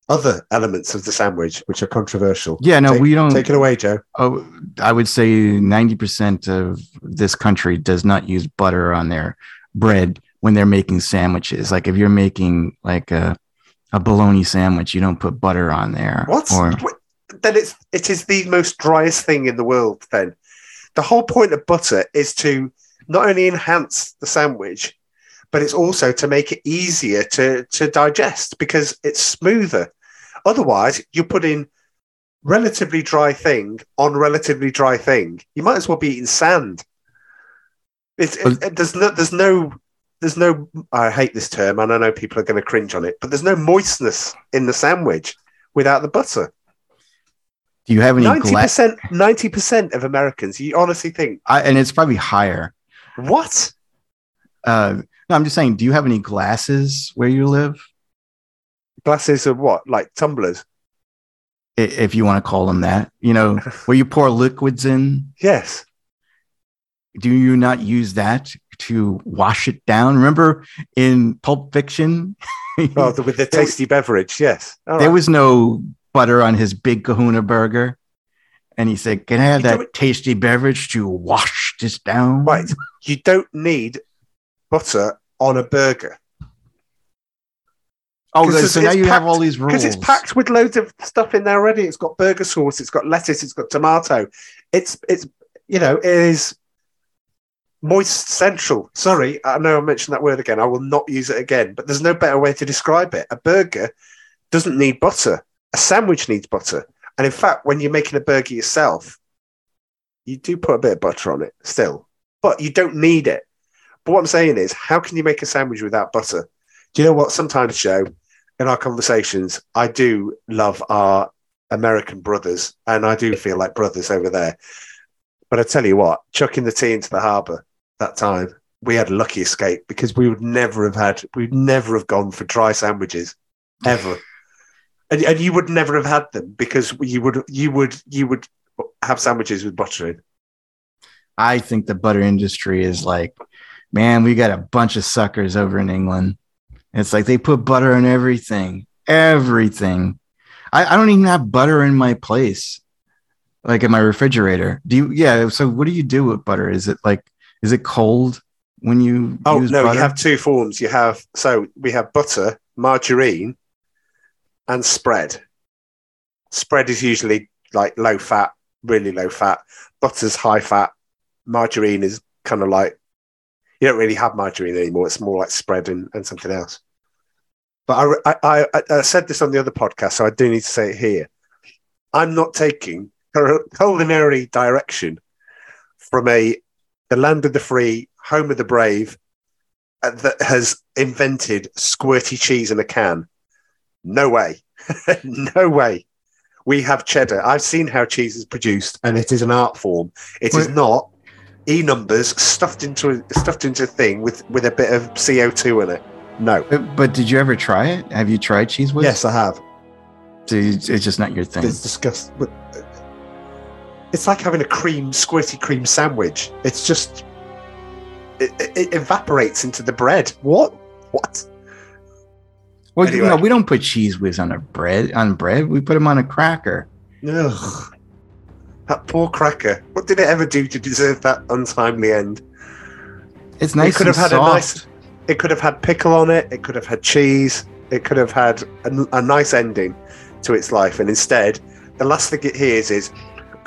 other elements of the sandwich, which are controversial. yeah, no, take- we don't. Take it away, Joe. Oh, I would say ninety percent of this country does not use butter on their bread when they're making sandwiches. Like if you're making like a a bologna sandwich, you don't put butter on there. What? Or What? Then it's it is the most driest thing in the world. Then the whole point of butter is to not only enhance the sandwich, but it's also to make it easier to to digest because it's smoother. Otherwise, you're putting relatively dry thing on relatively dry thing. You might as well be eating sand. It's, it, it- there's no there's no there's no I hate this term and I know people are going to cringe on it, but there's no moistness in the sandwich without the butter. do you have any Ninety percent, ninety percent of Americans. You honestly think And it's probably higher. what? Uh, no, I'm just saying. Do you have any glasses where you live? Glasses of what? Like tumblers? If you want to call them that, you know, where you pour liquids in. Yes. do you not use that to wash it down? Remember in Pulp Fiction, Oh, with the tasty beverage. Yes. All there right. was no butter on his big kahuna burger. And he said, Can I have that tasty beverage to wash this down? right. You don't need butter on a burger Oh, so now you have all these rules. because it's packed with loads of stuff in there already. It's got burger sauce. It's got lettuce. It's got tomato. It's it's you know it is moist central. Sorry, I know I mentioned that word again. I will not use it again. But there's no better way to describe it. A burger doesn't need butter. A sandwich needs butter. And in fact, when you're making a burger yourself, you do put a bit of butter on it still, but you don't need it. But what I'm saying is, how can you make a sandwich without butter? Do you know what? Sometimes, Joe, in our conversations, I do love our American brothers, and I do feel like brothers over there. But I tell you what, chucking the tea into the harbour that time, we had a lucky escape because we would never have had, we'd never have gone for dry sandwiches ever. And, and you would never have had them because you would you would you would have sandwiches with butter in. I think the butter industry is like, man, we got a bunch of suckers over in England. It's like they put butter on everything, everything. I, I don't even have butter in my place, like in my refrigerator. Do you? Yeah. So what do you do with butter? Is it like, is it cold when you Oh use no, butter? you have two forms. You have so we have butter, margarine, and spread. Spread is usually like low fat, really low fat. Butter's high fat. Margarine is kind of like you don't really have margarine anymore. It's more like spread and, and something else. But I, I, I, I said this on the other podcast, so I do need to say it here. I'm not taking culinary direction from a the land of the free, home of the brave, uh, that has invented squirty cheese in a can. No way. no way. We have cheddar. I've seen how cheese is produced, and it is an art form. It is not e numbers stuffed into a, stuffed into a thing with with a bit of CO two in it. No. But, but did you ever try it? Have you tried Cheez Whiz? Yes, I have. So it's just not your thing. It's disgust. But uh, it's like having a cream squirty cream sandwich. It's just it, it, it evaporates into the bread. What? What? Well, Anyway. you know, we don't put Cheez Whiz on a bread. On bread, we put them on a cracker. Ugh. That poor cracker. What did it ever do to deserve that untimely end? It's nice. it could have had soft. a nice. It could have had pickle on it. It could have had cheese. It could have had a, a nice ending to its life, and instead, the last thing it hears is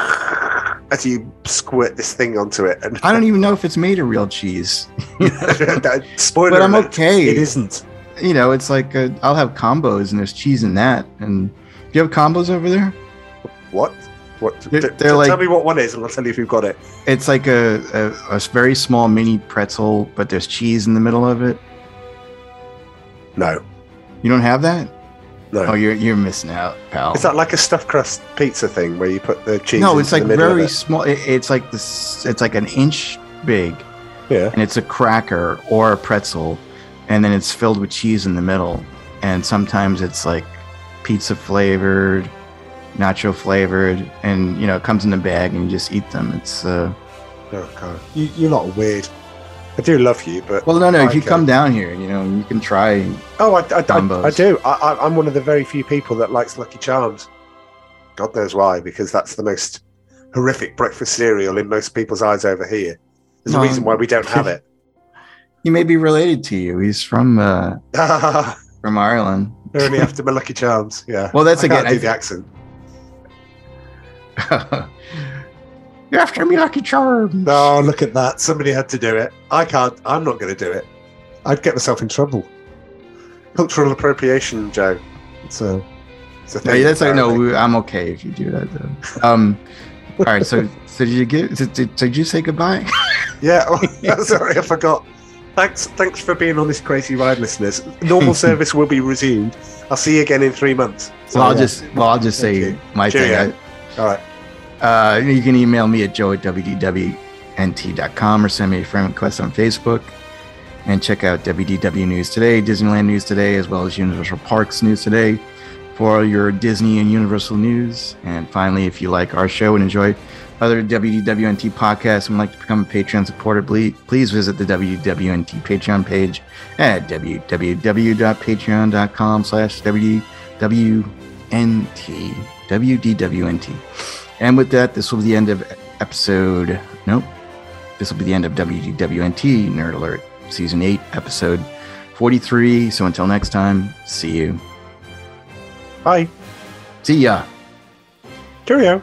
as you squirt this thing onto it. And I don't even know if it's made of real cheese, spoiler but I'm okay. It isn't. you know, it's like i I'll have combos and there's cheese in that. And do you have combos over there? What? What? They're- they're like- tell me what one is, and I'll tell you if you've got it. It's like a, a, a very small mini pretzel, but there's cheese in the middle of it. No, You don't have that? no. Oh, you're you're missing out, pal. Is that like a stuffed crust pizza thing where you put the cheese? no, it's like very it? small. It, it's like this. It's like an inch big, Yeah. and it's a cracker or a pretzel, and then it's filled with cheese in the middle. And sometimes it's like pizza flavored, nacho flavored, and you know it comes in a bag and you just eat them. It's uh. Oh god, you, you're not weird. I do love you, but Well, no, no. If you Okay. come down here, you know you can try. oh, I, I, I, I do. I, I, I'm one of the very few people that likes Lucky Charms. God knows why, because that's the most horrific breakfast cereal in most people's eyes over here. There's a reason why we don't have it. He may be related to you. He's from uh from Ireland. Only after my Lucky Charms. Yeah. Well, that's I again. do the accent. You're after me, Lucky Charms. No, look at that. Somebody had to do it. I can't. I'm not going to do it. I'd get myself in trouble. Cultural appropriation, Joe. It's a, it's a No, thing. that's like no. we- I'm okay if you do that though. Um. all right. So, so did you get? Did, did, did you say goodbye? Yeah. oh, sorry, I forgot. Thanks. Thanks for being on this crazy ride, listeners. Normal service will be resumed. I'll see you again in three months. So, well, I'll yeah. just well, I'll just say you. my Cheerio. thing. All right. Uh, you can email me at joe at wdwnt.com or send me a friend request on Facebook. And check out WDW News Today, Disneyland News Today, as well as Universal Parks News Today for your Disney and Universal news. And finally, if you like our show and enjoy other WDWNT podcasts and would like to become a Patreon supporter, please visit the WDWNT Patreon page at www.patreon.com slash WDWNT. WDWNT. And with that, this will be the end of episode. Nope. This will be the end of WDWNT Nerd Alert Season 8, Episode 43. So until next time, see you. Bye. See ya. Cheerio.